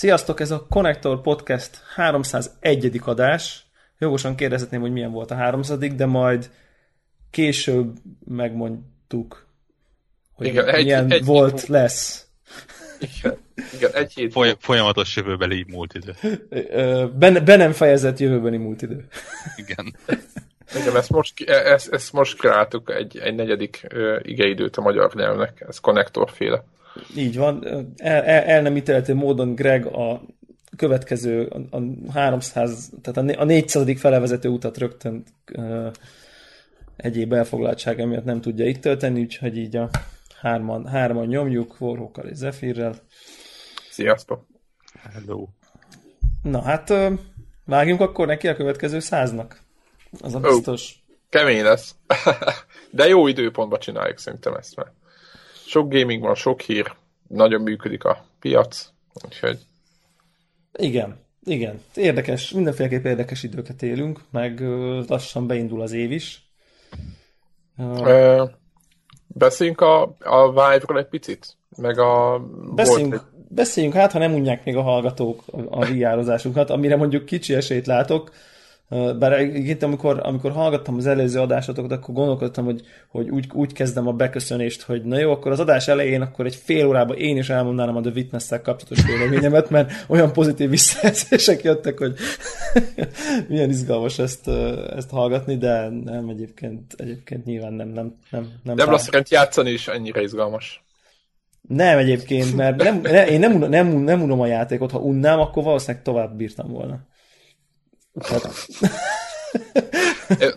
Sziasztok, ez a Connector Podcast 301. adás. Jogosan kérdezhetném, hogy milyen volt a 300 de majd később megmondtuk, hogy Igen, egy, milyen egy, volt, egy, lesz. Igen, igen egy hét. Foly- folyamatos jövőbeli múltidő. Be, be nem fejezett jövőbeni múltidő. Igen. Igen, ezt most, ezt, ezt most kreáltuk egy, egy negyedik igeidőt a magyar nyelvnek, ez konnektorféle. Így van, el, el, el nem ítélhető módon Greg a következő, a, a 300, tehát a 400. felevezető utat rögtön uh, egyéb elfoglaltsága miatt nem tudja itt tölteni, úgyhogy így a hárman, hárman nyomjuk, Warhawkkal és Zephyrrel. Sziasztok! Hello! Na hát, uh, vágjunk akkor neki a következő száznak. Az a biztos. Oh, kemény lesz. De jó időpontban csináljuk szerintem ezt, mert sok gaming van, sok hír, nagyon működik a piac, úgyhogy... Igen, igen. Érdekes, mindenféleképp érdekes időket élünk, meg lassan beindul az év is. Uh, beszéljünk a, a Vive-ról egy picit? Meg a... Beszéljünk, volt... beszéljünk hát, ha nem unják még a hallgatók a VR-ozásunkat, amire mondjuk kicsi esélyt látok, bár itt, amikor, amikor hallgattam az előző adásokat, akkor gondolkodtam, hogy, hogy úgy, úgy kezdem a beköszönést, hogy na jó, akkor az adás elején akkor egy fél órában én is elmondanám a The Witness-szel kapcsolatos véleményemet, mert olyan pozitív visszajelzések jöttek, hogy milyen izgalmas ezt, ezt hallgatni, de nem egyébként, egyébként nyilván nem. Nem, nem, nem, nem lesz játszani is ennyire izgalmas. Nem egyébként, mert nem, ne, én nem, nem, nem unom a játékot, ha unnám, akkor valószínűleg tovább bírtam volna.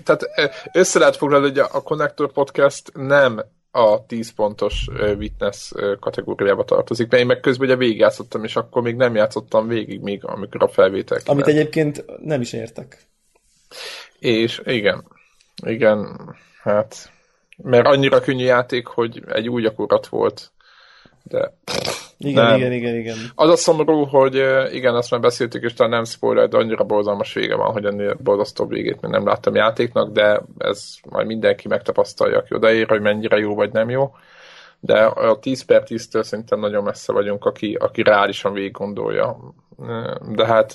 Tehát össze lehet foglalni, hogy a Connector Podcast nem a 10 pontos witness kategóriába tartozik, mert én meg közben ugye végigjátszottam, és akkor még nem játszottam végig, még amikor a felvétel Amit egyébként nem is értek. És igen, igen, hát mert annyira könnyű játék, hogy egy új gyakorlat volt, de igen, nem. igen, igen, igen. Az a szomorú, hogy igen, azt már beszéltük, és talán nem spoiler, de annyira borzalmas vége van, hogy ennél borzasztó végét még nem láttam játéknak, de ez majd mindenki megtapasztalja, aki odaér, hogy mennyire jó vagy nem jó. De a 10 per 10-től szerintem nagyon messze vagyunk, aki, aki reálisan végig gondolja. De hát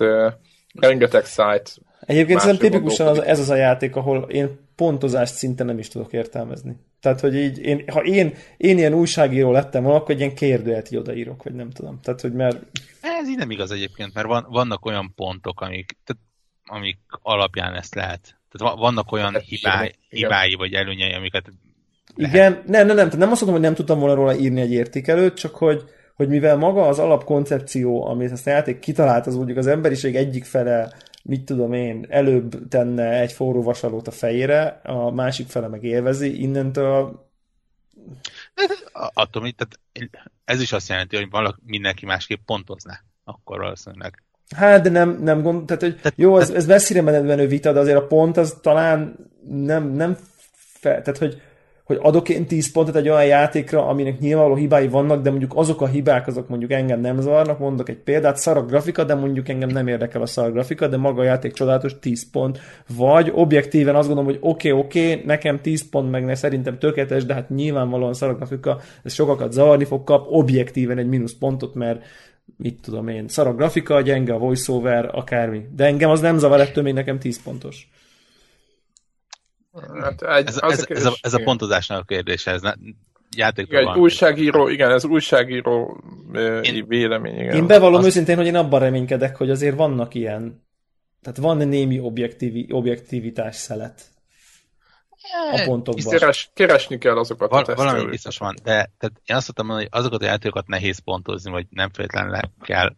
rengeteg szájt. Egyébként szerintem tipikusan az, ez az a játék, ahol én pontozást szinte nem is tudok értelmezni. Tehát, hogy így, én, ha én, én ilyen újságíró lettem volna, akkor egy ilyen kérdőjét így odaírok, vagy nem tudom. Tehát, hogy mert... Ez így nem igaz egyébként, mert van, vannak olyan pontok, amik, tehát, amik alapján ezt lehet. Tehát vannak olyan hát, hibái, hibái vagy előnyei, amiket lehet. Igen, nem, nem, nem, nem azt mondom, hogy nem tudtam volna róla írni egy értékelőt, csak hogy, hogy mivel maga az alapkoncepció, amit ezt a játék kitalált, az úgy az emberiség egyik fele mit tudom én, előbb tenne egy forró vasalót a fejére, a másik fele meg élvezi, innentől attól, tehát ez is azt jelenti, hogy valaki, mindenki másképp pontozná, akkor valószínűleg. Hát, de nem, nem gond, tehát, hogy tehát, jó, ez, ez messzire menő vita, de azért a pont az talán nem, nem fel, tehát, hogy hogy adok én 10 pontot egy olyan játékra, aminek nyilvánvaló hibái vannak, de mondjuk azok a hibák, azok mondjuk engem nem zavarnak, mondok egy példát, szar a grafika, de mondjuk engem nem érdekel a szar grafika, de maga a játék csodálatos 10 pont. Vagy objektíven azt gondolom, hogy oké, okay, oké, okay, nekem 10 pont, meg ne, szerintem tökéletes, de hát nyilvánvalóan szar a grafika, ez sokakat zavarni fog, kap objektíven egy mínusz pontot, mert mit tudom én, szar a grafika, gyenge a voiceover, akármi. De engem az nem zavar, ettől még nekem 10 pontos. Hát egy, ez, ez, ez, a, ez a pontozásnak a kérdése, ez ne, játékban igen, egy újságíró, igen, ez újságíró én, vélemény. Igen. Én bevallom Azt... őszintén, hogy én abban reménykedek, hogy azért vannak ilyen, tehát van némi objektivi, objektivitás szelet a pontokban. Keres, keresni kell azokat Val, a Valami biztos van, de tehát én azt mondtam, hogy azokat a játékokat nehéz pontozni, vagy nem feltétlenül le kell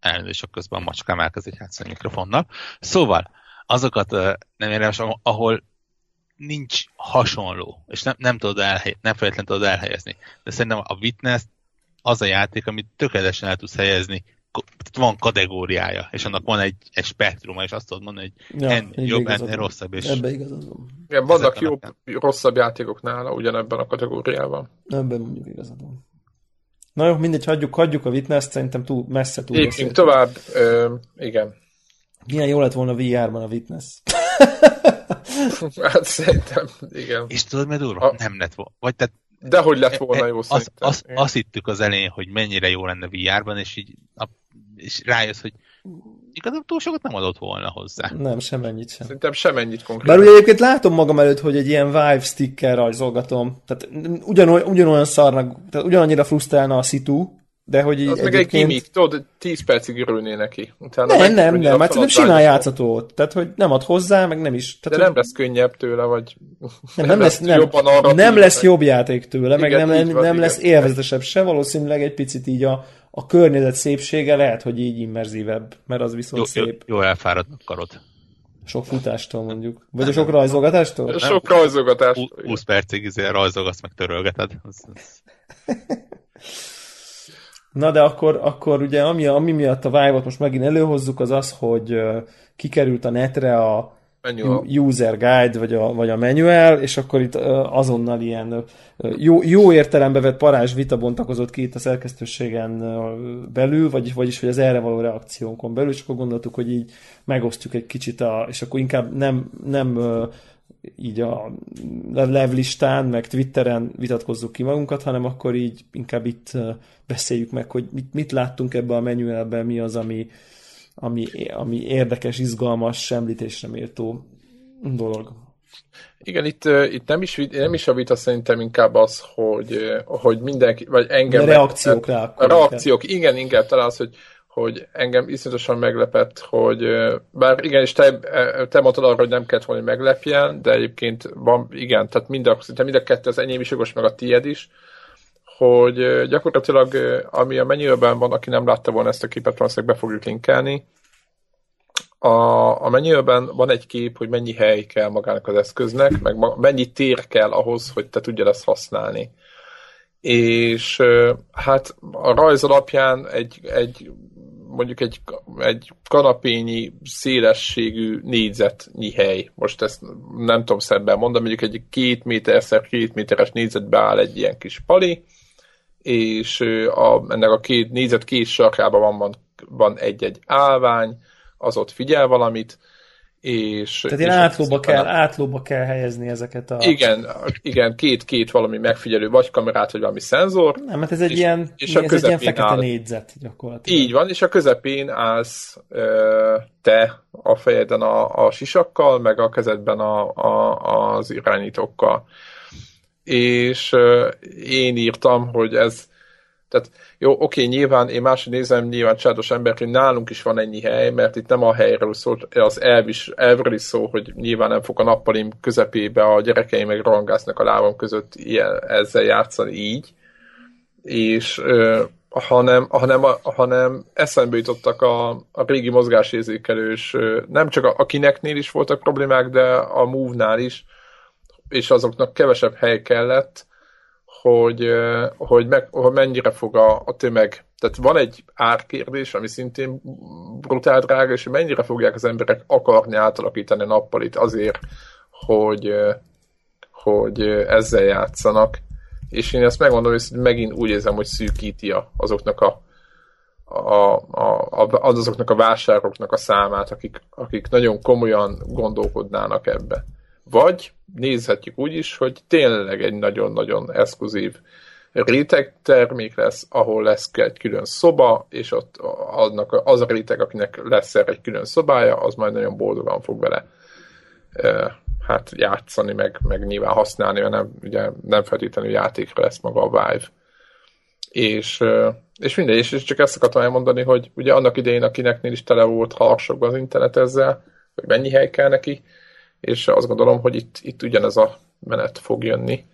elnézést közben a macskám elkezdik játszani a mikrofonnal. Szóval, azokat nem érdemes, ahol nincs hasonló, és nem, nem tudod elhely, nem feltétlenül tudod elhelyezni. De szerintem a Witness az a játék, amit tökéletesen el tudsz helyezni, van kategóriája, és annak van egy, egy spektruma, és azt tudod mondani, hogy ja, ennél jobb, ennél rosszabb. És ebben igazad van. Igen, vannak jobb, rosszabb játékok nála ugyanebben a kategóriában. Ebben mondjuk igazad van. Na jó, mindegy, hagyjuk, hagyjuk a Witness-t, szerintem túl messze túl Lépjünk tovább, ö, igen. Milyen jó lett volna VR-ban a Witness. hát szerintem, igen. És tudod, mert durva? A... Nem lett volna. Vagy tehát de hogy lett volna jó azt, azt, azt hittük az elején, hogy mennyire jó lenne VR-ban, és így a és rájössz, hogy igazából túl sokat nem adott volna hozzá. Nem, semennyit sem. Szerintem semennyit konkrétan. Bár ugye egyébként látom magam előtt, hogy egy ilyen Vive sticker rajzolgatom. Tehát ugyanolyan, ugyanolyan szarnak, tehát ugyanannyira frusztrálna a szitu, de hogy így Az meg egy gimmick, tudod, 10 percig örülné neki. Utána nem, nem, nem, mert szerintem simán játszható. Tehát, hogy nem ad hozzá, meg nem is. Tehát, de nem lesz könnyebb tőle, vagy nem, nem, lesz, nem, arra nem lesz jobb játék tőle, meg igen, nem, van, nem igen. lesz élvezetesebb se, valószínűleg egy picit így a, a környezet szépsége lehet, hogy így immerzívebb, mert az viszont jó, szép. Jó, jó elfáradnak karod. Sok futástól mondjuk. Vagy a sok rajzolgatástól? Sok rajzolgatástól. 20 percig izé rajzolgatsz, meg törölgeted. Az, az... Na de akkor, akkor ugye ami, ami miatt a vive most megint előhozzuk, az az, hogy kikerült a netre a manual. user guide, vagy a, vagy a manual, és akkor itt azonnal ilyen jó, jó értelembe vett parázs vita bontakozott ki itt a szerkesztőségen belül, vagy, vagyis hogy az erre való reakciónkon belül, és akkor gondoltuk, hogy így megosztjuk egy kicsit, a, és akkor inkább nem, nem így a levlistán, meg Twitteren vitatkozzuk ki magunkat, hanem akkor így inkább itt beszéljük meg, hogy mit, mit láttunk ebbe a manualben, mi az, ami, ami, ami érdekes, izgalmas, említésre méltó dolog. Igen, itt, itt nem, is, nem is a vita szerintem inkább az, hogy, hogy mindenki, vagy engem... A reakciók rá. A reakciók, igen, igen, talán az, hogy, hogy engem iszonyatosan meglepett, hogy bár igen, és te, te mondtad arra, hogy nem kellett volna meglepjen, de egyébként van, igen, tehát mind a, mind a kettő, az enyém is jogos, meg a tied is, hogy gyakorlatilag ami a menüben van, aki nem látta volna ezt a képet, valószínűleg be fogjuk linkelni, a, a menüben van egy kép, hogy mennyi hely kell magának az eszköznek, meg mennyi tér kell ahhoz, hogy te tudja ezt használni. És hát a rajz alapján egy, egy mondjuk egy, egy kanapényi szélességű négyzetnyi hely. Most ezt nem tudom szebben mondani, mondjuk egy két méterszer két méteres négyzetbe áll egy ilyen kis pali, és a, ennek a két négyzet két sarkában van, van, van egy-egy állvány, az ott figyel valamit, és... Tehát én átlóba kell, a... átlóba kell helyezni ezeket a... Igen, igen két-két valami megfigyelő, vagy kamerát, vagy valami szenzor. Nem, mert ez egy és, ilyen, és a ez egy ilyen fekete áll, négyzet gyakorlatilag. Így van, és a közepén állsz ö, te a fejeden a, a sisakkal, meg a kezedben a, a, az irányítókkal és én írtam, hogy ez, tehát jó, oké, nyilván én máshogy nézem, nyilván csádos ember, hogy nálunk is van ennyi hely, mert itt nem a helyről szól, az elv is, elvről is szó, hogy nyilván nem fog a nappalim közepébe a gyerekeim meg rangásznak a lábam között ilyen, ezzel játszani így, és ö, hanem, hanem, hanem eszembe jutottak a, a régi mozgásérzékelős, nem csak a, a kineknél is voltak problémák, de a Move-nál is, és azoknak kevesebb hely kellett, hogy, hogy, meg, hogy mennyire fog a, a tömeg. Tehát van egy árkérdés, ami szintén brutál drága, és mennyire fogják az emberek akarni átalakítani a nappalit azért, hogy, hogy ezzel játszanak. És én ezt megmondom, hogy megint úgy érzem, hogy szűkíti azoknak a, a, a, a, azoknak a vásároknak a számát, akik, akik nagyon komolyan gondolkodnának ebbe. Vagy nézhetjük úgy is, hogy tényleg egy nagyon-nagyon exkluzív réteg termék lesz, ahol lesz egy külön szoba, és ott adnak az a réteg, akinek lesz erre egy külön szobája, az majd nagyon boldogan fog vele hát játszani, meg, meg nyilván használni, mert nem, ugye nem feltétlenül játékra lesz maga a Vive. És, és mindegy, és csak ezt akartam elmondani, hogy ugye annak idején, akinek is tele volt harsokban az internet ezzel, hogy mennyi hely kell neki, és azt gondolom, hogy itt, itt ugyanez a menet fog jönni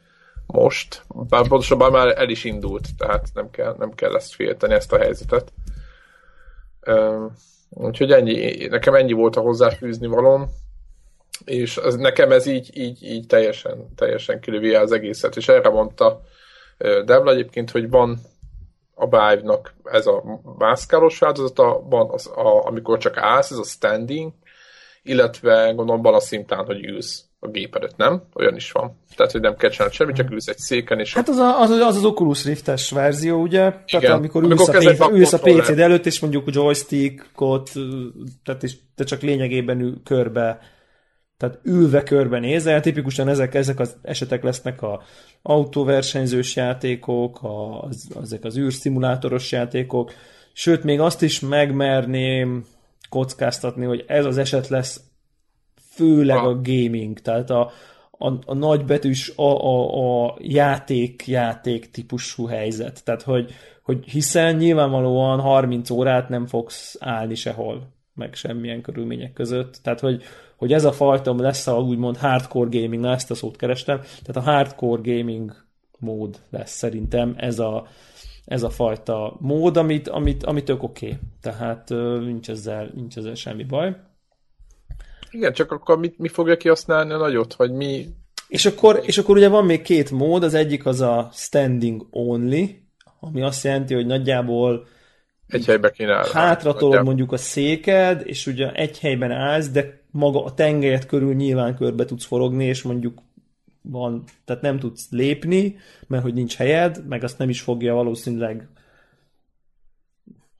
most, bár pontosabban már el is indult, tehát nem kell, nem kell ezt félteni, ezt a helyzetet. Úgyhogy ennyi, nekem ennyi volt a hozzáfűzni valóm, és ez, nekem ez így, így, így teljesen, teljesen kilövi az egészet, és erre mondta Devla egyébként, hogy van a Vive-nak ez a mászkálós változata, van az, a, amikor csak állsz, ez a standing, illetve gondolom van a szintán, hogy ülsz a gép előtt, nem? Olyan is van. Tehát, hogy nem kell csinálni semmit, csak ülsz egy széken, és... Hát az a, az, az, az Oculus Rift-es verzió, ugye? Igen. Tehát amikor ülsz, amikor a, PC, ülsz a PC-d előtt, és mondjuk joystickot, tehát is, te csak lényegében ül, körbe tehát ülve körben nézel, tipikusan ezek, ezek az esetek lesznek a autóversenyzős játékok, a, az, ezek az űrszimulátoros játékok, sőt, még azt is megmerném kockáztatni, hogy ez az eset lesz főleg a gaming, tehát a, a, a nagybetűs a, a, a játék, játék típusú helyzet. Tehát, hogy, hogy hiszen nyilvánvalóan 30 órát nem fogsz állni sehol, meg semmilyen körülmények között. Tehát, hogy, hogy ez a fajta lesz a úgymond hardcore gaming, na ezt a szót kerestem, tehát a hardcore gaming mód lesz szerintem ez a, ez a fajta mód, amit, amit, amit tök oké. Okay. Tehát nincs ezzel, nincs ezzel semmi baj. Igen, csak akkor mit, mi fogja kihasználni a nagyot, vagy mi... És akkor, és akkor ugye van még két mód, az egyik az a standing only, ami azt jelenti, hogy nagyjából egy helybe kéne állni. Hátratolod mondjuk a széked, és ugye egy helyben állsz, de maga a tengelyet körül nyilván körbe tudsz forogni, és mondjuk van, tehát nem tudsz lépni, mert hogy nincs helyed, meg azt nem is fogja valószínűleg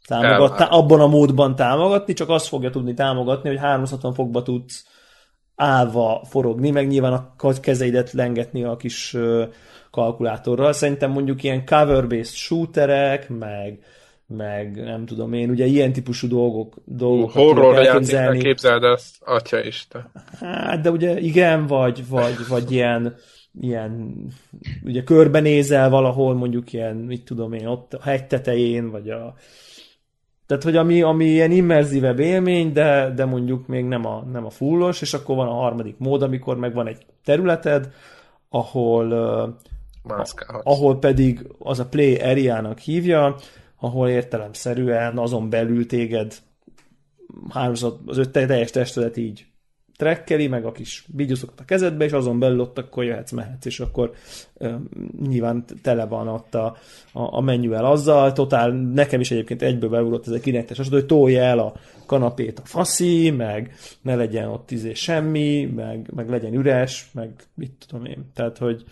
támogatni, abban a módban támogatni, csak azt fogja tudni támogatni, hogy 360 fokba tudsz állva forogni, meg nyilván a kezeidet lengetni a kis kalkulátorral. Szerintem mondjuk ilyen cover-based shooterek, meg, meg nem tudom én, ugye ilyen típusú dolgok, dolgok Horror elképzelni. képzeld ezt, atya isten. Hát, de ugye igen, vagy, vagy, vagy ilyen, ilyen, ugye körbenézel valahol, mondjuk ilyen, mit tudom én, ott a hegy tetején, vagy a, tehát, hogy ami, ami ilyen immerzívebb élmény, de, de mondjuk még nem a, nem a fullos, és akkor van a harmadik mód, amikor meg van egy területed, ahol, uh, ahol pedig az a play area-nak hívja, ahol értelemszerűen azon belül téged háromszor, az öt teljes testedet így trekkeli, meg a kis vigyuszokat a kezedbe, és azon belül ott akkor jöhetsz, mehetsz, és akkor uh, nyilván tele van ott a, a, a menüvel azzal, totál, nekem is egyébként egyből beugrott ez a kinektes, az, hogy tolja el a kanapét a faszi, meg ne legyen ott izé semmi, meg, meg legyen üres, meg mit tudom én. Tehát, hogy,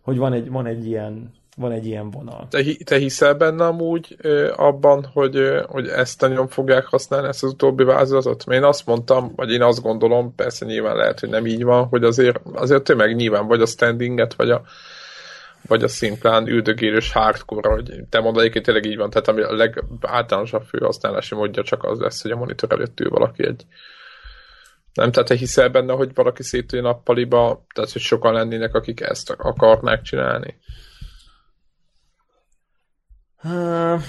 hogy van, egy, van egy ilyen van egy ilyen vonal. Te, te hiszel benne amúgy abban, hogy, hogy ezt nagyon fogják használni, ezt az utóbbi vázatot? Mert én azt mondtam, vagy én azt gondolom, persze nyilván lehet, hogy nem így van, hogy azért, azért tömeg nyilván vagy a standinget, vagy a, vagy a szimplán üldögélős hardcore, hogy te mondod, egyébként tényleg így van, tehát ami a legáltalánosabb főhasználási módja csak az lesz, hogy a monitor előtt ül valaki egy nem, tehát te hiszel benne, hogy valaki szétülj nappaliba, tehát hogy sokan lennének, akik ezt akarnák csinálni? Uh...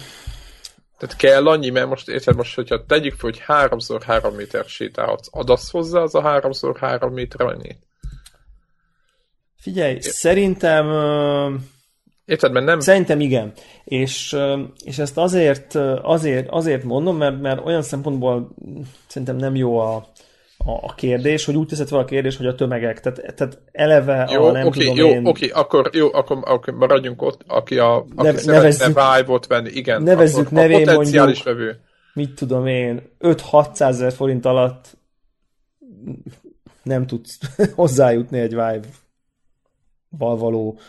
Tehát kell annyi, mert most érted most, hogyha tegyük fel, hogy háromszor három méter sétálhatsz, adasz hozzá az a háromszor három méter annyit? Figyelj, é. szerintem... Uh... Érted, mert nem... Szerintem igen. És, és ezt azért, azért, azért mondom, mert, mert olyan szempontból szerintem nem jó a, a kérdés, hogy úgy teszed fel a kérdés, hogy a tömegek, tehát, tehát eleve jó, a nem okay, tudom jó, én... Oké, akkor, jó, akkor, akkor maradjunk ott, aki, a, aki ne, nevezzük, Vive-ot venni, igen. Nevezzük akkor nevén mondjuk, vevő. mit tudom én, 5-600 ezer forint alatt nem tudsz hozzájutni egy Vive-val való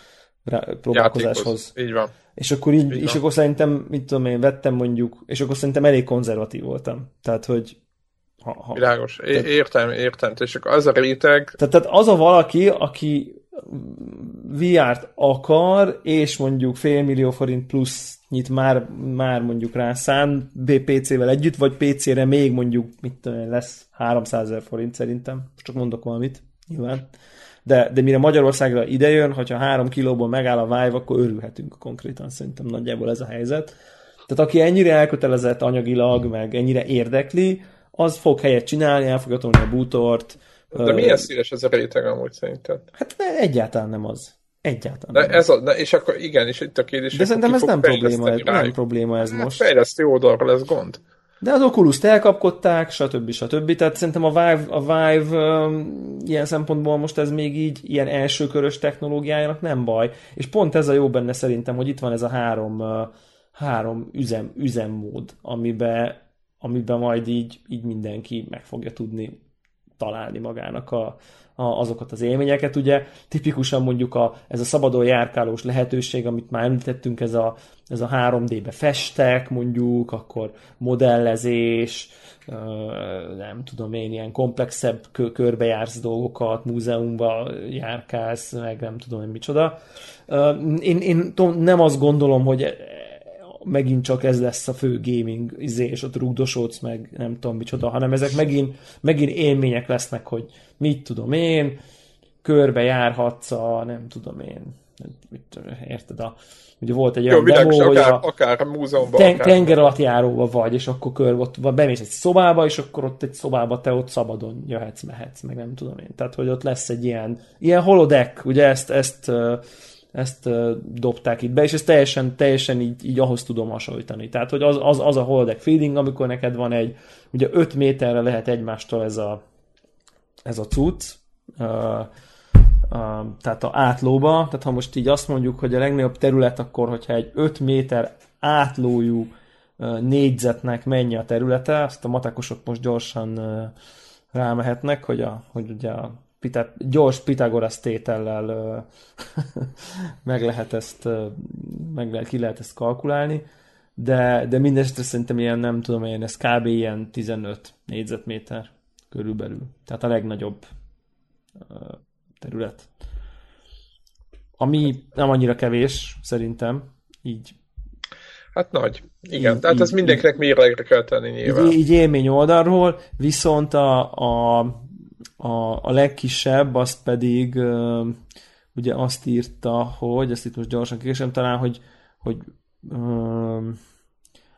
próbálkozáshoz. Így van. És akkor így, így és van. akkor szerintem, mit tudom én, vettem mondjuk, és akkor szerintem elég konzervatív voltam. Tehát, hogy ha, ha, Világos. É- tehát, értem, értem. És akkor az a réteg... Tehát, tehát az a valaki, aki VR-t akar, és mondjuk félmillió forint plusz nyit már, már mondjuk rá szán BPC-vel együtt, vagy PC-re még mondjuk, mit tudom lesz 300 ezer forint szerintem. Csak mondok valamit, nyilván. De, de mire Magyarországra idejön, hogyha három kilóból megáll a Vive, akkor örülhetünk konkrétan, szerintem nagyjából ez a helyzet. Tehát aki ennyire elkötelezett anyagilag, meg ennyire érdekli, az fog helyet csinálni, el fogja tolni a bútort. De milyen színes ez a réteg amúgy szerinted? Hát egyáltalán nem az. Egyáltalán. De nem ez a, de és akkor igen, és itt a kérdés, De szerintem ez nem probléma, ez, nem probléma ez hát most. Fejlesztő oldalra lesz gond. De az Oculus-t elkapkodták, stb. stb. Tehát szerintem a Vive, a Vive um, ilyen szempontból most ez még így ilyen elsőkörös technológiájának nem baj. És pont ez a jó benne szerintem, hogy itt van ez a három, uh, három üzem, üzemmód, amiben amiben majd így, így mindenki meg fogja tudni találni magának a, a, azokat az élményeket. Ugye tipikusan mondjuk a, ez a szabadon járkálós lehetőség, amit már említettünk, ez a, ez a 3D-be festek mondjuk, akkor modellezés, nem tudom én, ilyen komplexebb körbejársz dolgokat, múzeumba járkálsz, meg nem tudom én micsoda. Én, én nem azt gondolom, hogy megint csak ez lesz a fő gaming izé, és ott rugdosódsz meg, nem tudom micsoda, hanem ezek megint, megint élmények lesznek, hogy mit tudom én, körbe járhatsz a, nem tudom én, mit, érted, a, ugye volt egy Jó, olyan demo, hogy akár, a, akár a múzeumban, ten, akár... tenger alatt járóba vagy, és akkor körbe ott bemész egy szobába, és akkor ott egy szobába te ott szabadon jöhetsz, mehetsz, meg nem tudom én. Tehát, hogy ott lesz egy ilyen, ilyen holodeck, ugye ezt, ezt ezt dobták itt be, és ez teljesen, teljesen így, így ahhoz tudom hasonlítani. Tehát, hogy az, az, az a holodeck feeding, amikor neked van egy, ugye 5 méterre lehet egymástól ez a, ez a cucc, uh, uh, tehát a átlóba, tehát ha most így azt mondjuk, hogy a legnagyobb terület, akkor hogyha egy 5 méter átlójú uh, négyzetnek mennyi a területe, azt a matekosok most gyorsan rámehetnek, hogy, a, hogy ugye a Pita, gyors Pitagoras tétellel meg lehet ezt, meg lehet, ki lehet ezt kalkulálni, de, de mindesetre szerintem ilyen, nem tudom én, ez kb. ilyen 15 négyzetméter körülbelül. Tehát a legnagyobb terület. Ami nem annyira kevés, szerintem, így. Hát nagy. Igen, így, tehát így, ez mindenkinek mérlegre kell tenni nyilván. Így, így élmény oldalról, viszont a, a a, a legkisebb, azt pedig uh, ugye azt írta, hogy, ezt itt most gyorsan késem talán, hogy, hogy uh,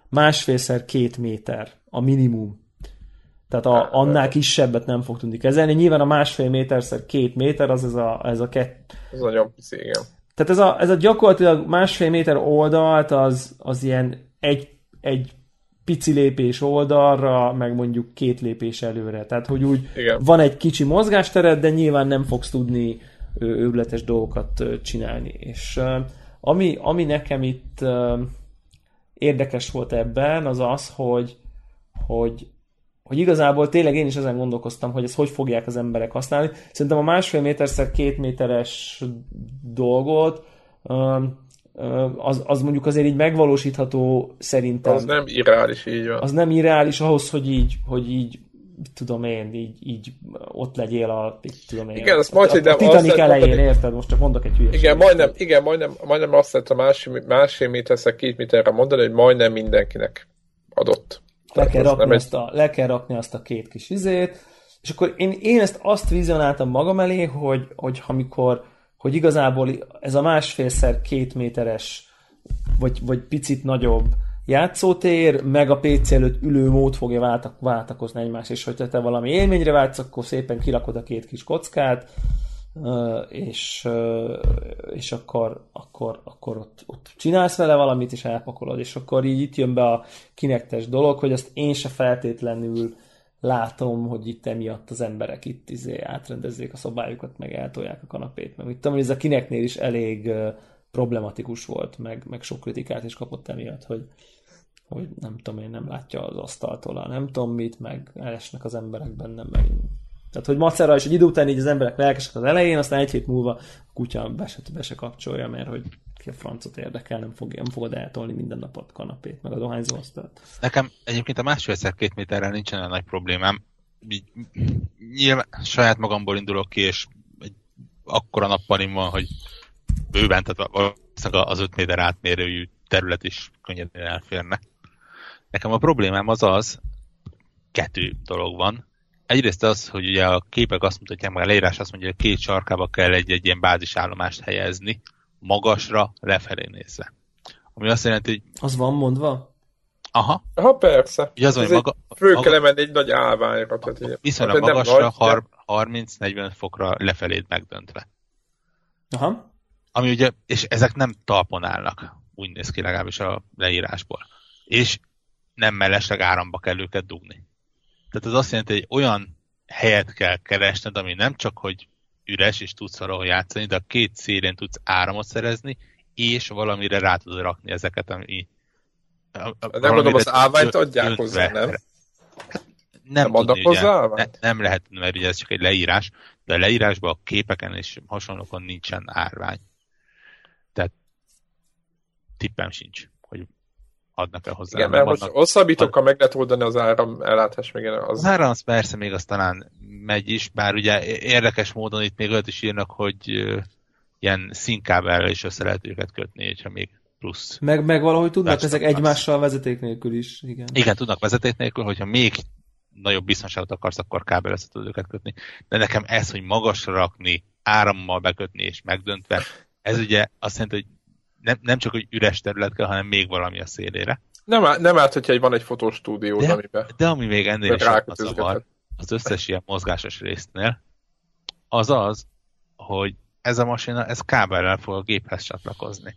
másfélszer két méter a minimum. Tehát a, annál kisebbet nem fog tudni kezelni. Nyilván a másfél méterszer két méter, az ez a, ez a kett... Ez nagyon pici, igen. Tehát ez a, ez a gyakorlatilag másfél méter oldalt, az, az ilyen egy, egy pici lépés oldalra, meg mondjuk két lépés előre. Tehát, hogy úgy Igen. van egy kicsi mozgástered, de nyilván nem fogsz tudni őrületes dolgokat csinálni. És ami, ami nekem itt érdekes volt ebben, az az, hogy, hogy, hogy igazából tényleg én is ezen gondolkoztam, hogy ezt hogy fogják az emberek használni. Szerintem a másfél méterszer két méteres dolgot az, az mondjuk azért így megvalósítható szerintem. Az nem irreális, így van. Az nem irreális ahhoz, hogy így, hogy így tudom én, így, így ott legyél a, tudom én, igen, azt majd, a, a, a Titanic azt elején, mondani, érted? Most csak mondok egy hülyeséget. Igen, majdnem, igen, majdnem, majdnem azt lehet a másfél, másfél méterszer, két méterre mondani, hogy majdnem mindenkinek adott. Le kell, rakni azt a, le kell rakni azt a két kis izét, és akkor én, én ezt azt vizionáltam magam elé, hogy, hogy amikor hogy igazából ez a másfélszer két méteres, vagy, vagy picit nagyobb játszótér, meg a PC előtt ülő mód fogja váltak, váltakozni egymás, és hogyha te valami élményre váltsz, akkor szépen kirakod a két kis kockát, és, és akkor, akkor, akkor ott, ott csinálsz vele valamit, és elpakolod, és akkor így itt jön be a kinektes dolog, hogy azt én se feltétlenül látom, hogy itt emiatt az emberek itt izé átrendezzék a szobájukat, meg eltolják a kanapét, meg mit tudom, ez a kineknél is elég problematikus volt, meg, meg sok kritikát is kapott emiatt, hogy, hogy nem tudom én, nem látja az asztaltól, nem tudom mit, meg elesnek az emberek bennem megint. Tehát, hogy macera, és egy idő után így az emberek lelkesek az elején, aztán egy hét múlva a kutya be se, be se kapcsolja, mert hogy ki a francot érdekel, nem, fog, nem fogod eltolni minden nap a kanapét, meg a dohányzó asztalt. Nekem egyébként a másfélszer két méterrel nincsen olyan nagy problémám. Nyilván saját magamból indulok ki, és egy akkora nappalim van, hogy bőven, tehát az 5 méter átmérőjű terület is könnyedén elférne. Nekem a problémám az az, kettő dolog van. Egyrészt az, hogy ugye a képek azt mutatják, meg a leírás azt mondja, hogy két sarkába kell egy, egy ilyen bázisállomást helyezni, magasra, lefelé nézve. Ami azt jelenti, hogy... Az van mondva? Aha. Aha, persze. Ugye az, hogy maga, föl maga, kell emenni egy nagy állványra. Tehát viszonylag magasra, nagy, 30-40 fokra lefelé megdöntve. Aha. Ami ugye, és ezek nem talpon állnak, úgy néz ki legalábbis a leírásból. És nem mellesleg áramba kell őket dugni. Tehát az azt jelenti, hogy olyan helyet kell keresned, ami nem csak, hogy üres, és tudsz valahol játszani, de a két szélén tudsz áramot szerezni, és valamire rá tudod rakni ezeket, ami... A, a, nem mondom, az állványt adják hozzá, nem? Hát nem, nem adnak hozzá ugye, ne, nem lehet, mert ugye ez csak egy leírás, de a leírásban a képeken és hasonlókon nincsen árvány. Tehát tippem sincs, hogy adnak-e hozzá. Igen, mert most hosszabbítókkal meg lehet oldani az áram ellátás. Még az... az áram az persze még az talán megy is, bár ugye érdekes módon itt még olyat is írnak, hogy ilyen színkábellel is össze lehet őket kötni, hogyha még plusz. Meg, meg valahogy tudnak ezek egymással vezeték nélkül is. Igen. Igen, tudnak vezeték nélkül, hogyha még nagyobb biztonságot akarsz, akkor kábel össze tudod őket kötni. De nekem ez, hogy magasra rakni, árammal bekötni és megdöntve, ez ugye azt jelenti, hogy nem, nem csak, hogy üres terület kell, hanem még valami a szélére. Nem, nem árt, hogyha van egy fotostúdió, de, amiben... De ami még ennél is zavar, az összes ilyen mozgásos résznél, az az, hogy ez a masina, ez kábellel fog a géphez csatlakozni.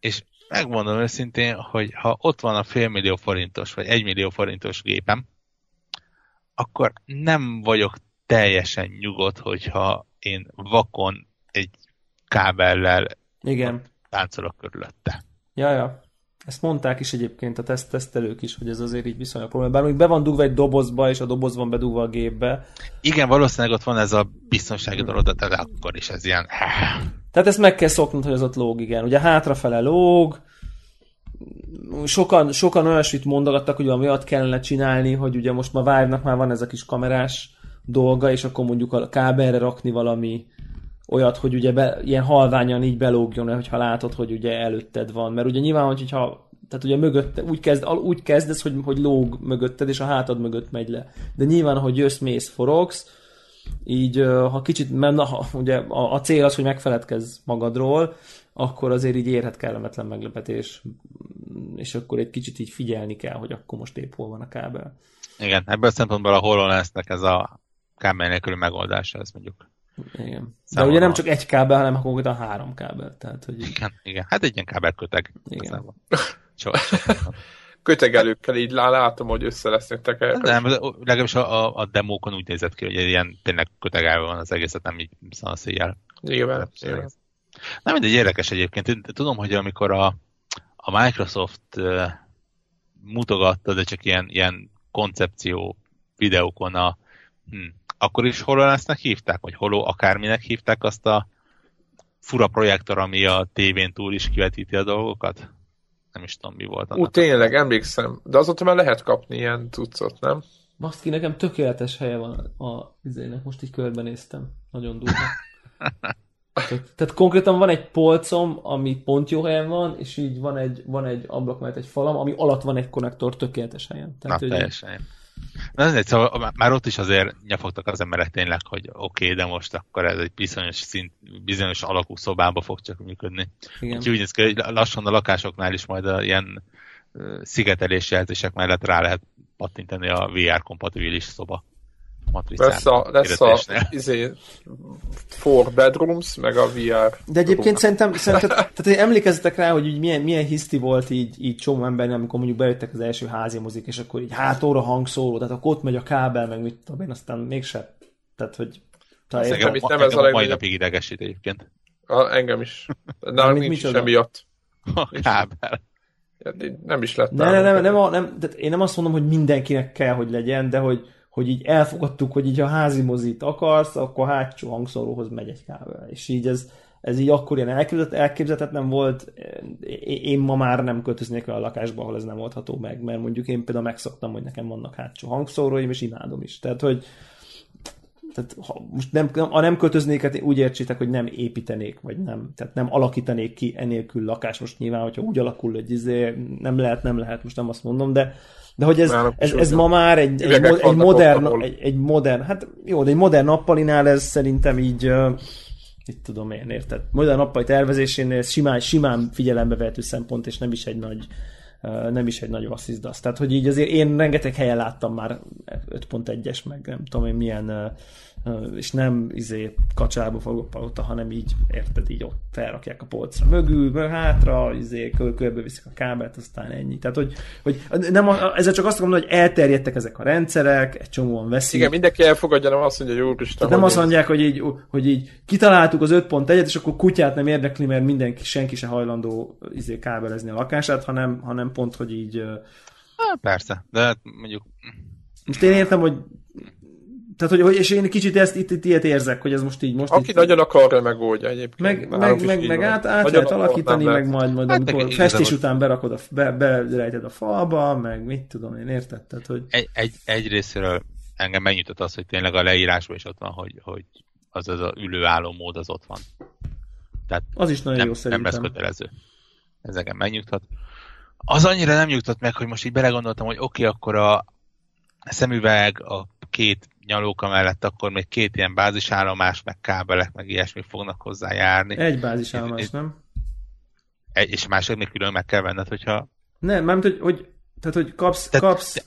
És megmondom őszintén, hogy ha ott van a félmillió forintos, vagy egymillió forintos gépem, akkor nem vagyok teljesen nyugodt, hogyha én vakon egy kábellel Igen. táncolok körülötte. Ja, ja. Ezt mondták is egyébként a teszt tesztelők is, hogy ez azért így viszonylag probléma. Bár még be van dugva egy dobozba, és a doboz van bedugva a gépbe. Igen, valószínűleg ott van ez a biztonsági dolog, de akkor is ez ilyen... Tehát ezt meg kell szoknod, hogy az ott lóg, igen. Ugye hátrafele lóg, sokan, sokan olyasmit mondogattak, hogy valami olyat kellene csinálni, hogy ugye most ma várnak, már van ez a kis kamerás dolga, és akkor mondjuk a kábelre rakni valami olyat, hogy ugye be, ilyen halványan így belógjon, hogyha látod, hogy ugye előtted van. Mert ugye nyilván, hogyha tehát ugye mögött, úgy, kezd, úgy kezdesz, hogy, hogy lóg mögötted, és a hátad mögött megy le. De nyilván, hogy jössz, mész, forogsz, így ha kicsit, mert na, ha, ugye a, a cél az, hogy megfeledkezz magadról, akkor azért így érhet kellemetlen meglepetés, és akkor egy kicsit így figyelni kell, hogy akkor most épp hol van a kábel. Igen, ebből a szempontból a HoloLensnek ez a kábel nélküli megoldása, ez mondjuk igen. De ugye nem csak egy kábel, hanem konkrétan három kábel. Tehát, hogy... Igen, igen. Hát egy ilyen kábelköteg. Igen. Kötegelőkkel így látom, hogy össze lesznek tekerve. Nem, legalábbis a, a, demókon úgy nézett ki, hogy ilyen tényleg kötegelve van az egészet, nem így szanaszéjjel. Igen. Nem mindegy, érdekes egyébként. Tudom, hogy amikor a, a Microsoft uh, mutogatta, de csak ilyen, ilyen koncepció videókon a hm, akkor is HoloLensnek hívták, vagy Holo akárminek hívták azt a fura projektor, ami a tévén túl is kivetíti a dolgokat? Nem is tudom, mi volt. Ú, tényleg, emlékszem. De azóta már lehet kapni ilyen cuccot, nem? Baszki, nekem tökéletes helye van a izének, most így körbenéztem. Nagyon durva. Tehát konkrétan van egy polcom, ami pont jó helyen van, és így van egy, van egy ablak mellett egy falam, ami alatt van egy konnektor tökéletes helyen. Tehát, Na, teljesen. Na, egy, szóval már ott is azért nyafogtak az emberek tényleg, hogy oké, okay, de most akkor ez egy bizonyos szint, bizonyos alakú szobába fog csak működni. Igen. Úgyhogy úgy néz ki, hogy lassan a lakásoknál is majd a ilyen szigetelés jelzések mellett rá lehet pattintani a VR kompatibilis szoba matricán. Lesz a, lesz a izé, four bedrooms, meg a VR. De egyébként room. szerintem, szerintem tehát, hogy emlékezzetek rá, hogy így milyen, milyen hiszti volt így, így csomó embernek, amikor mondjuk bejöttek az első házi mozik, és akkor így hátóra hangszóró, tehát akkor ott megy a kábel, meg mit tudom én, aztán mégse. Tehát, hogy talán engem, itt nem ez a, a mai napig idegesít egyébként. A, engem is. Nálunk nincs is emiatt. A kábel. Nem is lett. Ne, ne, nem, nem, nem, nem, tehát én nem azt mondom, hogy mindenkinek kell, hogy legyen, de hogy, hogy így elfogadtuk, hogy így ha házi mozit akarsz, akkor hátsó hangszoróhoz megy egy kábel. És így ez, ez így akkor ilyen elképzelhet, nem volt. Én ma már nem költöznék olyan lakásba, ahol ez nem oldható meg, mert mondjuk én például megszoktam, hogy nekem vannak hátsó hangszóróim, és imádom is. Tehát, hogy tehát ha most nem, ha nem költöznék, hát úgy értsétek, hogy nem építenék, vagy nem, tehát nem alakítanék ki enélkül lakás. Most nyilván, hogyha úgy alakul, hogy izé, nem lehet, nem lehet, most nem azt mondom, de, de hogy ez, ez, ez ma már egy, egy, egy, modern, egy, egy modern, hát jó, de egy modern nappalinál ez szerintem így, uh, itt tudom én, érted? Modern nappali tervezésénél simán, simán figyelembe vehető szempont, és nem is egy nagy uh, nem is egy nagy vasszizdasz. Tehát, hogy így azért én rengeteg helyen láttam már 5.1-es, meg nem tudom én milyen uh, és nem izé kacsába fogok palota, hanem így, érted, így ott felrakják a polcra mögül, mög, hátra, izé, kör, körbe viszik a kábelt, aztán ennyi. Tehát, hogy, hogy nem, ezzel csak azt mondom, hogy elterjedtek ezek a rendszerek, egy csomóan veszik. Igen, mindenki elfogadja, nem azt mondja, hogy úristen. Nem azt mondják, hogy így, hogy így kitaláltuk az 5.1-et, és akkor kutyát nem érdekli, mert mindenki, senki se hajlandó izé, kábelezni a lakását, hanem, hanem pont, hogy így... Há, persze, de hát mondjuk... Most én értem, hogy tehát, hogy, és én kicsit ezt itt, itt ilyet érzek, hogy ez most így most Aki itt, nagyon akarja, megoldja egyébként. Meg, meg, meg, meg át, át lehet alakítani, meg lehet. majd, majd hát amikor festés után berakod, a, be, berejted a falba, meg mit tudom én, érted? Tehát, hogy... Egy, egy, egy részéről engem megnyitott az, hogy tényleg a leírásban is ott van, hogy, hogy az az a ülőálló mód az ott van. Tehát az is nagyon nem, jó szerintem. Nem lesz kötelező. ez engem megnyugtat. Az annyira nem nyugtat meg, hogy most így belegondoltam, hogy oké, okay, akkor a szemüveg, a két nyalóka mellett akkor még két ilyen bázisállomás, meg kábelek, meg ilyesmi fognak hozzá járni. Egy bázisállomás, nem? Egy, és másik még külön meg kell venned, hogyha... Nem, nem hogy, hogy tehát, hogy kapsz... Tehát, kapsz...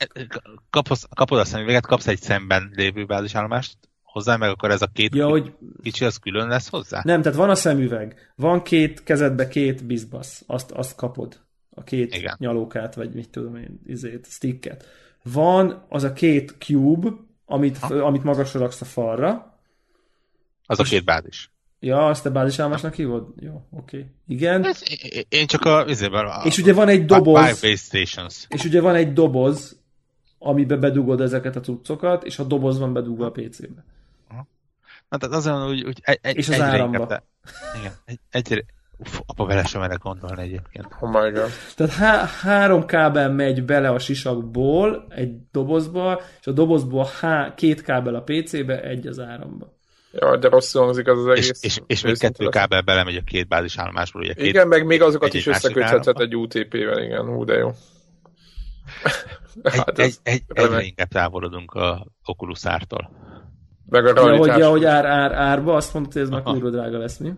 kapsz kapod a szemüveget, kapsz egy szemben lévő bázisállomást hozzá, meg akkor ez a két ja, hogy... kicsi, az külön lesz hozzá? Nem, tehát van a szemüveg, van két kezedbe két bizbasz, azt, azt kapod. A két Igen. nyalókát, vagy mit tudom én, izét, sticket. Van az a két cube, amit, ha. amit magasra raksz a falra. Az a két bázis. Ja, azt a bázisállomásnak hívod? Jó, oké. Okay. Igen. Ez, én csak a, izében, a... És ugye van egy doboz... És ugye van egy doboz, amibe bedugod ezeket a cuccokat, és a doboz van bedugva a PC-be. Na, tehát azon, hogy, hogy egy, egy, és az áramba. De, igen, egy, egyre, Uf, apa vele sem merek gondolni egyébként. Oh my God. Tehát há- három kábel megy bele a sisakból egy dobozba, és a dobozból há- két kábel a PC-be, egy az áramba. Ja, de rosszul hangzik az az egész. És, és, és még kettő kábel belemegy a két bázisállomásból. Ugye két, igen, meg még azokat is összeköthetett egy UTP-vel, igen, hú, de jó. hát egy, egy, egyre inkább távolodunk a Oculus ártól. Meg a ja, hogy, ja, hogy ár, ár, árba, azt mondta, hogy ez már kurva drága lesz, mi?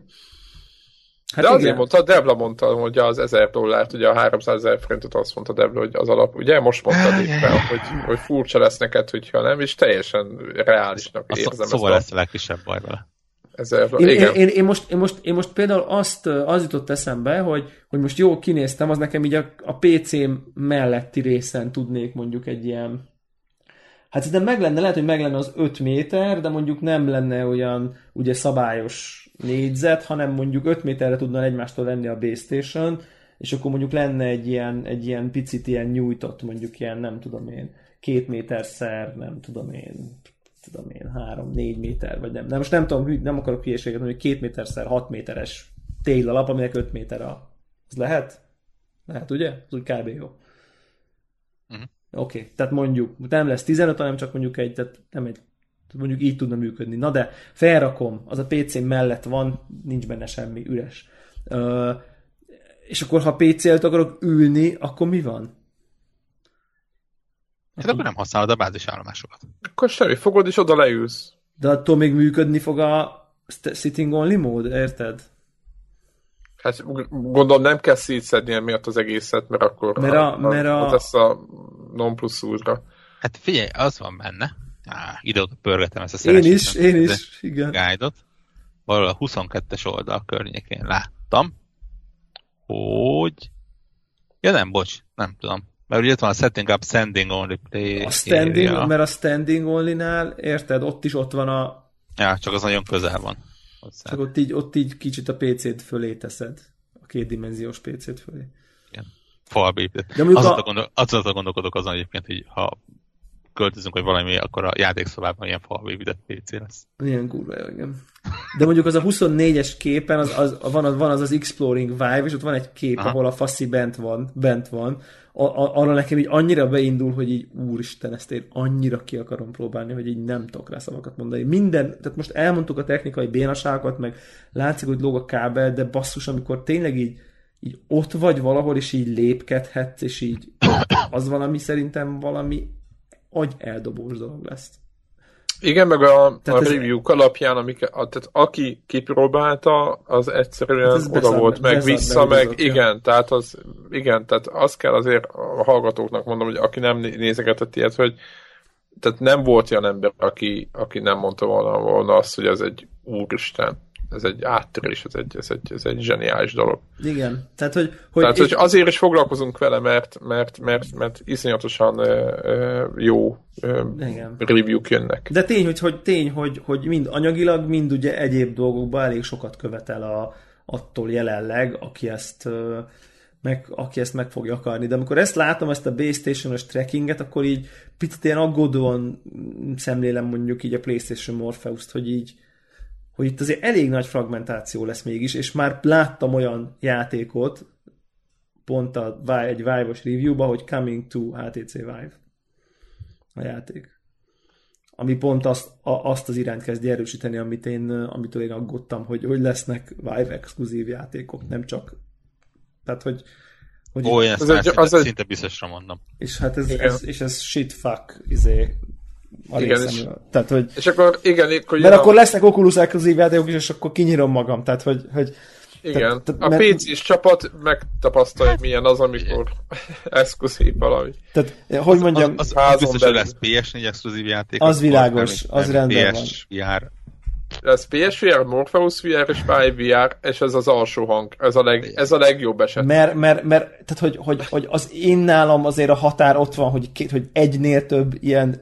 Hát De igen. azért mondta, Debla mondta, hogy az 1000 dollárt, ugye a 300 ezer forintot azt mondta Debla, hogy az alap, ugye most mondta éppen, hogy, hogy furcsa lesz neked, hogyha nem, és teljesen reálisnak a érzem. Szóval lesz a legkisebb baj vele. Én, én, én, én, most, én, most, én most például azt, az jutott eszembe, hogy, hogy most jó kinéztem, az nekem így a, a PC melletti részen tudnék mondjuk egy ilyen Hát szerintem meg lenne, lehet, hogy meg lenne az 5 méter, de mondjuk nem lenne olyan ugye szabályos négyzet, hanem mondjuk 5 méterre tudna egymástól lenni a base station, és akkor mondjuk lenne egy ilyen, egy ilyen picit ilyen nyújtott, mondjuk ilyen, nem tudom én, két méter szer, nem tudom én, tudom én, három, négy méter, vagy nem. De most nem tudom, nem akarok hülyeséget mondani, hogy két méter szer, hat méteres téglalap, aminek öt méter a... Ez lehet? Lehet, ugye? Az úgy kb. jó. Oké, okay. tehát mondjuk nem lesz 15, hanem csak mondjuk egy, tehát nem egy, mondjuk így tudna működni. Na de felrakom, az a PC mellett van, nincs benne semmi, üres. Uh, és akkor, ha PC-t akarok ülni, akkor mi van? Hát akkor nem használod a bázisállomásokat. Akkor semmi, fogod és oda leülsz. De attól még működni fog a sitting only mód, érted? Hát gondolom nem kell szétszedni emiatt az egészet, mert akkor mert a, a, mert a... lesz a non plus ultra. Hát figyelj, az van benne. Á, ide pörgetem ezt a Én is, én is, igen. Guide-ot. Valahol a 22-es oldal környékén láttam, hogy... Ja nem, bocs, nem tudom. Mert ugye ott van a setting up standing only play A standing, area. mert a standing only-nál, érted, ott is ott van a... Ja, csak az nagyon közel van. Hozzá. Csak ott így, ott így kicsit a PC-t fölé teszed. A kétdimenziós PC-t fölé. Igen. Falbépít. Azon a... Gondol, azon gondolkodok azon egyébként, hogy ha költözünk, hogy valami, akkor a játékszobában ilyen falbépített PC lesz. Ilyen kurva, igen. De mondjuk az a 24-es képen az, az, van, az, van az az Exploring Vive, és ott van egy kép, Aha. ahol a faszi bent van, bent van, a, a, arra nekem így annyira beindul, hogy így úristen, ezt én annyira ki akarom próbálni, hogy így nem tudok rá szavakat mondani. Minden, tehát most elmondtuk a technikai bénaságokat, meg látszik, hogy lóg a kábel, de basszus, amikor tényleg így, így ott vagy valahol, és így lépkedhetsz, és így az valami szerintem valami agy eldobós dolog lesz. Igen, meg a, tehát a review alapján, amik, a, tehát aki kipróbálta, az egyszerűen hát oda beszad, volt, meg vissza, meg bizot, igen, tehát az, igen, tehát azt kell azért a hallgatóknak mondom, hogy aki nem nézegetett ilyet, hogy tehát nem volt olyan ember, aki, aki nem mondta volna, volna azt, hogy ez egy úristen ez egy áttörés, ez egy, ez egy, ez egy zseniális dolog. Igen. Tehát, hogy, hogy, Tehát, hogy azért is foglalkozunk vele, mert, mert, mert, mert iszonyatosan uh, jó Igen. review-k jönnek. De tény, hogy, hogy, tény hogy, hogy mind anyagilag, mind ugye egyéb dolgokban elég sokat követel a, attól jelenleg, aki ezt meg, aki ezt meg fogja akarni. De amikor ezt látom, ezt a Base Station-os trackinget, akkor így picit ilyen aggódóan szemlélem mondjuk így a PlayStation Morpheus-t, hogy így hogy itt azért elég nagy fragmentáció lesz mégis, és már láttam olyan játékot, pont a, egy Vive-os review-ba, hogy Coming to HTC Vive a játék. Ami pont azt, a, azt az irányt kezdi erősíteni, amit én, amitől én aggódtam, hogy, hogy lesznek Vive exkluzív játékok, nem csak Tehát, hogy, hogy Ó, én ezt Az az egy- szinte biztosra mondom. és hát ez, ez, és ez shit fuck, izé, a Igen, részemről. Tehát, hogy És akkor igen, akkor mert akkor lesznek Oculus exkluzív játékok is, és akkor kinyírom magam. Tehát, hogy, hogy Igen, tehát- a mert- PC-s csapat megtapasztalja, hogy milyen az, amikor exkluzív valami. tehát, hogy mondjam, az, az, az biztos, hogy belül. lesz PS4 exkluzív játék. Az világos, az rendben PS, VR. Lesz PSVR, Morpheus VR és Vive VR, és ez az alsó hang. Ez a, leg, ez a legjobb eset. mert, mert, mert tehát, hogy, hogy, hogy, az én nálam azért a határ ott van, hogy, két, hogy egynél több ilyen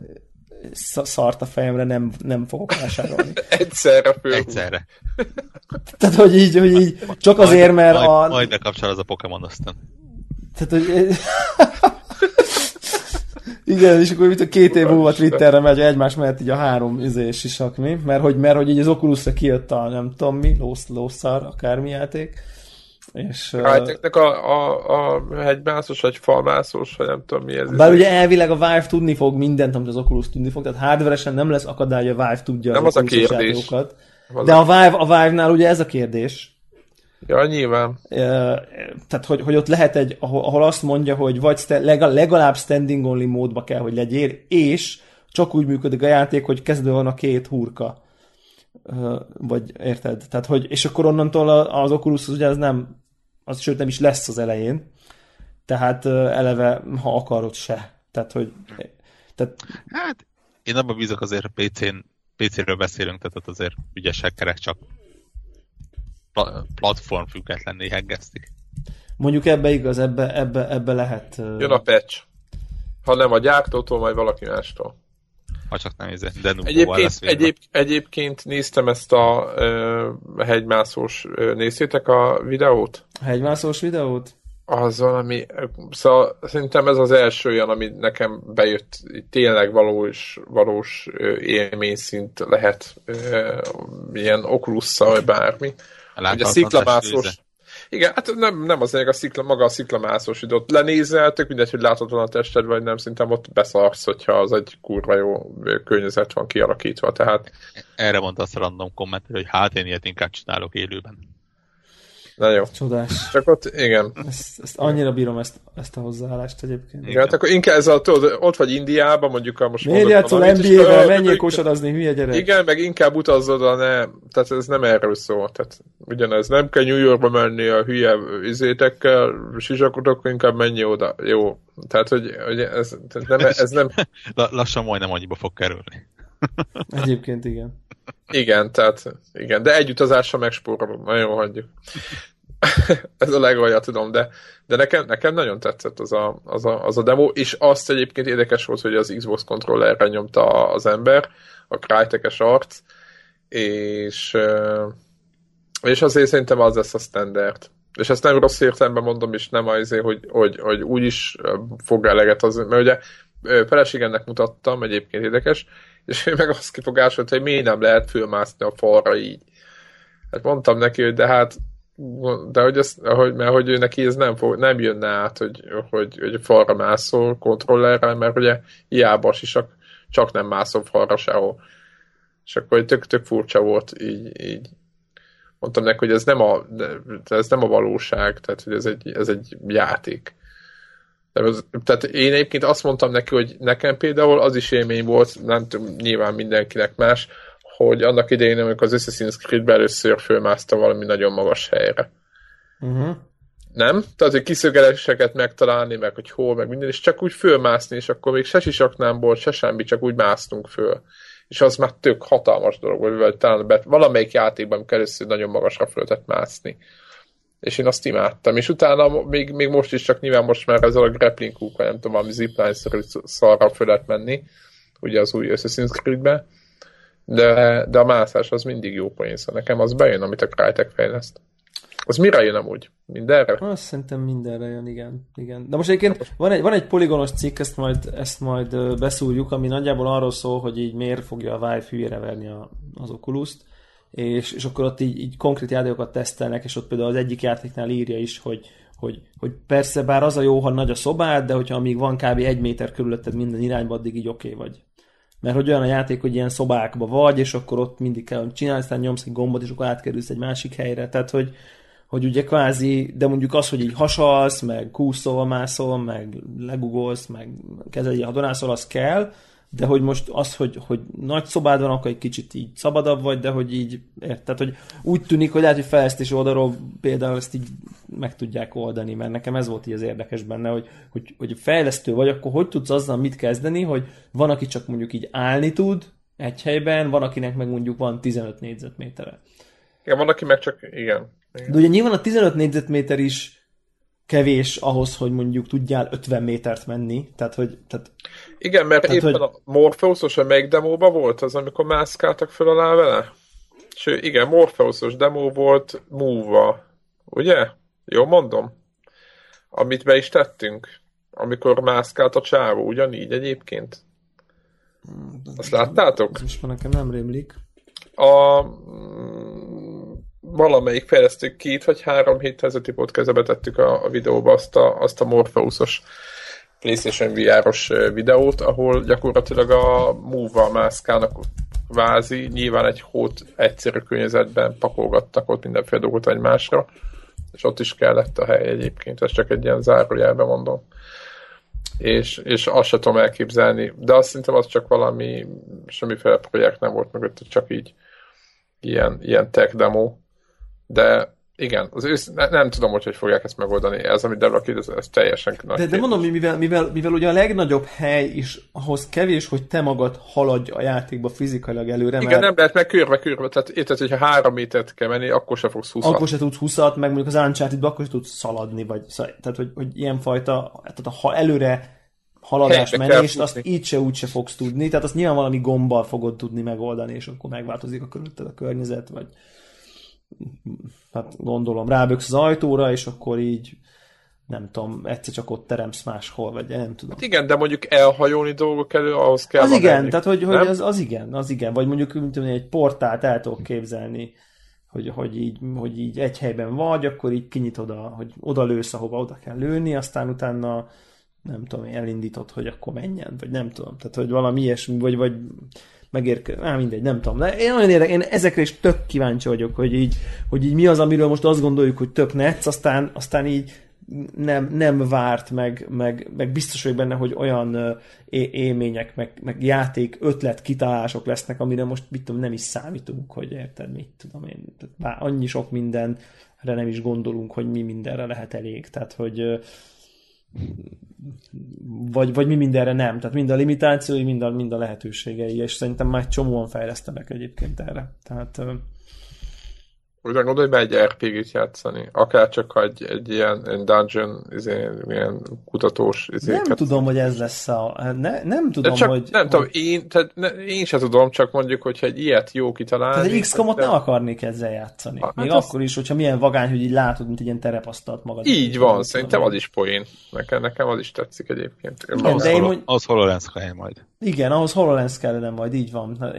szart a fejemre nem, nem fogok vásárolni. Egyszerre föl. Egyszerre. Tehát, hogy így, hogy így csak azért, mert majd, a... Majd bekapcsol az a Pokémon aztán. Tehát, hogy... Igen, és akkor mit a két év múlva Twitterre megy egymás mellett így a három izé sisakni, mert hogy, mert hogy így az Oculusra kijött a nem tudom mi, lósz, lószar, akármi játék, és... Hightechnek a, a, a hegymászos, vagy falmászos, vagy nem tudom mi ez. bár ugye elvileg a Vive tudni fog mindent, amit az Oculus tudni fog, tehát hardveresen nem lesz akadály, hogy a Vive tudja Nem az a Oculusos kérdés. játékokat. Az De a Vive, a Vive-nál ugye ez a kérdés, Ja, nyilván. Tehát hogy, hogy ott lehet egy, ahol, ahol azt mondja, hogy vagy legalább standing only módba kell, hogy legyél, és csak úgy működik a játék, hogy kezdve van a két hurka. Vagy érted? Tehát, hogy, és akkor onnantól a- az Oculus ugye az nem, az sőt nem is lesz az elején. Tehát eleve, ha akarod se. Tehát, hogy tehát, Hát, én abban bízok azért, a PC-n, PC-ről beszélünk, tehát ott azért ügyesek kerek csak pla- platform függetlenné heggeztik. mondjuk ebbe igaz, ebbe, ebbe, ebbe lehet. Jön a patch. Ha nem a gyártótól, majd valaki mástól. Ha csak nem izé, de nubbóval Egyébként, egyéb, egyébként néztem ezt a ö, hegymászós, ö, néztétek a videót? hegymászós videót? Az valami, szóval szerintem ez az első olyan, ami nekem bejött, tényleg valós, valós élményszint lehet ö, ilyen okulusszal, vagy bármi. Ugye sziklamászós. Igen, hát nem, nem az lényeg, a szikla, maga a sziklamászós, hogy ott lenézel, tök mindegy, hogy láthatatlan a tested, vagy nem, szerintem ott beszarsz, hogyha az egy kurva jó környezet van kialakítva, tehát Erre mondta azt a random kommentelő, hogy hát én ilyet inkább csinálok élőben. Na jó. Csodás. Csak ott, igen. Ezt, ezt annyira bírom ezt, ezt a hozzáállást egyébként. Igen, hát akkor inkább ez a, tudod, ott vagy Indiában, mondjuk a most Miért játszol NBA-vel? Menjél kosarazni, hülye gyerek. Igen, meg inkább utazzod a ne, tehát ez nem erről szól. Tehát ugyanez, nem kell New Yorkba menni a hülye izétekkel, sisakotok, inkább menj oda. Jó. Tehát, hogy, hogy ez, tehát nem, ez nem, La- lassan majdnem annyiba fog kerülni. Egyébként igen. Igen, tehát, igen, de egy utazásra megspórolom. Na jó, hagyjuk. ez a legalja, tudom, de, de nekem, nekem nagyon tetszett az a, az, a, az a demo, és azt egyébként érdekes volt, hogy az Xbox controllerre nyomta az ember, a Crytek-es arc, és, és azért szerintem az lesz a standard. És ezt nem rossz értelemben mondom, és nem azért, hogy, hogy, hogy úgy is fog eleget az, mert ugye feleségemnek mutattam, egyébként érdekes, és ő meg azt kifogásolt, hogy miért nem lehet fölmászni a falra így. Hát mondtam neki, hogy de hát de hogy ez, hogy, mert hogy ő neki ez nem, fog, nem jönne át, hogy, hogy, hogy falra mászol kontrollerrel, mert ugye hiába is csak, nem mászol falra sehol. És akkor tök, tök furcsa volt így, így. Mondtam neki, hogy ez nem a, ez nem a valóság, tehát hogy ez egy, ez egy játék. Tehát én egyébként azt mondtam neki, hogy nekem például az is élmény volt, nem tudom, nyilván mindenkinek más, hogy annak idején, amikor az Assassin's Creed-ben először fölmászta valami nagyon magas helyre. Uh-huh. Nem? Tehát, hogy kiszögeléseket megtalálni, meg hogy hol, meg minden, és csak úgy fölmászni, és akkor még se sisaknámból, se semmi, csak úgy másztunk föl. És az már tök hatalmas dolog, vagy, talán bet, valamelyik játékban, amikor először nagyon magasra föl mászni. És én azt imádtam. És utána még, még most is, csak nyilván most már ezzel a grappling hook, vagy nem tudom, valami zipline-szerű szarra föl lehet menni, ugye az új Assassin's Creed-ben. De, de a mászás az mindig jó poén, szóval nekem az bejön, amit a Crytek fejleszt. Az mire jön amúgy? Mindenre? Azt szerintem mindenre jön, igen. igen. De most egyébként van egy, van egy poligonos cikk, ezt majd, ezt majd beszúrjuk, ami nagyjából arról szól, hogy így miért fogja a Vive hülyére verni a, az Oculus-t, és, és akkor ott így, így konkrét játékokat tesztelnek, és ott például az egyik játéknál írja is, hogy, hogy, hogy persze bár az a jó, ha nagy a szobád, de hogyha amíg van kb. egy méter körülötted minden irányba, addig így oké okay vagy. Mert hogy olyan a játék, hogy ilyen szobákba vagy, és akkor ott mindig kell csinálni, aztán nyomsz egy gombot, és akkor átkerülsz egy másik helyre. Tehát, hogy, hogy ugye kvázi, de mondjuk az, hogy így hasalsz, meg kúszol, mászol, meg legugolsz, meg kezelj hadonászol, az kell, de hogy most az, hogy, hogy nagy szobád van, akkor egy kicsit így szabadabb vagy, de hogy így, érted, hogy úgy tűnik, hogy lehet, hogy fejlesztés oldalról például ezt így meg tudják oldani, mert nekem ez volt így az érdekes benne, hogy, hogy, hogy fejlesztő vagy, akkor hogy tudsz azzal mit kezdeni, hogy van, aki csak mondjuk így állni tud egy helyben, van, akinek meg mondjuk van 15 négyzetmétere. Igen, van, aki meg csak, igen. igen. De ugye nyilván a 15 négyzetméter is kevés ahhoz, hogy mondjuk tudjál 50 métert menni. Tehát, hogy, tehát, Igen, mert tehát, éppen hogy... a Morpheusos a meg demóba volt az, amikor mászkáltak föl alá vele? És igen, Morpheusos demo volt move ugye? Jó mondom? Amit be is tettünk. Amikor mászkált a csávó, ugyanígy egyébként. Azt láttátok? Most már nekem nem rémlik. A valamelyik fejlesztő két vagy három héttel ezelőtti podcastbe tettük a, a videóba azt a, azt a Morpheusos PlayStation VR-os videót, ahol gyakorlatilag a Move-val mászkálnak vázi, nyilván egy hót egyszerű környezetben pakolgattak ott mindenféle dolgot egymásra, és ott is kellett a hely egyébként, ez csak egy ilyen zárójelben mondom. És, és azt sem tudom elképzelni, de azt szerintem az csak valami, semmiféle projekt nem volt mögött, csak így ilyen, ilyen tech demo, de igen, az ősz, ne, nem tudom, hogy hogy fogják ezt megoldani. Ez, amit Debra ez, ez teljesen nagy. De, de mondom, mivel, mivel, mivel ugye a legnagyobb hely is ahhoz kevés, hogy te magad haladj a játékba fizikailag előre. Igen, mert... nem lehet meg körbe, körbe. Tehát érted, hogyha három métert kell menni, akkor se fogsz húszat. Akkor se tudsz húszat, meg mondjuk az uncharted akkor se tudsz szaladni, vagy tehát, hogy, hogy ilyenfajta, tehát ha előre haladás, menést, azt így se úgy se fogsz tudni, tehát azt nyilván valami gombbal fogod tudni megoldani, és akkor megváltozik a körülötted a környezet, vagy hát gondolom, ráböksz az ajtóra, és akkor így nem tudom, egyszer csak ott teremsz máshol, vagy nem tudom. Hát igen, de mondjuk elhajolni dolgok elő, ahhoz kell Az igen, tehát hogy, hogy az, az, igen, az igen, vagy mondjuk mint tudom, egy portált el tudok képzelni, hogy, hogy, így, hogy így egy helyben vagy, akkor így kinyitod, a, hogy oda lősz, ahova oda kell lőni, aztán utána nem tudom, elindítod, hogy akkor menjen, vagy nem tudom, tehát hogy valami ilyesmi, vagy, vagy megérkezik, á, mindegy, nem tudom. De én nagyon érdekes, én ezekre is tök kíváncsi vagyok, hogy így, hogy így mi az, amiről most azt gondoljuk, hogy tök netsz, aztán, aztán így nem, nem várt, meg, meg, meg biztos vagyok benne, hogy olyan élmények, meg, meg játék, ötlet, kitalálások lesznek, amire most mit tudom, nem is számítunk, hogy érted, mit tudom én. Bár annyi sok mindenre nem is gondolunk, hogy mi mindenre lehet elég. Tehát, hogy vagy, vagy mi mindenre nem. Tehát mind a limitációi, mind a, mind a lehetőségei, és szerintem már csomóan fejlesztenek egyébként erre. Tehát úgy gondolod, hogy megy RPG-t játszani? Akár csak egy, egy ilyen egy dungeon, izé, ilyen kutatós izé, Nem tudom, hogy ez lesz a... Ne, nem tudom, csak, hogy... Nem hogy... tudom, én, tehát ne, én sem tudom, csak mondjuk, hogyha egy ilyet jó kitalálni... Tehát egy XCOM-ot de... nem akarnék ezzel játszani. Hát Még az... akkor is, hogyha milyen vagány, hogy így látod, mint egy ilyen terepasztalt magad. Így van, szerintem az is poén. Nekem, nekem az is tetszik egyébként. Nem, de én mond... Az HoloLens majd. Igen, ahhoz HoloLens kellene majd, így van.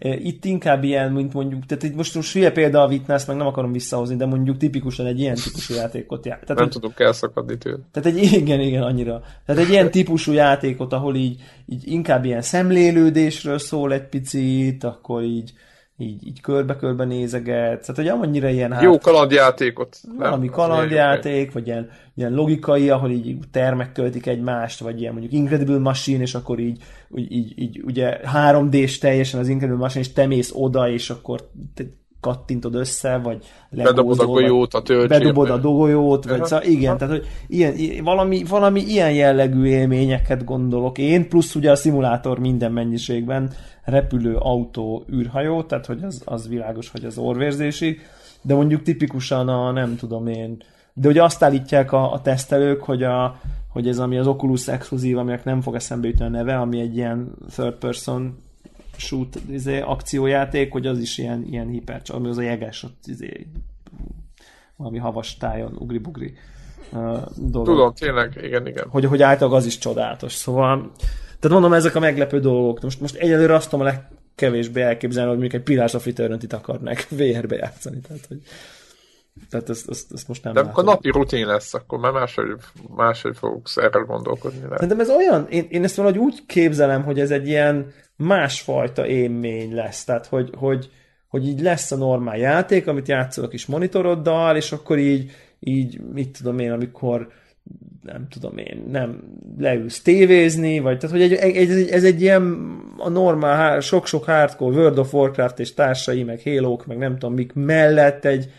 Itt inkább ilyen, mint mondjuk, tehát itt most most hülye példa a Witness, meg nem akarom visszahozni, de mondjuk tipikusan egy ilyen típusú játékot ját. Tehát, nem tudok elszakadni tőle. Tehát egy, igen, igen, annyira. Tehát egy ilyen típusú játékot, ahol így, így inkább ilyen szemlélődésről szól egy picit, akkor így, így, így körbe-körbe nézeget, tehát hogy annyira ilyen... Hát, Jó kalandjátékot. Valami kalandjáték, vagy ilyen, ilyen logikai, ahol így termek költik egymást, vagy ilyen mondjuk Incredible Machine, és akkor így, így, így, ugye 3D-s teljesen az Incredible Machine, és te mész oda, és akkor kattintod össze, vagy bedobod a golyót, a töltsét. Bedobod a golyót, vagy szóval igen, tehát hogy ilyen, valami, valami ilyen jellegű élményeket gondolok én, plusz ugye a szimulátor minden mennyiségben repülő autó űrhajó, tehát hogy az, az világos, hogy az orvérzési, de mondjuk tipikusan a nem tudom én, de ugye azt állítják a, a tesztelők, hogy, a, hogy ez ami az Oculus exkluzív, aminek nem fog eszembe jutni a neve, ami egy ilyen third person shoot izé, akciójáték, hogy az is ilyen, ilyen hiper, ami az a jeges, ott izé, valami havas tájon, ugri-bugri uh, dolog. Tudom, tényleg, igen, igen. Hogy, hogy általában az is csodálatos, szóval tehát mondom, ezek a meglepő dolgok. Most, most egyelőre azt tudom a legkevésbé elképzelni, hogy mondjuk egy Pillars of return itt akarnak VR-be játszani. Tehát, hogy, tehát ezt, ezt, ezt most nem De amikor napi rutin lesz, akkor már máshogy, máshogy fogsz erről gondolkodni. De ez olyan, én, én ezt valahogy úgy képzelem, hogy ez egy ilyen másfajta élmény lesz. Tehát, hogy, hogy, hogy így lesz a normál játék, amit játszol a kis monitoroddal, és akkor így, így mit tudom én, amikor nem tudom én, nem leülsz tévézni, vagy tehát, hogy egy, egy, ez, egy, ez egy ilyen a normál, sok-sok hardcore World of Warcraft és társai, meg halo meg nem tudom mik mellett egy,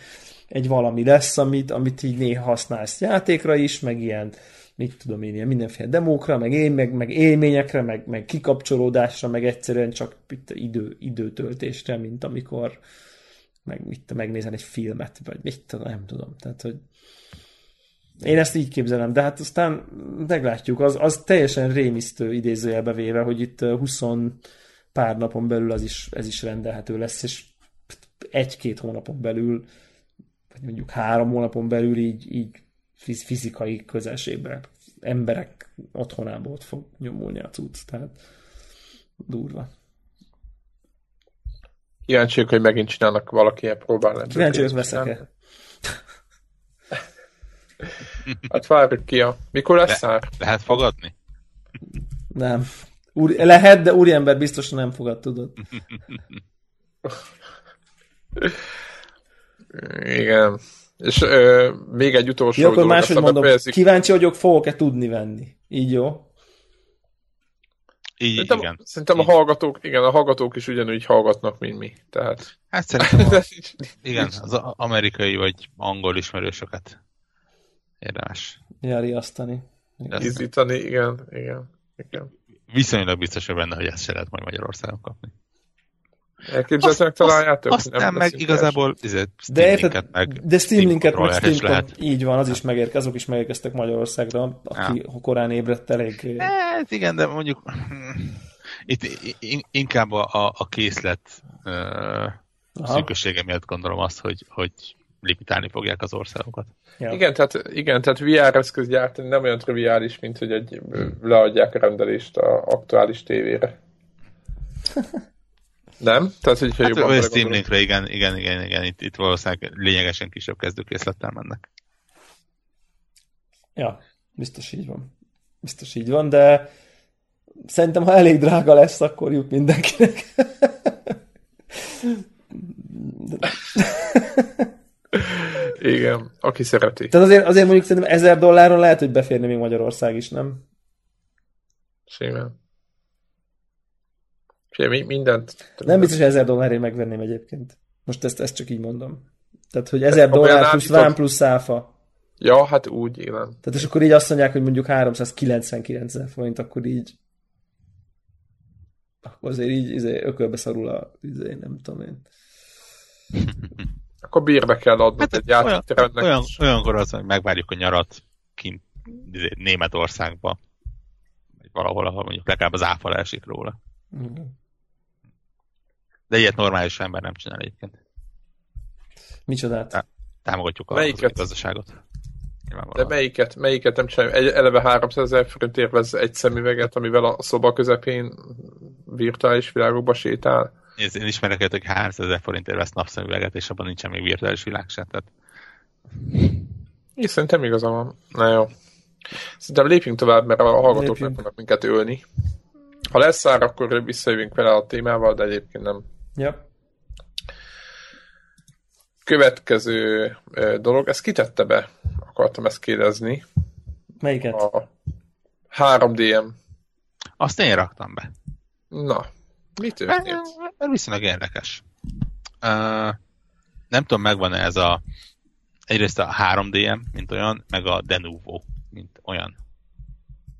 egy valami lesz, amit, amit így néha használsz játékra is, meg ilyen mit tudom én, ilyen mindenféle demókra, meg, én, meg, meg élményekre, meg, meg kikapcsolódásra, meg egyszerűen csak idő, időtöltésre, mint amikor meg, mit, megnézel egy filmet, vagy mit tudom, nem tudom. Tehát, hogy én ezt így képzelem, de hát aztán meglátjuk, az, az teljesen rémisztő idézőjelbe véve, hogy itt 20 pár napon belül az is, ez is rendelhető lesz, és egy-két hónapon belül, vagy mondjuk három hónapon belül így, így fizikai közelségbe emberek otthonából ott fog nyomulni a cucc, tehát durva. Kíváncsiak, hogy megint csinálnak valaki ilyen próbálni. Kíváncsi, hogy veszek-e. Hát várjuk ki a... Mikor lesz Le, szár? Lehet fogadni? Nem. Úr, lehet, de úriember biztosan nem fogad, tudod. Igen. És ö, még egy utolsó jó, akkor máshogy mondom, befejezik. kíváncsi vagyok, fogok-e tudni venni. Így jó? Így, szerintem, igen. Szerintem így. a hallgatók, igen, a hallgatók is ugyanúgy hallgatnak, mint mi. Tehát... Hát szerintem a, igen, az amerikai vagy angol ismerősöket érdemes. Ja, riasztani. Izítani, igen, igen, igen. Viszonylag biztos benne, hogy ezt se lehet majd Magyarországon kapni. Elképzelhetőnek találjátok? Azt nem, nem meg igazából izé, de, érted, meg de Steam linket meg Steam lehet. így van, az is megérkezik, azok is megérkeztek Magyarországra, aki ja. korán ébredt elég. Hát igen, de mondjuk itt inkább a, a készlet uh, szűkössége miatt gondolom azt, hogy, hogy limitálni fogják az országokat. Ja. Igen, tehát, igen, tehát VR eszköz gyártani nem olyan triviális, mint hogy egy, leadják a rendelést a aktuális tévére. Nem? Tehát, hogyha hát, jobban Steam Linkre, igen, igen, igen, igen, itt, itt valószínűleg lényegesen kisebb kezdőkészlettel mennek. Ja, biztos így van. Biztos így van, de szerintem, ha elég drága lesz, akkor jut mindenkinek. Igen, aki szereti. Tehát azért, azért mondjuk szerintem ezer dolláron lehet, hogy beférne még Magyarország is, nem? Simán. Fé, mindent... Nem biztos, hogy ezer dollárért megvenném egyébként. Most ezt, ezt csak így mondom. Tehát, hogy ezer dollár plusz vám plusz száfa. Ja, hát úgy, igen. Tehát és akkor így azt mondják, hogy mondjuk 399 ezer forint, akkor így akkor azért így izé, ökölbe szarul a izé, nem tudom én. Akkor bírbe kell adnod hát, egy játékteremnek. Olyan, olyan, olyankor az, hogy megvárjuk a nyarat kint izé, Németországba, vagy valahol, ahol mondjuk legalább az áfa esik róla. Mm. De ilyet normális ember nem csinál egyébként. Micsodát? Tá- támogatjuk a melyiket? gazdaságot. De melyiket, melyiket nem csináljuk? Egy, eleve 300 ezer forintért vesz egy szemüveget, amivel a szoba közepén virtuális világokba sétál. Én, én ismerek hogy 300 ezer forintért vesz napszemüveget, és abban nincsen még virtuális világ se. Tehát... Én szerintem igaza van. Na jó. Szerintem lépjünk tovább, mert a hallgatók meg fognak minket ölni. Ha lesz szár, akkor visszajövünk vele a témával, de egyébként nem. Ja. Következő dolog, ezt kitette be? Akartam ezt kérdezni. Melyiket? A 3DM. Azt én raktam be. Na, mi történt? Ez viszonylag érdekes. Uh, nem tudom, megvan-e ez a egyrészt a 3DM, mint olyan, meg a Denuvo, mint olyan.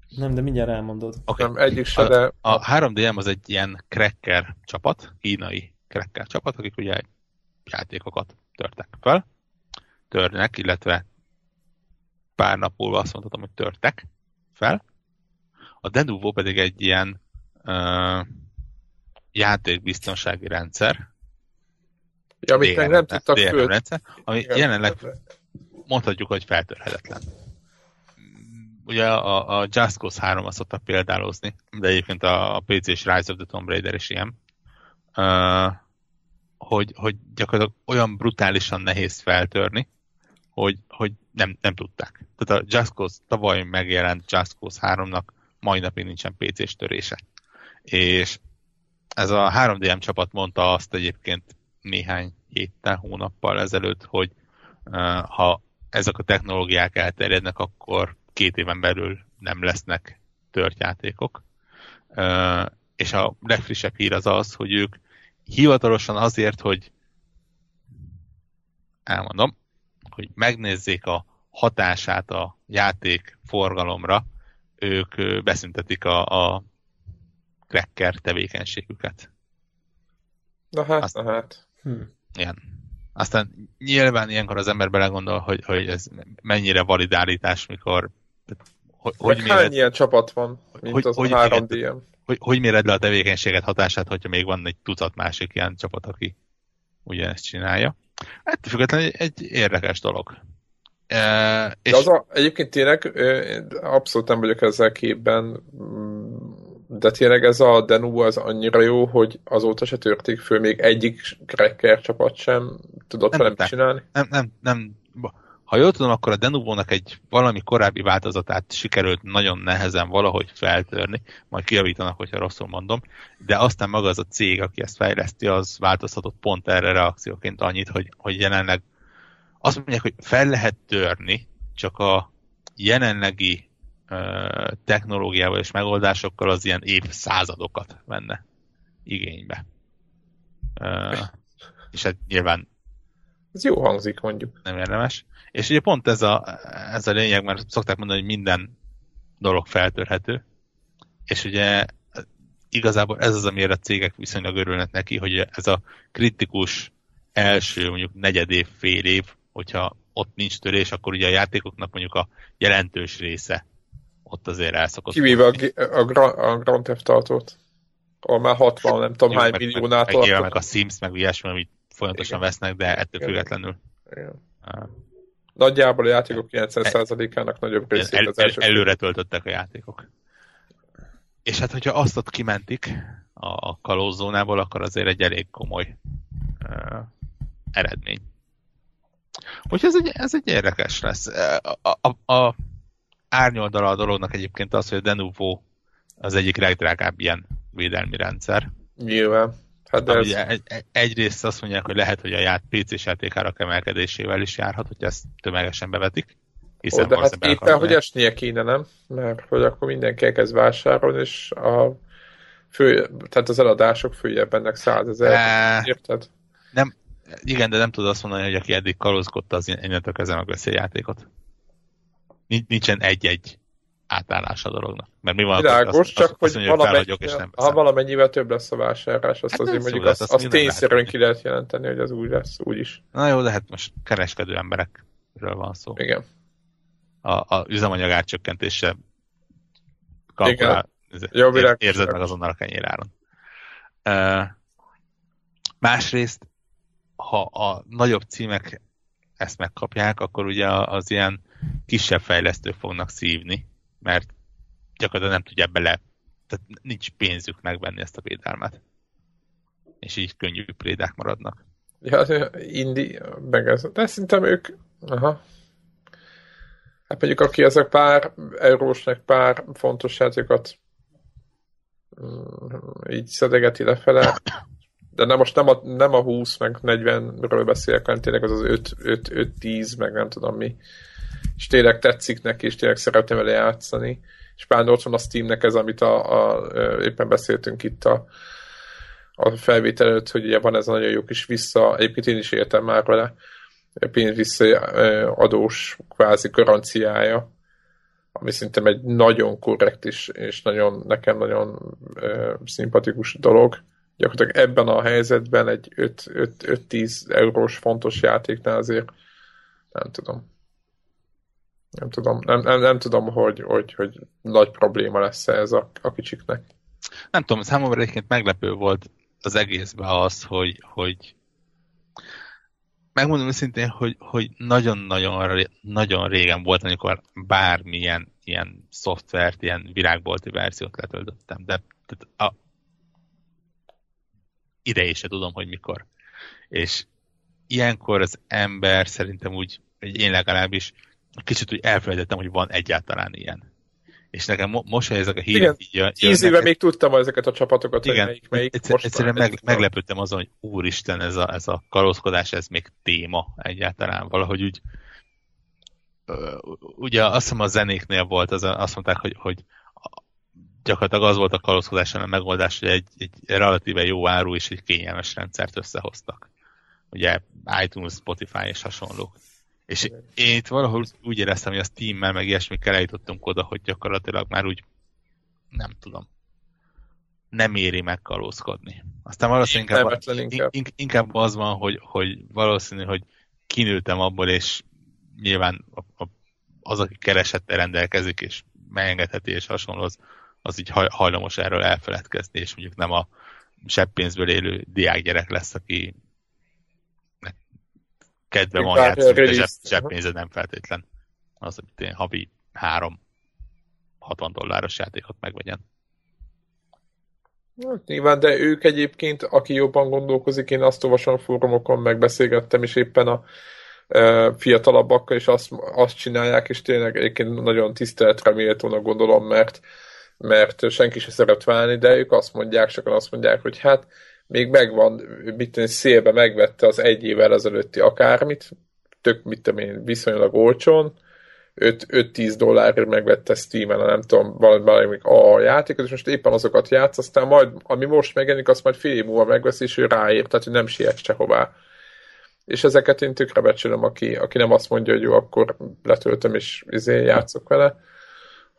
Nem, de mindjárt elmondod. Okay. Nem, egyik se, de... A, a 3DM az egy ilyen cracker csapat, kínai cracker csapat, akik ugye játékokat törtek fel. Törnek, illetve pár nap múlva azt mondhatom, hogy törtek fel. A Denuvo pedig egy ilyen uh, játékbiztonsági rendszer. Ja, amit DRM, nem tudtak föl... rendszer, ami Igen. jelenleg mondhatjuk, hogy feltörhetetlen ugye a, a Just Cause 3 azt szokta példálozni, de egyébként a, a PC-s Rise of the Tomb Raider is ilyen, uh, hogy, hogy gyakorlatilag olyan brutálisan nehéz feltörni, hogy, hogy nem, nem tudták. Tehát a Just Cause tavaly megjelent Just Cause 3-nak mai napig nincsen PC-s törése. És ez a 3DM csapat mondta azt egyébként néhány héttel, hónappal ezelőtt, hogy ha ezek a technológiák elterjednek, akkor két éven belül nem lesznek tört játékok. És a legfrissebb hír az az, hogy ők hivatalosan azért, hogy elmondom, hogy megnézzék a hatását a játék forgalomra, ők beszüntetik a, a cracker tevékenységüket. Na hát, Azt, na hát. Hm. Igen. Aztán nyilván ilyenkor az ember belegondol, hogy, hogy ez mennyire validálítás, mikor hogy, hogy méred, hány ilyen csapat van, mint hogy, az hogy, a három DM? Hogy, hogy méred le a tevékenységet hatását, hogyha még van egy tucat másik ilyen csapat, aki ugyanezt csinálja. Hát függetlenül egy, egy érdekes dolog. E, és... De az a, egyébként tényleg abszolút nem vagyok ezzel képben, mm, de tényleg ez a Denu az annyira jó, hogy azóta se törték föl, még egyik cracker csapat sem tudott nem, velem csinálni? Nem, nem, nem. Ha jól tudom, akkor a Denuvónak egy valami korábbi változatát sikerült nagyon nehezen valahogy feltörni, majd kiavítanak, hogyha rosszul mondom, de aztán maga az a cég, aki ezt fejleszti, az változhatott pont erre reakcióként annyit, hogy, hogy jelenleg azt mondják, hogy fel lehet törni, csak a jelenlegi uh, technológiával és megoldásokkal az ilyen évszázadokat venne igénybe. Uh, és hát nyilván ez jó hangzik, mondjuk. Nem érdemes. És ugye pont ez a, ez a lényeg, mert szokták mondani, hogy minden dolog feltörhető, és ugye igazából ez az, amire a cégek viszonylag örülnek neki, hogy ez a kritikus első mondjuk negyed év, fél év, hogyha ott nincs törés, akkor ugye a játékoknak mondjuk a jelentős része ott azért elszokott. Kivéve a, a, a Grand Theft Auto-t, ahol már 60, nem tudom hány milliónál tartott. Meg, meg a Sims, meg ilyesmi, amit folyamatosan Igen. vesznek, de ettől Igen. függetlenül. Igen. Nagyjából a játékok 90%-ának nagyobb részét el, az első. El, előre töltöttek a játékok. És hát, hogyha azt ott kimentik a, a kalózónából, akkor azért egy elég komoly uh, eredmény. Úgyhogy ez egy, ez egy érdekes lesz. A, a, a árnyoldala a dolognak egyébként az, hogy a Denuvo az egyik legdrágább ilyen védelmi rendszer. Nyilván. Hát de ez... egy, egyrészt azt mondják, hogy lehet, hogy a ját, PC-s játékárak emelkedésével is járhat, hogy ezt tömegesen bevetik. Hiszen oh, de hát éppen, hogy esnie kéne, nem? Mert hogy akkor mindenki elkezd vásárolni, és a fő, tehát az eladások följebb ennek százezer. E... Érted? Nem, igen, de nem tudod azt mondani, hogy aki eddig kalózkodta, az innentől kezdve megveszi a játékot. Nincsen egy-egy átállás a dolognak. Mert mi van, Világos, azt, csak azt, hogy, mondja, valamennyi, és nem ha valamennyivel több lesz a vásárlás, azt hát azért mondjuk azt, azt, azt tényszerűen ki lehet jelenteni, hogy az úgy lesz, úgy is. Na jó, de hát most kereskedő emberekről van szó. Igen. A, a üzemanyag átcsökkentése kalkulál, jó, érzed meg azonnal a kenyéráron. Uh, másrészt, ha a nagyobb címek ezt megkapják, akkor ugye az ilyen kisebb fejlesztők fognak szívni, mert gyakorlatilag nem tudja bele, tehát nincs pénzük megvenni ezt a védelmet. És így könnyű prédák maradnak. Ja, indi, meg ez. De szerintem ők, aha. Hát mondjuk aki ezek pár eurósnak pár fontos játékokat mm, így szedegeti lefele, de nem most nem a, nem a 20 meg 40-ről beszélek, hanem tényleg az az 5-10 meg nem tudom mi és tényleg tetszik neki, és tényleg szeretem vele játszani. És pár ott van a Steamnek ez, amit a, a, éppen beszéltünk itt a, a felvétel előtt, hogy ugye van ez a nagyon jó kis vissza, egyébként én is értem már vele, pénz visszaadós kvázi garanciája, ami szerintem egy nagyon korrekt is, és nagyon, nekem nagyon ö, szimpatikus dolog. Gyakorlatilag ebben a helyzetben egy 5-10 eurós fontos játéknál azért nem tudom nem tudom, nem, nem, nem tudom, hogy, hogy, hogy nagy probléma lesz ez a, a kicsiknek. Nem tudom, számomra egyébként meglepő volt az egészben az, hogy, hogy megmondom őszintén, hogy, hogy nagyon-nagyon nagyon régen volt, amikor bármilyen ilyen szoftvert, ilyen virágbolti verziót letöltöttem, de a, idejé se tudom, hogy mikor. És ilyenkor az ember szerintem úgy, én legalábbis kicsit úgy elfelejtettem, hogy van egyáltalán ilyen. és nekem mo- most, hogy ezek a hírek Igen, így jön, Tíz éve még tudtam ezeket a csapatokat, hogy igen, melyik, melyik. egyszer, egyszerűen meg, meglepődtem azon, hogy úristen, ez a, ez a kalózkodás, ez még téma egyáltalán. Valahogy úgy, ugye azt hiszem a zenéknél volt, az, azt mondták, hogy, hogy gyakorlatilag az volt a kalózkodáson a megoldás, hogy egy, egy relatíve jó áru és egy kényelmes rendszert összehoztak. Ugye iTunes, Spotify és hasonlók. És én itt valahol úgy éreztem, hogy a Steam-mel meg ilyesmikkel eljutottunk oda, hogy gyakorlatilag már úgy nem tudom, nem éri meg kalózkodni. Aztán valószínűleg inkább, inkább. in- inkább az van, hogy, hogy valószínű, hogy kinőttem abból, és nyilván a, a, az, aki keresettel rendelkezik, és megengedheti, és hasonló, az, az így haj- hajlamos erről elfeledkezni, és mondjuk nem a sebbpénzből élő diákgyerek lesz, aki kedve van játszani, de zseb, release-t. zseppénzed nem feltétlen. Az, hogy én havi három 60 dolláros játékot megvegyen. Hát, nyilván, de ők egyébként, aki jobban gondolkozik, én azt olvasom a fórumokon, megbeszélgettem is éppen a e, fiatalabbakkal, és azt, azt csinálják, és tényleg egyébként nagyon tiszteletre méltónak gondolom, mert, mert senki se szeret válni, de ők azt mondják, sokan azt mondják, hogy hát még megvan, mit szélbe megvette az egy évvel ezelőtti akármit, tök, mit tudom én, viszonylag olcsón, 5-10 dollárért megvette Steam-en, nem tudom, valami a játékot, és most éppen azokat játsz, aztán majd, ami most megjelenik, azt majd fél év múlva megvesz, és ő ráér, tehát hogy nem siet sehová. És ezeket én tökre becsülöm, aki, aki nem azt mondja, hogy jó, akkor letöltöm és izé játszok vele,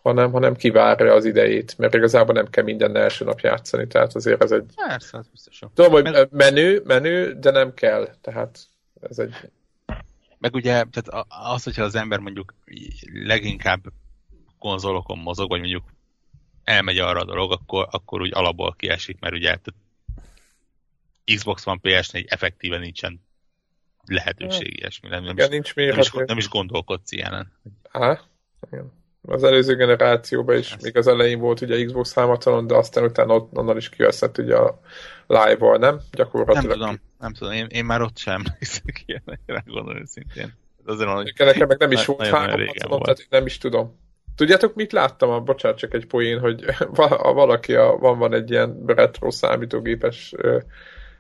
hanem, hanem kivárja az idejét, mert igazából nem kell minden első nap játszani, tehát azért ez egy... Persze, az biztos. jó. Tudom, hogy Meg- menő, menő, de nem kell, tehát ez egy... Meg ugye, tehát az, hogyha az ember mondjuk leginkább konzolokon mozog, vagy mondjuk elmegy arra a dolog, akkor, akkor úgy alapból kiesik, mert ugye Xbox van, PS4, effektíven nincsen lehetőség ilyesmi. Nem, nem, Igen, is, nincs nem, is, mérhető. nem is gondolkodsz ilyenen. Á, igen. Az előző generációban is, még az elején volt ugye Xbox 360 de aztán utána ott, onnan is kiveszett ugye a live-val, nem? Nem Gyakorlatilag. tudom, nem tudom, én, én már ott sem emlékszek ilyenekre, gondolom szintén. Azért van, Nekem meg nem is volt nagyon-nagyon 360 régen volt. tehát nem is tudom. Tudjátok, mit láttam? A, bocsánat, csak egy poén, hogy valaki a, van, van egy ilyen retro számítógépes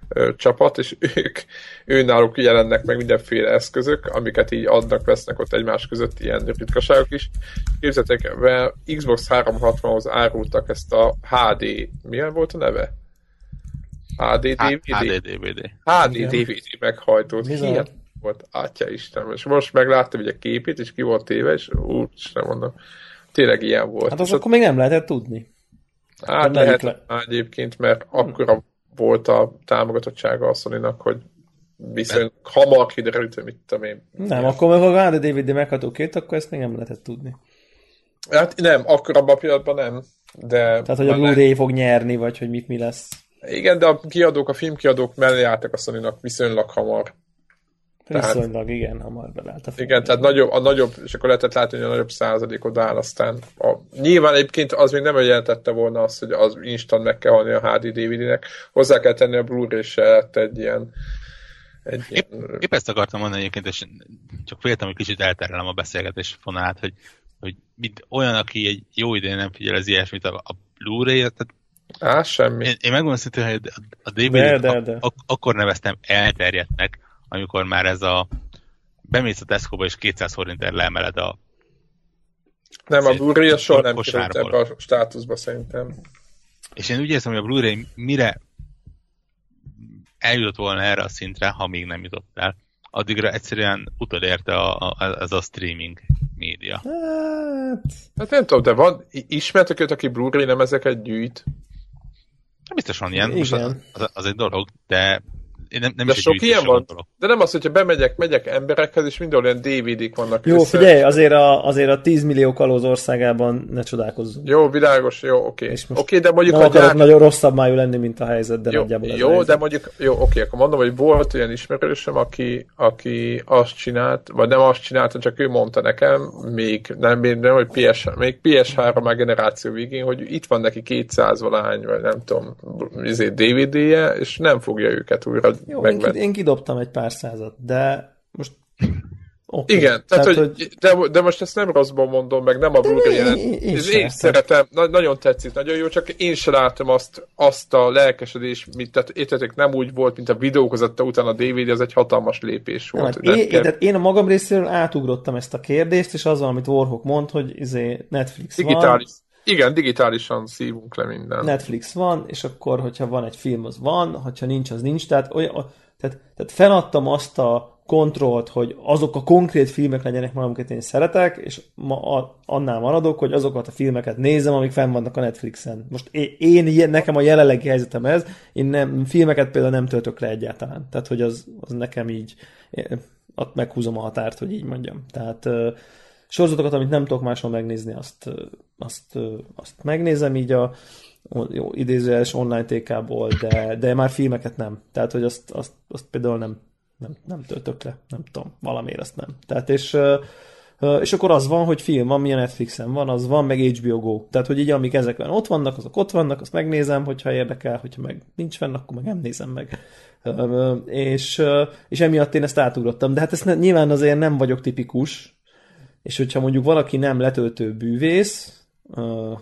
ö, csapat, és ők, ő náluk jelennek meg mindenféle eszközök, amiket így adnak, vesznek ott egymás között ilyen ritkaságok is. Képzeljétek, el, Xbox 360-hoz árultak ezt a HD, milyen volt a neve? HD DVD? HD DVD. HD. DVD meghajtót. Hihet volt, Atya Isten. És most megláttam ugye a képét, és ki volt téve, és úristen mondom, tényleg ilyen volt. Hát És az akkor még nem lehetett tudni. hát lehet le- egyébként, mert akkora volt a támogatottsága a sony hogy viszonylag hamar kiderült, hogy mit tudom én. Nem, akkor meg a HD DVD megható két, akkor ezt még nem lehetett tudni. Hát nem, akkor abban a pillanatban nem. De Tehát, hogy a Blu-ray fog nyerni, vagy hogy mit mi lesz. Igen, de a kiadók, a filmkiadók mellé álltak a sony viszonylag hamar. Tehát- Viszonylag, igen, hamar belállt a. Igen, tehát nagyobb, a nagyobb, és akkor lehetett látni, hogy a nagyobb százalék odaáll aztán. A, nyilván egyébként az még nem jelentette volna azt, hogy az instant meg kell halni a HD DVD-nek. Hozzá kell tenni a Blu-ray se lett egy ilyen, egy ilyen Épp ezt akartam mondani egyébként, és csak féltem, hogy kicsit elterelem a beszélgetés fonalát, hogy, hogy mint olyan, aki egy jó idén nem figyel az ilyesmit, a, a Blu-ray, tehát Á, semmi. én, én megmondom szintén, hogy a DVD De, de, de. Ak- akkor neveztem elterjedtnek, amikor már ez a bemész a Tesco-ba és 200 forintért leemeled a Nem, a Blu-ray az soha nem került ebbe a státuszba szerintem. És én úgy érzem, hogy a Blu-ray mire eljutott volna erre a szintre, ha még nem jutott el, addigra egyszerűen utolérte a, a, ez a streaming média. Hát, Hát nem tudom, de van, ismertek őt, aki Blu-ray nem ezeket gyűjt? Biztos van ilyen, most Igen. az, az, az egy dolog, de én nem, nem De is sok ilyen van? gondolok. De nem az, hogyha bemegyek, megyek emberekhez, és mindenhol ilyen DVD-k vannak. jó, össze- figyelj, azért a, azért a 10 millió kalóz országában ne csodálkozzunk. Jó, világos, jó, oké. És Oké, most de mondjuk Nem a akarok gyár... nagyon rosszabb májú lenni, mint a helyzet, de Jó, nagyjából jó helyzet. de mondjuk, jó, oké, akkor mondom, hogy volt olyan ismerősöm, aki, aki azt csinált, vagy nem azt csinálta, csak ő mondta nekem, még nem, nem hogy PS, még PS3 már generáció végén, hogy itt van neki 200 valány, vagy nem tudom, izé DVD-je, és nem fogja őket újra Jó, én, megvenni. én kidobtam egy pár százat, de most Okay. Igen, tehát, tehát hogy, hogy... De, de most ezt nem rosszban mondom, meg nem a Blu-ray jelent. Én, én, én szeretem, na, nagyon tetszik, nagyon jó, csak én se látom azt, azt a lelkesedést, mint, tehát értetek, nem úgy volt, mint a videókozatta után a DVD, ez egy hatalmas lépés volt. Nem, én, kell... tehát én a magam részéről átugrottam ezt a kérdést, és az, amit Warhawk mond, hogy izé Netflix Digitális. van. Igen, digitálisan szívunk le minden. Netflix van, és akkor, hogyha van egy film, az van, hogyha nincs, az nincs. Tehát, olyan, tehát, tehát feladtam azt a kontrollt, hogy azok a konkrét filmek legyenek már, amiket én szeretek, és ma annál maradok, hogy azokat a filmeket nézem, amik fenn vannak a Netflixen. Most én, én nekem a jelenlegi helyzetem ez, én nem, filmeket például nem töltök le egyáltalán. Tehát, hogy az, az nekem így, ott meghúzom a határt, hogy így mondjam. Tehát sorozatokat, amit nem tudok máshol megnézni, azt, azt, azt megnézem így a jó, idézőjeles online TK-ból, de, de már filmeket nem. Tehát, hogy azt, azt, azt például nem, nem, nem töltök le, nem tudom, valamiért azt nem. Tehát és, és akkor az van, hogy film, ami a Netflixen van, az van, meg HBO Go. Tehát, hogy így amik ezekben ott vannak, azok ott vannak, azt megnézem, hogyha érdekel, hogyha meg nincs fenn, akkor meg nem nézem meg. És, és emiatt én ezt átugrottam. De hát ezt nyilván azért nem vagyok tipikus, és hogyha mondjuk valaki nem letöltő bűvész,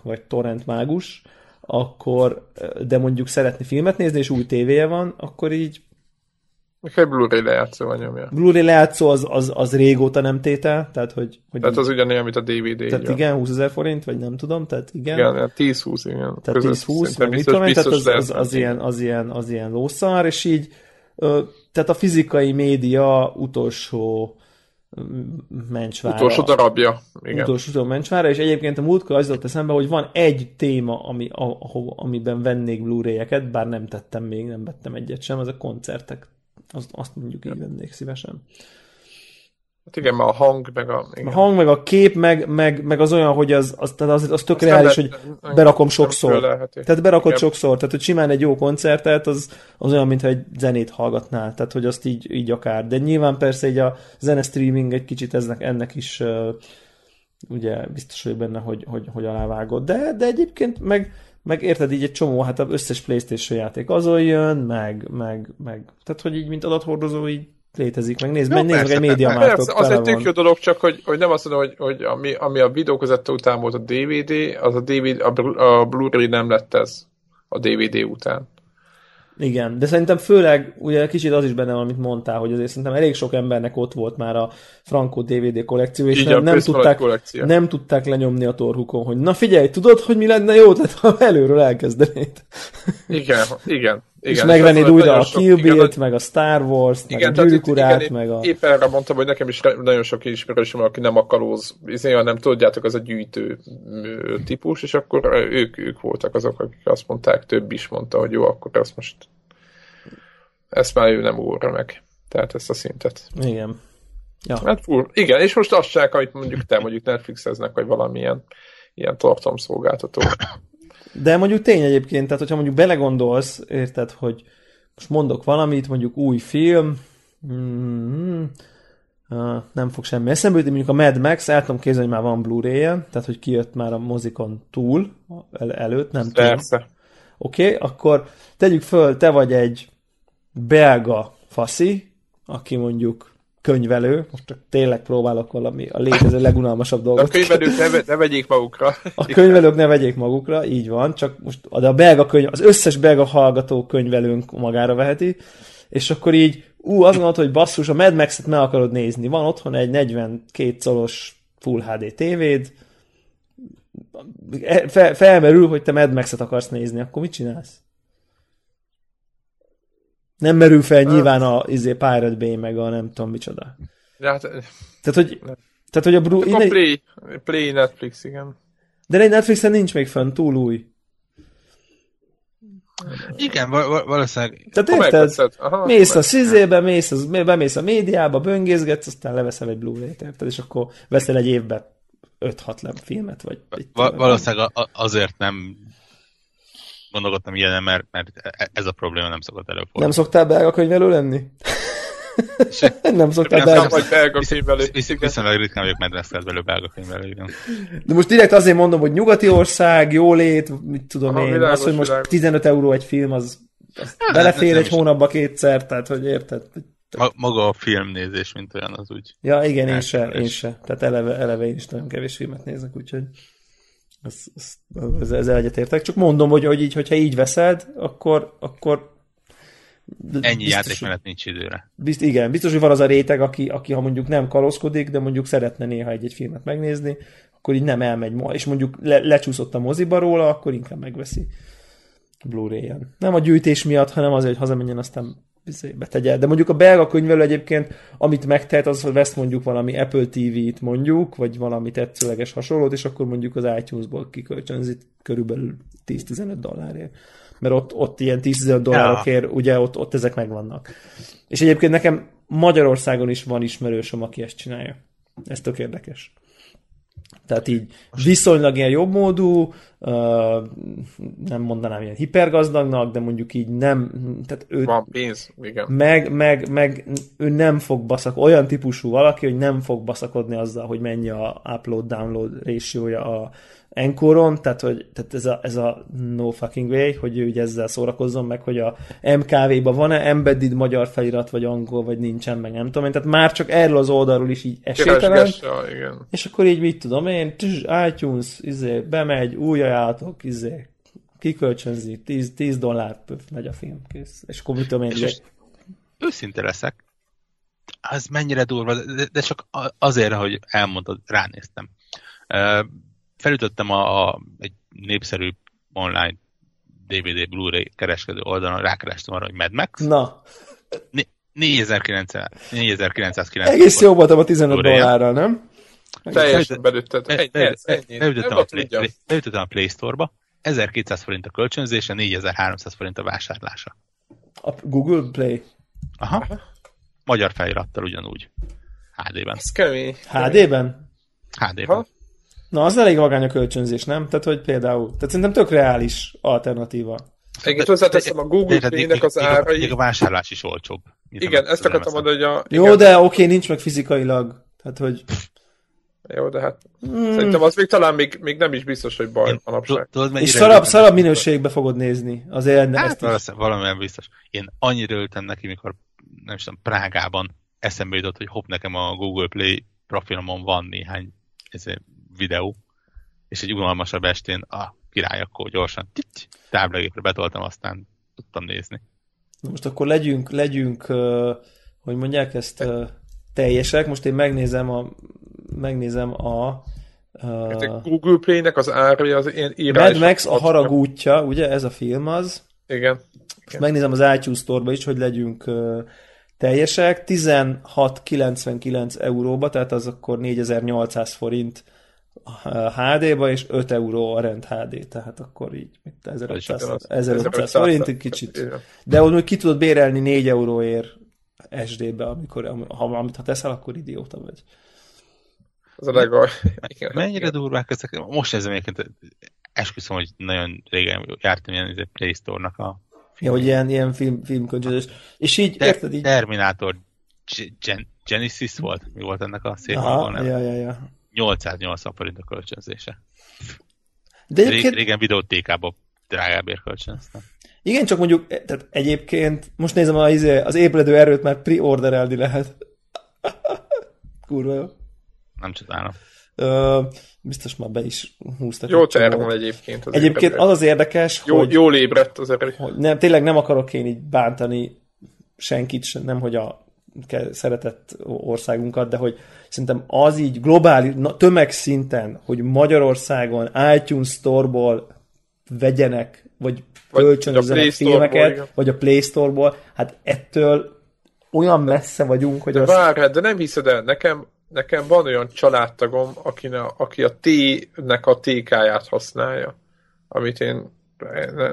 vagy torrent mágus, akkor, de mondjuk szeretni filmet nézni, és új tévéje van, akkor így egy Blu-ray lejátszó nyomja. Blu-ray lejátszó az, az, az régóta nem tétel, tehát hogy... hogy tehát az ugyanilyen, mint a DVD. Tehát igen, 20 ezer forint, vagy nem tudom, tehát igen. Igen, 10-20, igen. Tehát 10-20, meg mit tudom én, tehát az, az, az, ilyen, az, ilyen, az ilyen lószar, és így, tehát a fizikai média utolsó mencsvára. Utolsó darabja. Igen. Utolsó mencsvára, és egyébként a múltkor az jutott eszembe, hogy van egy téma, ami, ahol, amiben vennék Blu-ray-eket, bár nem tettem még, nem vettem egyet sem, az a koncertek azt, azt mondjuk így vennék szívesen. Hát igen, mert a hang, meg a... Igen. A hang, meg a kép, meg, meg, meg az olyan, hogy az, az, tehát az, az tök reális, hogy berakom sokszor. Tehát berakod igen. sokszor, tehát hogy simán egy jó koncertet, az, az olyan, mintha egy zenét hallgatnál, tehát hogy azt így, így akár. De nyilván persze így a zene streaming egy kicsit eznek, ennek is uh, ugye biztos hogy benne, hogy, hogy, hogy alávágod. De, de egyébként meg meg érted így egy csomó, hát az összes Playstation játék azon jön, meg, meg, meg, tehát hogy így, mint adathordozó, így létezik, meg nézd, nézd meg egy média Persze, az egy tök jó dolog, csak hogy, hogy nem azt mondom, hogy, hogy ami, ami a videókozetta után volt a DVD, az a, DVD, a, a Blu-ray nem lett ez a DVD után. Igen, de szerintem főleg, ugye kicsit az is benne van, amit mondtál, hogy azért szerintem elég sok embernek ott volt már a Franco DVD kollekció, és nem, nem, tudták, nem tudták lenyomni a torhukon, hogy na figyelj, tudod, hogy mi lenne jó, tehát ha előről elkezdenéd. Igen, igen. Igen, és megvennéd újra a Kill Bill-t, meg a Star Wars-t, meg a Gyűrűk urát, meg a... Éppen erre mondtam, hogy nekem is nagyon sok ismerősöm, aki nem a kalóz, izé, nem tudjátok, az a gyűjtő típus, és akkor ők, ők voltak azok, akik azt mondták, több is mondta, hogy jó, akkor ezt most ezt már ő nem úrra meg. Tehát ezt a szintet. Igen. Ja. Hát full. Igen, és most azt csak, amit mondjuk te mondjuk Netflixeznek, vagy valamilyen ilyen tartalomszolgáltató. De mondjuk tény egyébként, tehát hogyha mondjuk belegondolsz, érted, hogy most mondok valamit, mondjuk új film, mm-hmm, uh, nem fog semmi eszembe jutni, mondjuk a Mad Max, el tudom képzelni, hogy már van Blu-ray-je, tehát hogy kijött már a mozikon túl, el- előtt, nem Persze. tudom. Oké, okay, akkor tegyük föl, te vagy egy belga faszi, aki mondjuk könyvelő, most csak tényleg próbálok valami a létező legunalmasabb dolgot. A könyvelők ne, ne vegyék magukra. A könyvelők ne vegyék magukra, így van, csak most de a belga könyv, az összes belga hallgató könyvelőnk magára veheti, és akkor így, ú, azt gondolod, hogy basszus, a Mad Max-et meg akarod nézni, van otthon egy 42 colos Full HD tévéd, fel, felmerül, hogy te Mad Max-et akarsz nézni, akkor mit csinálsz? Nem merül fel nyilván a izé, Pirate Bay, meg a nem tudom micsoda. Ja, hát, tehát, hogy, tehát, hogy a Bru... A innen... Play, Play Netflix, igen. De egy Netflixen nincs még fönn, túl új. Igen, val- valószínűleg. Tehát érted? Aha, mész a szizébe, mész, az, bemész a médiába, böngészgetsz, aztán leveszel egy Blu-ray-t, érted? És akkor veszel egy évbe 5-6 lem filmet, vagy... Va- valószínűleg azért nem gondolkodtam ilyen, mert, mert ez a probléma nem szokott előfordulni. Nem szoktál belga könyvelő lenni? nem szoktál belga. Nem vagy belga könyvelő. Viszonylag ritkán vagyok medreszteltbelő belga könyvelő, igen. De most direkt azért mondom, hogy nyugati ország, jólét, mit tudom Aha, én, világos, az, hogy most világos. 15 euró egy film, az, az hát, belefér egy hónapba kétszer, tehát hogy érted? Ma, maga a filmnézés, mint olyan, az úgy. Ja, igen, én se, én se. Tehát eleve, eleve én is nagyon kevés filmet nézek, úgyhogy ez, ez, ezzel egyetértek. Csak mondom, hogy, hogy így, hogyha így veszed, akkor, akkor Ennyi biztos, játékmenet nincs időre. Bizt, igen, biztos, hogy van az a réteg, aki, aki ha mondjuk nem kalózkodik, de mondjuk szeretne néha egy-egy filmet megnézni, akkor így nem elmegy, és mondjuk le, lecsúszott a moziba róla, akkor inkább megveszi Blu-ray-en. Nem a gyűjtés miatt, hanem azért, hogy hazamenjen, aztán betegye. De mondjuk a belga könyvelő egyébként, amit megtehet, az, hogy vesz mondjuk valami Apple TV-t mondjuk, vagy valami tetszőleges hasonlót, és akkor mondjuk az iTunes-ból kikölcsönzi körülbelül 10-15 dollárért. Mert ott, ott ilyen 10-15 dollárokért, ja. ugye ott, ott ezek megvannak. És egyébként nekem Magyarországon is van ismerősöm, aki ezt csinálja. Ez tök érdekes. Tehát így viszonylag ilyen jobb módú, nem mondanám ilyen hipergazdagnak, de mondjuk így nem, tehát ő... Van pénz, igen. Meg, meg, meg ő nem fog baszak, olyan típusú valaki, hogy nem fog baszakodni azzal, hogy mennyi a upload-download ratio a Enkoron, tehát, hogy, tehát ez, a, ez a no fucking way, hogy ő ugye ezzel szórakozzon meg, hogy a MKV-ban van-e embedded magyar felirat, vagy angol, vagy nincsen, meg nem tudom én, tehát már csak erről az oldalról is így esélytelen. igen. És akkor így mit tudom én, tss, iTunes, izé, bemegy, új ajánlatok, izé, kikölcsönzi, 10, 10 dollár pöf, megy a film, kész. És akkor mit tudom én, és őszinte leszek, az mennyire durva, de, de csak azért, hogy elmondod, ránéztem felütöttem a, a, egy népszerű online DVD Blu-ray kereskedő oldalon, rákerestem arra, hogy Mad Max. Na. 4990. Egész jó voltam a 15 dollárral, nem? Teljesen belütted. Beütöttem a Play Store-ba, 1200 forint a kölcsönzése, 4300 forint a vásárlása. A Google Play? Aha. Magyar felirattal ugyanúgy. HD-ben. Ez kemény. HD-ben? HD-ben. Na, az elég vagány a kölcsönzés, nem? Tehát, hogy például, tehát szerintem tök reális alternatíva. Igen, hozzáteszem a Google Play-nek az árai. Még a vásárlás is olcsóbb. Igen, ezt akartam mondani, hogy a... Jó, de oké, nincs meg fizikailag. Tehát, hogy... Jó, de hát hmm. szerintem az még talán még, még nem is biztos, hogy baj manapság. És szarabb, szarabb minőségbe fogod nézni. Azért hát, ezt is. valamilyen biztos. Én annyira ültem neki, mikor nem is tudom, Prágában eszembe jutott, hogy hopp, nekem a Google Play profilomon van néhány ezért videó, és egy unalmasabb estén a király akkor gyorsan táblagépre betoltam, aztán tudtam nézni. Na most akkor legyünk, legyünk hogy mondják ezt, teljesek. Most én megnézem a megnézem a Uh, a Google Play-nek az ára az ilyen írás. Mad Max a harag útja, ugye ez a film az. Igen. Most Igen. megnézem az iTunes Store-ba is, hogy legyünk uh, teljesek. 16,99 euróba, tehát az akkor 4800 forint HD-ba, és 5 euró a rend HD, tehát akkor így 1500, 1500 forint, kicsit. De ott ki tudod bérelni 4 euróért SD-be, amikor, ha, amit ha teszel, akkor idióta vagy. Az a legal. Mennyire durvák ezek? Most nézem egyébként, esküszöm, hogy nagyon régen jártam ilyen izé Play Store-nak a Ja, hogy ilyen, ilyen film, filmkönyvözés. És így, Ter- érted így? Terminator Gen- Genesis volt? Mi volt ennek a szép Aha, ja, ja, ja. 880 forint a kölcsönzése. De egyébként... Régen videótékából drágábbért kölcsönöztem. Igen, csak mondjuk, tehát egyébként, most nézem az, izé, az ébredő erőt már pre-orderelni lehet. Kurva jó. Nem csodálom. Ö, biztos már be is húztak. Jó termel egyébként. Az egyébként ébredő. az az érdekes, jó, hogy... Jól ébredt az erő. Hogy nem, tényleg nem akarok én így bántani senkit, sem, nem hogy a szeretett országunkat, de hogy szerintem az így globális, tömegszinten, hogy Magyarországon iTunes Store-ból vegyenek, vagy kölcsönözzenek filmeket, vagy a Play Store-ból, hát ettől olyan messze vagyunk, hogy de az... Várj, hát, de nem hiszed el, nekem, nekem van olyan családtagom, aki, aki a T-nek a TK-ját használja, amit én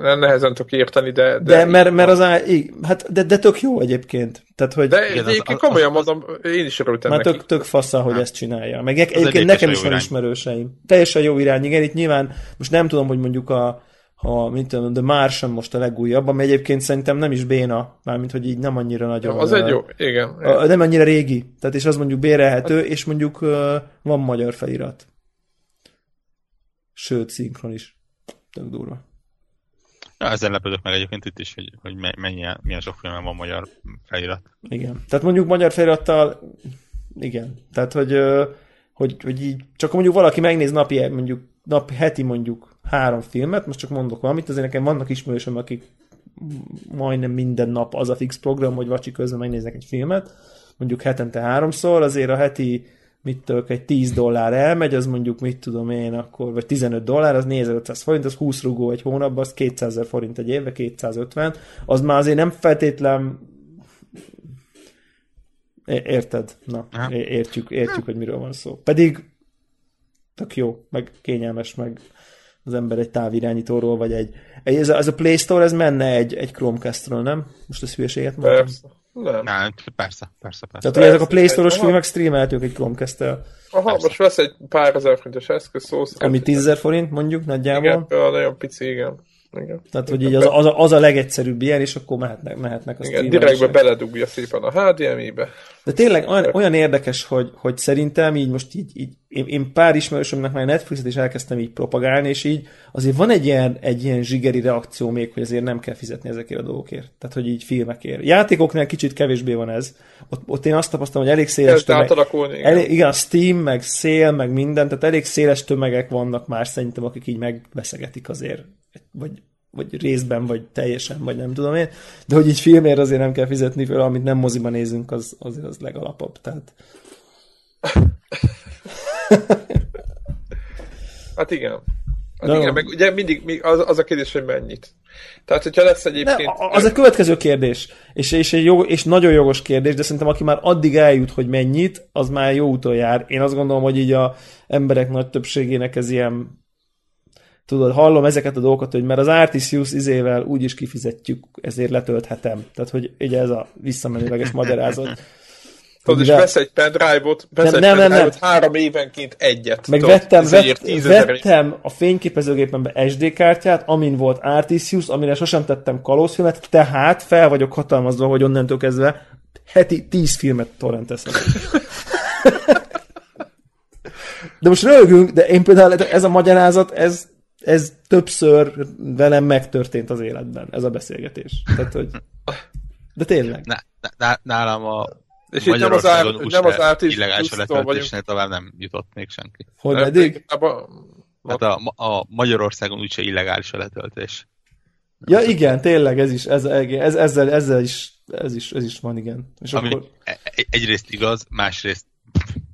nem nehezen tudok érteni, de... De, de mert, mert az á, hát, de, de tök jó egyébként. Tehát, hogy de igen, egyébként az, komolyan az, mondom, én is örültem Már tök, tök fassa, hogy hát. ezt csinálja. Meg egyébként nekem is van irány. ismerőseim. Teljesen jó irány, igen, itt nyilván most nem tudom, hogy mondjuk a, a mint tudom, The Martian most a legújabb, ami egyébként szerintem nem is béna, mármint, hogy így nem annyira nagyon... Ja, az egy jó, igen. A, nem annyira régi, tehát és az mondjuk bérelhető, hát, és mondjuk uh, van magyar felirat. Sőt, szinkron is. Tök durva. Ja, ezzel lepődök meg egyébként itt is, hogy, hogy mennyi, milyen sok filmen van magyar felirat. Igen. Tehát mondjuk magyar felirattal, igen. Tehát, hogy, hogy, hogy így, csak mondjuk valaki megnéz napi, mondjuk nap, heti mondjuk három filmet, most csak mondok valamit, azért nekem vannak ismerősöm, akik majdnem minden nap az a fix program, hogy vacsi közben megnéznek egy filmet, mondjuk hetente háromszor, azért a heti mit tudok, egy 10 dollár elmegy, az mondjuk mit tudom én akkor, vagy 15 dollár, az 4500 forint, az 20 rugó egy hónapban, az 200 forint egy évbe, 250, az már azért nem feltétlen Érted? Na, értjük, értjük, hogy miről van szó. Pedig tök jó, meg kényelmes, meg az ember egy távirányítóról, vagy egy... Ez a, ez a Play Store, ez menne egy, egy Chromecast-ről, nem? Most ez hülyeséget mondtam? Persze. Nem. Nem, persze, persze, persze. Tehát, hogy ezek a Play Store-os filmek streamelhetők egy Chromecast-tel. Aha, persze. most vesz egy pár ezer forintos eszköz, szó Ami 10 forint, mondjuk, nagyjából. Igen, nagyon pici, igen. Igen. Tehát, hogy így az, az, a, az a legegyszerűbb ilyen, és akkor mehetnek, mehetnek a Igen, direktbe beledugja szépen a HDMI-be. De tényleg olyan, olyan érdekes, hogy, hogy szerintem így most így, így én, én pár ismerősömnek már Netflixet is elkezdtem így propagálni, és így azért van egy ilyen, egy ilyen zsigeri reakció még, hogy azért nem kell fizetni ezekért a dolgokért. Tehát, hogy így filmekért. Játékoknál kicsit kevésbé van ez. Ott, ott én azt tapasztalom, hogy elég széles tömeg, igen. Elég, igen, Steam, meg szél, meg minden, tehát elég széles tömegek vannak már szerintem, akik így megveszegetik azért, vagy vagy részben, vagy teljesen, vagy nem tudom én, de hogy így filmért azért nem kell fizetni fel, amit nem moziban nézünk, az azért az legalapabb, tehát... hát igen. Hát no. igen, meg ugye mindig az, az a kérdés, hogy mennyit. Tehát, hogyha lesz egyébként... Ne, az a következő kérdés, és, és, egy jó, és nagyon jogos kérdés, de szerintem aki már addig eljut, hogy mennyit, az már jó úton jár. Én azt gondolom, hogy így a emberek nagy többségének ez ilyen tudod, hallom ezeket a dolgokat, hogy mert az Artisius izével úgyis kifizetjük, ezért letölthetem. Tehát, hogy ugye ez a visszamenőleges magyarázat. Tudod, és vesz egy pendrive-ot, vesz nem, egy nem, nem, nem. három évenként egyet. Meg tudod, vettem, vett, vettem a fényképezőgépembe SD kártyát, amin volt Artisius, amire sosem tettem kalózfilmet, tehát fel vagyok hatalmazva, hogy onnantól kezdve heti tíz filmet torrenteszem. de most rögünk, de én például ez a magyarázat, ez ez többször velem megtörtént az életben, ez a beszélgetés. Tehát, hogy... De tényleg. Na, na, nálam a és itt nem az, ár, nem az árt is illegális letöltésnél tovább nem jutott még senki. Hogy eddig? Hát a, a Magyarországon úgyse illegális a letöltés. Ja igen, tényleg, ez is, ez, ez, ezzel, ezzel is, ez is, ez is van, igen. És Ami akkor... E- e- egyrészt igaz, másrészt...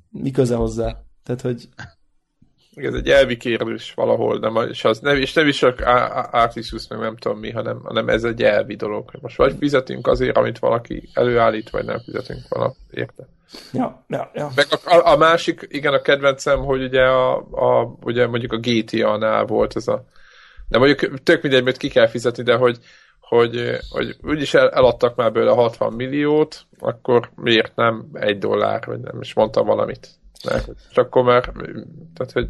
Mi köze hozzá? Tehát, hogy ez egy elvi kérdés valahol, nem, és, az nem, és nem is csak Artisius, meg nem tudom mi, hanem, hanem ez egy elvi dolog. Most vagy fizetünk azért, amit valaki előállít, vagy nem fizetünk valami, érte? Ja, ja, ja. Meg a, a, másik, igen, a kedvencem, hogy ugye, a, a, ugye mondjuk a GTA-nál volt ez a de mondjuk tök mindegy, mert ki kell fizetni, de hogy, hogy, hogy úgyis el, eladtak már belőle 60 milliót, akkor miért nem egy dollár, vagy nem, és mondtam valamit. És akkor már, tehát hogy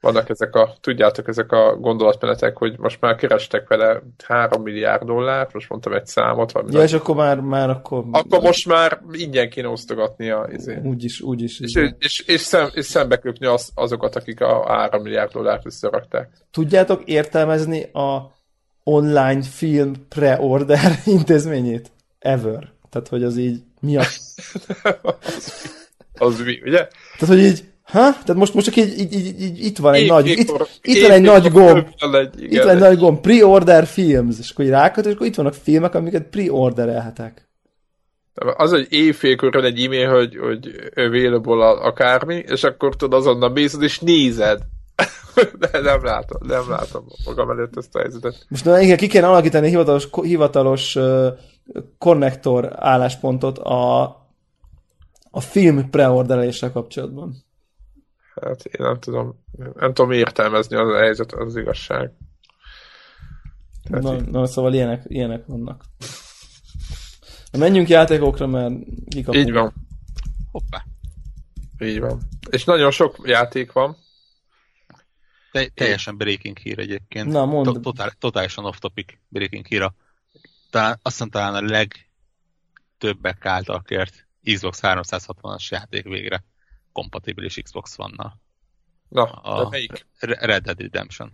vannak ezek a, tudjátok, ezek a gondolatmenetek, hogy most már kerestek vele 3 milliárd dollárt, most mondtam egy számot. Vagy ja, és akkor már, már akkor... Akkor most már ingyen kéne osztogatnia. Izé. Úgyis, úgyis. És, és, és, és, szem, és szembe köpni az, azokat, akik a 3 milliárd dollárt összerakták. Tudjátok értelmezni a online film pre-order intézményét? Ever. Tehát, hogy az így mi a... az mi, ugye? Tehát, hogy így Ha? Tehát most, most csak így, így, így, így itt van egy Épp, nagy, itt, itt van egy nagy gomb, egy, itt van egy nagy gomb, pre-order films, és akkor így rákat, és akkor itt vannak filmek, amiket pre-orderelhetek. Az, hogy éjfélkor van egy e-mail, hogy, hogy available akármi, és akkor tudod azonnal mész, és nézed. De nem látom, nem látom magam előtt ezt a helyzetet. Most na, igen, ki kéne alakítani hivatalos, hivatalos uh, konnektor álláspontot a, a film preordereléssel kapcsolatban. Hát én nem tudom, nem tudom értelmezni az a helyzet, az igazság. na, na, szóval ilyenek, ilyenek vannak. Menjünk játékokra, mert kikapunk. Így van. Hoppá. Így van. És nagyon sok játék van. Te, teljesen breaking hír egyébként. Na, mondd. Totál, totálisan off-topic breaking híra. Talán, azt mondta, talán a legtöbbek által kért Xbox 360-as játék végre kompatibilis Xbox One-nal. Na, a de melyik? Red Dead Redemption.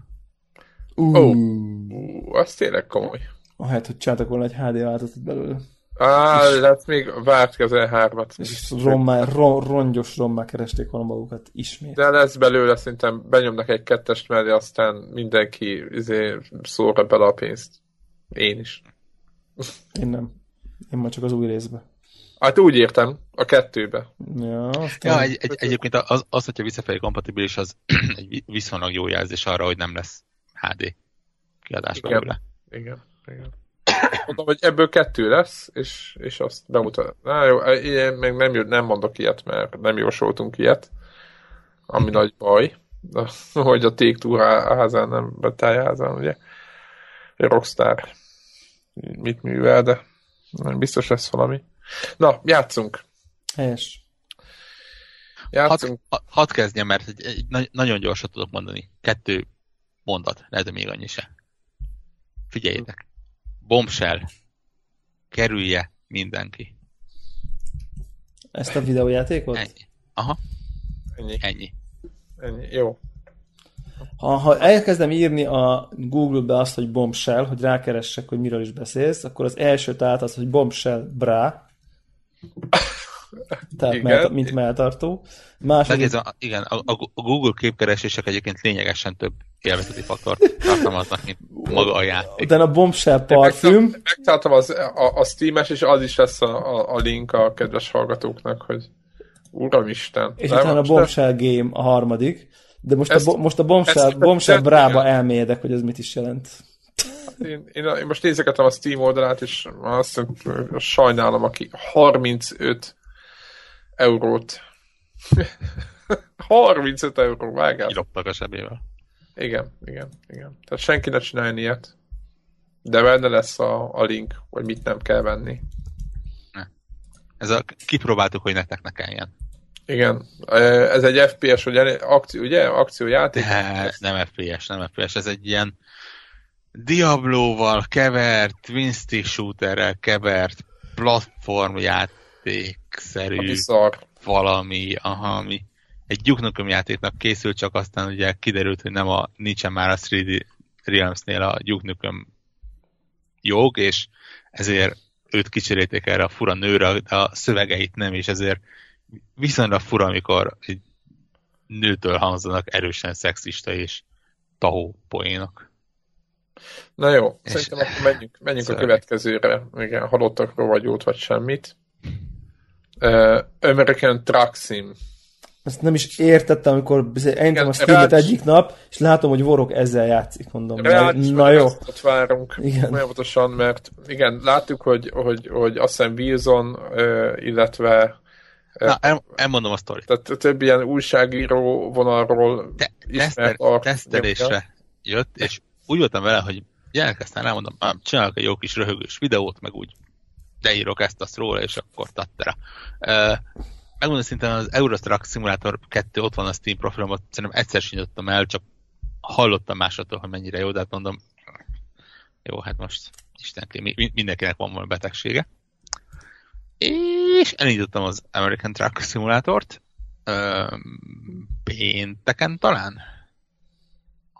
Uh, Ú, az tényleg komoly. Ahelyett, hogy csináltak volna egy HD változatot belőle. Á, lesz még várt az E3-at. És rommá, ro, rongyos rommá keresték volna magukat ismét. De lesz belőle, szerintem benyomnak egy kettest mellé, aztán mindenki izé, szóra bele a pénzt. Én is. Én nem. Én már csak az új részbe. Hát úgy értem, a kettőbe. Ja, aztán... Ja, egy, egy, egyébként az, az, hogyha visszafelé kompatibilis, az egy viszonylag jó jelzés arra, hogy nem lesz HD kiadás Igen. belőle. Igen, igen. Mondom, hogy ebből kettő lesz, és, és azt bemutat. Na jó, én még nem, nem mondok ilyet, mert nem jósoltunk ilyet, ami nagy baj, hogy a Take-Two há- házán nem Bethesda házán, ugye. Rockstar mit művel, de nem biztos lesz valami. Na, játszunk. Helyes. Játszunk. Hadd had kezdjem, mert egy, egy, nagy- nagyon gyorsan tudok mondani. Kettő mondat, lehet, hogy még annyi se. Figyeljétek. Bombshell. Kerülje mindenki. Ezt a videójátékot? Ennyi. Aha, Ennyi, ennyi. ennyi. Jó. Ha, ha elkezdem írni a Google-be azt, hogy bombshell, hogy rákeressek, hogy miről is beszélsz, akkor az első tehát az, hogy bombshell bra, tehát Igen. mell, mint melltartó. Második, Megérzem, igen, a, a Google képkeresések egyébként lényegesen több élvezeti faktort tartalmaznak, mint maga a játék. utána a bombshell parfüm, Megtaláltam az, a, a Steam-es, és az is lesz a, a, a link a kedves hallgatóknak, hogy Uramisten. és utána a bombshell game a harmadik. De most, Ezt- a, bo- most a bombshell, ezt- bombshell ezt- brába elmélyedek, hogy ez mit is jelent. Én, én, én most nézegetem a Steam oldalát, és azt sajnálom, aki 35 eurót 35 euró, vágás. Kiloptak a sebével. Igen, igen, igen. Tehát senki ne csináljon ilyet. De benne lesz a, a link, hogy mit nem kell venni. Ez a, kipróbáltuk, hogy nektek ne kelljen. Igen. Ez egy FPS, ugye, akció, ugye? Akciójáték? De, nem FPS, nem FPS, ez egy ilyen Diablo-val kevert, twin stick shooterrel kevert, Ami szar. valami, aha, ami egy Nukem játéknak készült, csak aztán ugye kiderült, hogy nem a, nincsen már a 3D Realms-nél a Nukem jog, és ezért őt kicserélték erre a fura nőre, de a szövegeit nem, és ezért viszonylag fura, amikor egy nőtől hangzanak erősen szexista és tahó poénok. Na jó, És- szerintem akkor menjünk, menjünk a következőre. Igen, halottakról vagy jót, vagy semmit. Uh, American Truck Sim. Ezt nem is értettem, amikor elindítom a Steam-et rács- egyik nap, és látom, hogy Vorok ezzel játszik, mondom. Na, Rács, na jó. Ott várunk Igen. folyamatosan, mert igen, láttuk, hogy, hogy, hogy azt hiszem Wilson, illetve Na, el, elmondom a sztorit. tehát több ilyen újságíró vonalról Te, ismert nyomja. tesztelésre jött, és úgy voltam vele, hogy gyerek, aztán elmondom, "Ám, csinálok egy jó kis röhögős videót, meg úgy leírok ezt azt róla, és akkor tattera. Uh, megmondom szintén az Eurostruck Simulator 2 ott van a Steam profilomon, szerintem egyszer sem nyitottam el, csak hallottam másoktól, hogy mennyire jó, de hát mondom, jó, hát most istenkém, mi- mindenkinek van valami betegsége. És elindítottam az American Truck Simulátort, öm, pénteken talán,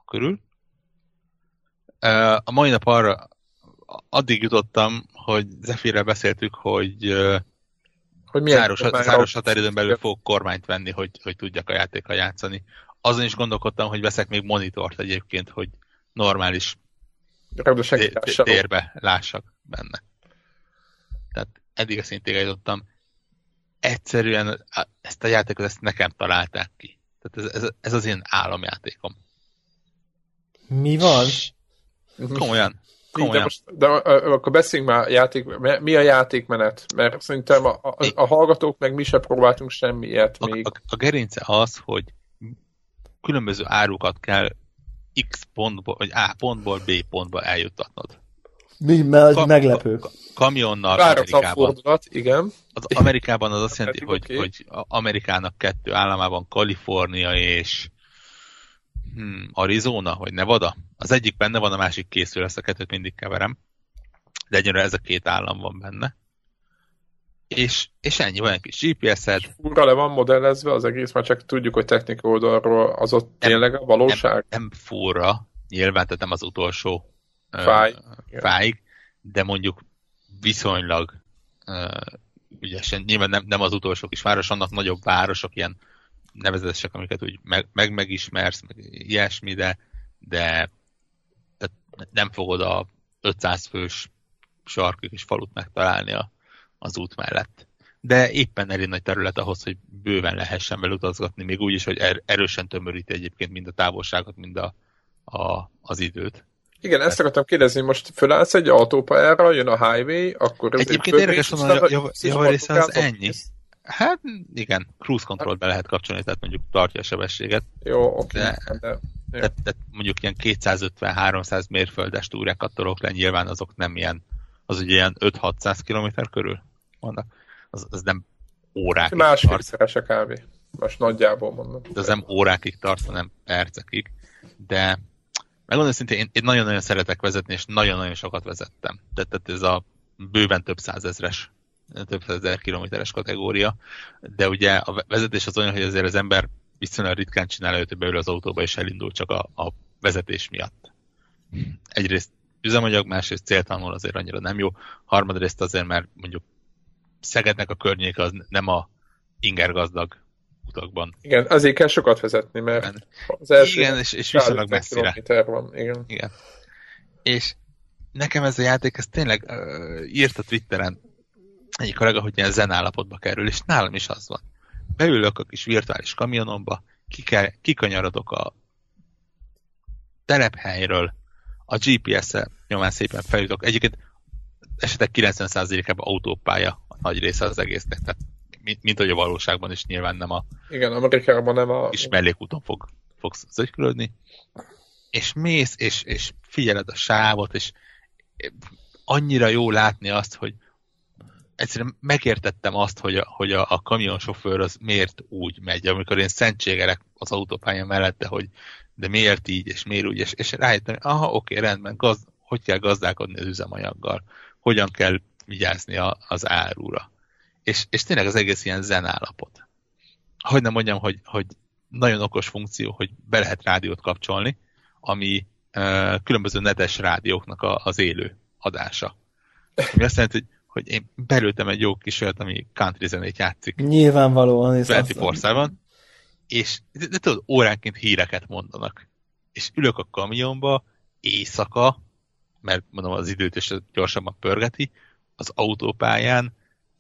körül. Ö, A mai nap arra addig jutottam, hogy Zephyr-rel beszéltük, hogy Hogy milyen záros, záros határidőn belül fogok kormányt venni, hogy, hogy tudjak a játékkal játszani. Azon is gondolkodtam, hogy veszek még monitort egyébként, hogy normális térbe lássak benne. Tehát eddig a szintig eljutottam. Egyszerűen ezt a játékot ezt nekem találták ki. Tehát ez, ez, ez az én álomjátékom. Mi van? Komolyan. De, Komolyan. most, de akkor beszéljünk már játék, mi a játékmenet? Mert szerintem a, a, a hallgatók meg mi se próbáltunk semmi ilyet A, még. a, a gerince az, hogy különböző árukat kell X pontból, vagy A pontból B pontba eljuttatnod. Mi, mert Ka- meglepő. ka- Kamionnal Váratlan Amerikában. fordulat, igen. Az Amerikában az azt jelenti, hogy, oké. hogy Amerikának kettő államában Kalifornia és hmm, Arizona, vagy Nevada. Az egyik benne van, a másik készül, ezt a kettőt mindig keverem. De egyre ez a két állam van benne. És, és ennyi, van egy kis GPS-ed, Furra le van modellezve az egész, már csak tudjuk, hogy technika oldalról az ott tényleg a valóság. nem, nem furra, nyilván, tehát nem az utolsó Fáj. fáig, de mondjuk viszonylag uh, ügyesen, nyilván nem, nem az utolsó kis város, annak nagyobb városok, ilyen nevezetesek, amiket úgy meg, meg megismersz, meg ilyesmi, de, de tehát nem fogod a 500 fős sarkig és falut megtalálni a, az út mellett. De éppen elég nagy terület ahhoz, hogy bőven lehessen vele utazgatni, még úgy is, hogy er, erősen tömöríti egyébként mind a távolságot, mind a, a, az időt. Igen, ezt akartam kérdezni, most fölállsz egy autópályára, jön a highway, akkor... Egyébként érdekes mondani, hogy a javarésze az ennyi. Hát igen, cruise control be lehet kapcsolni, tehát mondjuk tartja a sebességet. Jó, oké. De, de, tehát, tehát mondjuk ilyen 250-300 mérföldes túrákat torok le, nyilván azok nem ilyen, az ugye ilyen 5-600 km körül vannak. Az, az nem órákig Másfélszeres a kávé. Most nagyjából mondom. De az nem órákig tart, hanem percekig. De megmondom szintén, én, én nagyon-nagyon szeretek vezetni, és nagyon-nagyon sokat vezettem. Tehát, tehát ez a bőven több százezres, több százezer kilométeres kategória, de ugye a vezetés az olyan, hogy azért az ember viszonylag ritkán csinálja, hogy beül az autóba és elindul csak a, a vezetés miatt. Egyrészt üzemanyag, másrészt céltalanul azért annyira nem jó, harmadrészt azért, mert mondjuk Szegednek a környéke az nem a ingergazdag utakban. Igen, azért kell sokat vezetni, mert az első igen, és, és viszonylag messzire. Van, igen. igen. És nekem ez a játék, ez tényleg uh, írt a Twitteren egyik kollega, hogy ilyen zen állapotba kerül, és nálam is az van. Beülök a kis virtuális kamionomba, kikanyarodok a telephelyről, a GPS-e nyomán szépen feljutok. Egyébként esetek 90%-ában autópálya a nagy része az egésznek, tehát mint, mint hogy a valóságban is nyilván nem a Igen, Amerikában nem a... kis mellékúton fog, fogsz zögykülődni, és mész, és, és figyeled a sávot, és annyira jó látni azt, hogy egyszerűen megértettem azt, hogy a, hogy a, a kamionsofőr az miért úgy megy, amikor én szentségelek az autópálya mellette, hogy de miért így, és miért úgy, és, és rájöttem, aha, oké, rendben, gaz, hogy kell gazdálkodni az üzemanyaggal, hogyan kell vigyázni a, az árura. És, és tényleg az egész ilyen zen állapot. Hogy nem mondjam, hogy, hogy nagyon okos funkció, hogy be lehet rádiót kapcsolni, ami különböző netes rádióknak a, az élő adása. Ami azt jelenti, hogy, hogy én belültem egy jó kis olyat, ami country zenét játszik. Nyilvánvalóan. 24 és de, de tudod, óránként híreket mondanak. És ülök a kamionba, éjszaka, mert mondom, az időt is gyorsabban pörgeti, az autópályán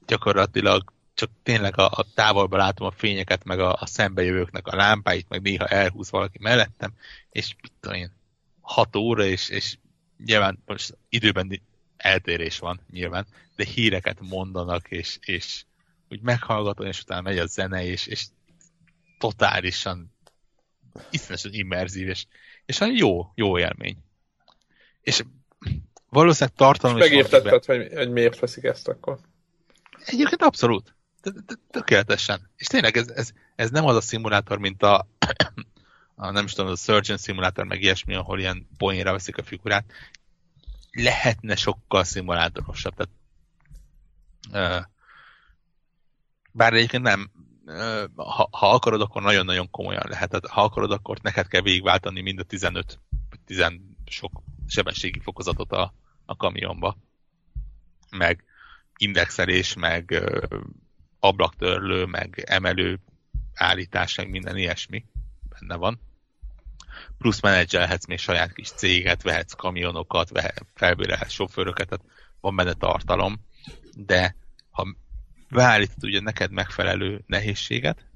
gyakorlatilag csak tényleg a, a távolban látom a fényeket, meg a, a szembejövőknek a lámpáit, meg néha elhúz valaki mellettem, és mit tudom én, hat óra, és, és nyilván most időben eltérés van nyilván, de híreket mondanak, és, és úgy meghallgatom, és utána megy a zene, és, és totálisan iszonyatosan immerzív, és, és jó, jó élmény. És valószínűleg tartalom és megértetted, hogy, hogy miért veszik ezt akkor. Egyébként abszolút. Tökéletesen. És tényleg ez, ez, ez nem az a szimulátor, mint a, a nem is tudom, a Surgeon szimulátor, meg ilyesmi, ahol ilyen poénra veszik a figurát. Lehetne sokkal szimulátorosabb. Tehát, uh, bár egyébként nem, uh, ha, ha akarod, akkor nagyon-nagyon komolyan lehet. Tehát, ha akarod, akkor neked kell végigváltani mind a 15 vagy 10 sok sebességi fokozatot a, a kamionba. Meg indexelés, meg uh, ablaktörlő, meg emelő állítás, meg minden ilyesmi benne van. Plusz menedzselhetsz még saját kis céget, vehetsz kamionokat, vehet, felbérelhetsz sofőröket, tehát van benne tartalom, de ha beállítod ugye neked megfelelő nehézséget,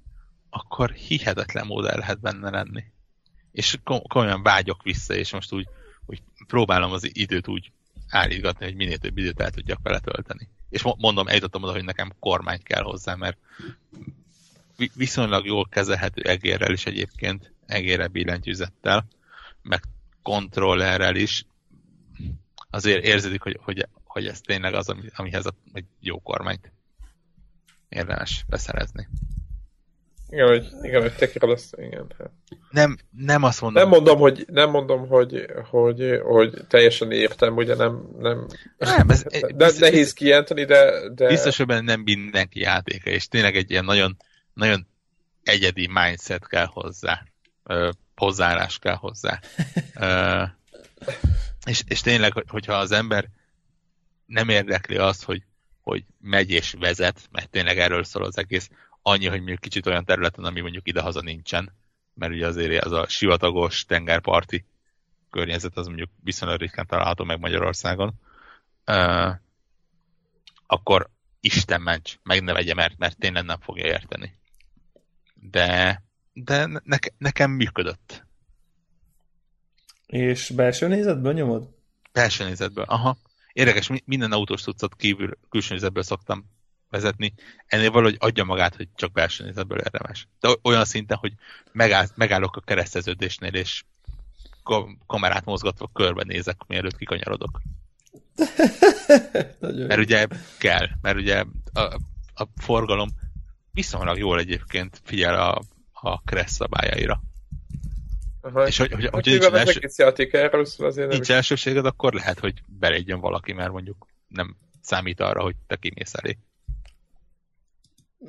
akkor hihetetlen módon lehet benne lenni. És komolyan vágyok vissza, és most úgy, úgy próbálom az időt úgy állítgatni, hogy minél több időt el tudjak vele tölteni. És mondom, eljutottam oda, hogy nekem kormány kell hozzá, mert viszonylag jól kezelhető egérrel is egyébként, egérre billentyűzettel, meg kontrollerrel is, azért érződik, hogy, hogy, hogy ez tényleg az, amihez a, egy jó kormányt érdemes beszerezni. Igen, hogy, igen, hogy te azt, igen. Hát. Nem, nem azt mondom. Nem mondom, hogy, nem mondom, hogy, hogy, hogy teljesen értem, ugye nem, nem, nem ez, de, biztos, nehéz kijelenteni, de, de... Biztos, hogy nem mindenki játéka, és tényleg egy ilyen nagyon, nagyon egyedi mindset kell hozzá. Hozzáállás kell hozzá. uh, és, és tényleg, hogyha az ember nem érdekli azt, hogy, hogy megy és vezet, mert tényleg erről szól az egész, annyi, hogy mondjuk kicsit olyan területen, ami mondjuk idehaza nincsen, mert ugye azért az a sivatagos tengerparti környezet az mondjuk viszonylag ritkán található meg Magyarországon, uh, akkor Isten ments, meg ne vegye, mert, mert tényleg nem fogja érteni. De, de ne, nekem működött. És belső nézetből nyomod? Belső nézetből, aha. Érdekes, minden autós tucat kívül külső nézetből szoktam vezetni. Ennél valahogy adja magát, hogy csak belső nézetből érdemes. De olyan szinten, hogy megáll, megállok a kereszteződésnél, és kamerát mozgatva körbenézek, mielőtt kikanyarodok. mert ugye kell, mert ugye a, a forgalom viszonylag jól egyébként figyel a, a kereszt szabályaira. Aha. És hogy, hogy, hogy, hogy nincs, első, játék erről szól azért nincs elsőséged, akkor lehet, hogy belégyen valaki, mert mondjuk nem számít arra, hogy te kimész elé.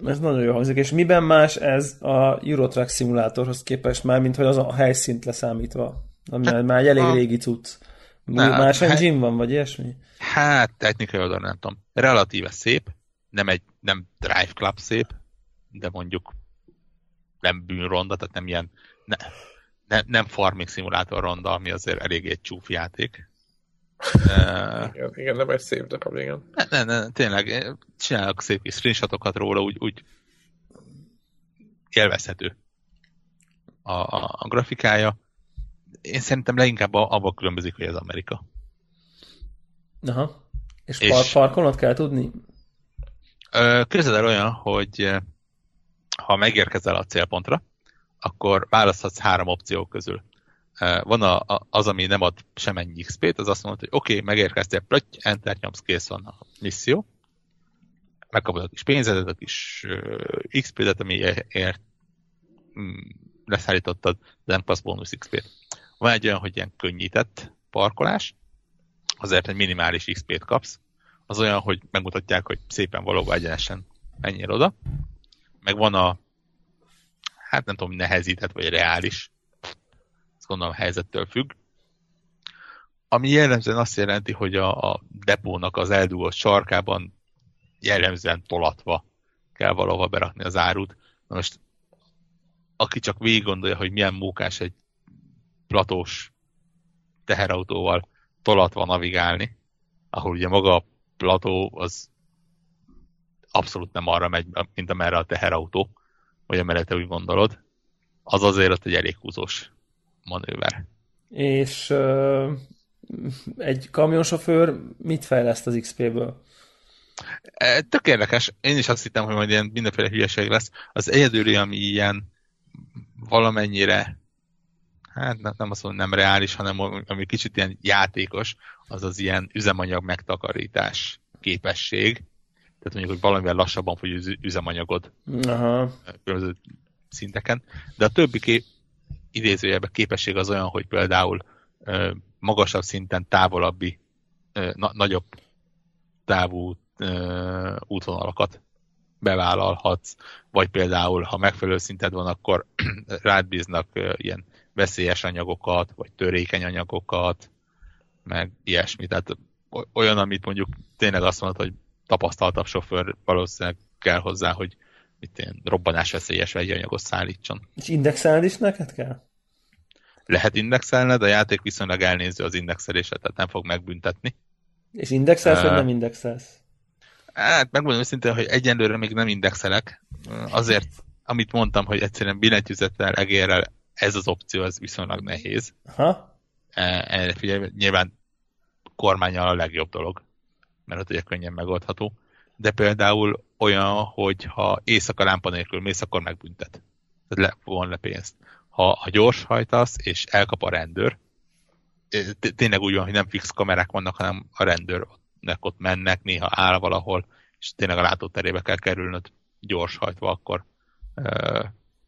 Ez nagyon jó hangzik. És miben más ez a Eurotrack szimulátorhoz képest már, mint hogy az a helyszínt leszámítva? Ami hát, már egy elég a... régi cucc. Nem, más hát, engine van, vagy ilyesmi? Hát, technikai oldalon nem tudom. Relatíve szép, nem egy nem Drive Club szép, de mondjuk nem bűnronda, tehát nem ilyen ne, ne, nem farming szimulátor ronda, ami azért elég egy csúf játék. Uh, igen, igen, nem egy szép darab, igen. Ne, ne, ne, tényleg, csinálok szép kis screenshotokat róla, úgy, úgy élvezhető a, a, a grafikája. Én szerintem leginkább abban különbözik, hogy ez Amerika. Aha. És, és par- parkolnod kell tudni? Képzeld el olyan, hogy ha megérkezel a célpontra, akkor választhatsz három opció közül. Van a, a, az, ami nem ad semennyi XP-t, az azt mondod, hogy oké, okay, megérkeztél, plöty, enter nyomsz, kész van a misszió. Megkapod a kis pénzedet, a kis uh, XP-et, ami ért mm, leszállítottad, de nem kapsz bónusz XP-t. Van egy olyan, hogy ilyen könnyített parkolás, azért egy minimális XP-t kapsz. Az olyan, hogy megmutatják, hogy szépen valóban egyenesen menjél oda. Meg van a, hát nem tudom, nehezített vagy reális, ezt gondolom helyzettől függ. Ami jellemzően azt jelenti, hogy a, a depónak az eldugott sarkában jellemzően tolatva kell valahova berakni az árut. Na most, aki csak végig gondolja, hogy milyen mókás egy platós teherautóval tolatva navigálni, ahol ugye maga a plató az abszolút nem arra megy, mint amerre a teherautó, vagy amerre te úgy gondolod, az azért ott egy elég húzós manőver. És uh, egy kamionsofőr mit fejleszt az XP-ből? E, tök érdekes. Én is azt hittem, hogy majd ilyen mindenféle hülyeség lesz. Az egyedüli, ami ilyen valamennyire hát nem azt mondom, nem reális, hanem ami kicsit ilyen játékos, az az ilyen üzemanyag megtakarítás képesség. Tehát mondjuk, hogy valamivel lassabban fogy az üzemanyagod Aha. különböző szinteken. De a többi kép, idézőjelben képesség az olyan, hogy például ö, magasabb szinten távolabbi, ö, na, nagyobb távú ö, útvonalakat bevállalhatsz, vagy például, ha megfelelő szinted van, akkor rád bíznak ö, ilyen veszélyes anyagokat, vagy törékeny anyagokat, meg ilyesmi. Tehát olyan, amit mondjuk tényleg azt mondod, hogy tapasztaltabb sofőr valószínűleg kell hozzá, hogy mit ilyen robbanásveszélyes vegyi anyagot szállítson. És indexelned is neked kell? Lehet indexelned, a játék viszonylag elnéző az indexelésre, tehát nem fog megbüntetni. És indexelsz, uh, vagy nem indexelsz? Hát megmondom őszintén, hogy egyenlőre még nem indexelek. Azért, amit mondtam, hogy egyszerűen billentyűzettel, egérrel ez az opció az viszonylag nehéz. Ha? E, erre figyelj, nyilván kormányal a legjobb dolog, mert ott ugye könnyen megoldható. De például olyan, hogy ha éjszaka lámpa nélkül mész, akkor megbüntet. Tehát le, von le pénzt. Ha, ha gyors hajtasz, és elkap a rendőr, tényleg úgy van, hogy nem fix kamerák vannak, hanem a rendőrnek ott mennek, néha áll valahol, és tényleg a látóterébe kell kerülnöd gyors hajtva, akkor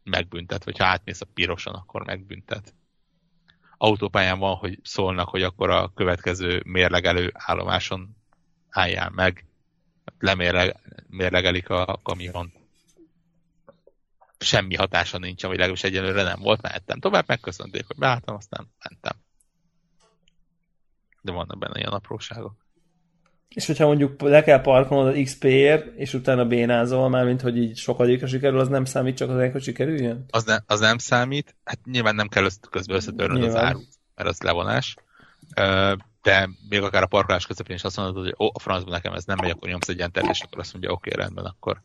megbüntet, vagy ha átmész a pirosan, akkor megbüntet. Autópályán van, hogy szólnak, hogy akkor a következő mérlegelő állomáson álljál meg, lemérlegelik a kamion. semmi hatása nincs, vagy legalábbis egyelőre nem volt, mehettem tovább, megköszönték, hogy beálltam, aztán mentem. De vannak benne ilyen apróságok. És hogyha mondjuk le kell parkolnod az XP-ért, és utána bénázol már, mint hogy így sokadikra sikerül, az nem számít csak az hogy sikerüljön? Az, ne, az nem számít. Hát nyilván nem kell közben összetörnöd az árut, mert az levonás. De még akár a parkolás közepén is azt mondod, hogy ó, a francban nekem ez nem megy, akkor nyomsz egy entert, és akkor azt mondja, oké, okay, rendben, akkor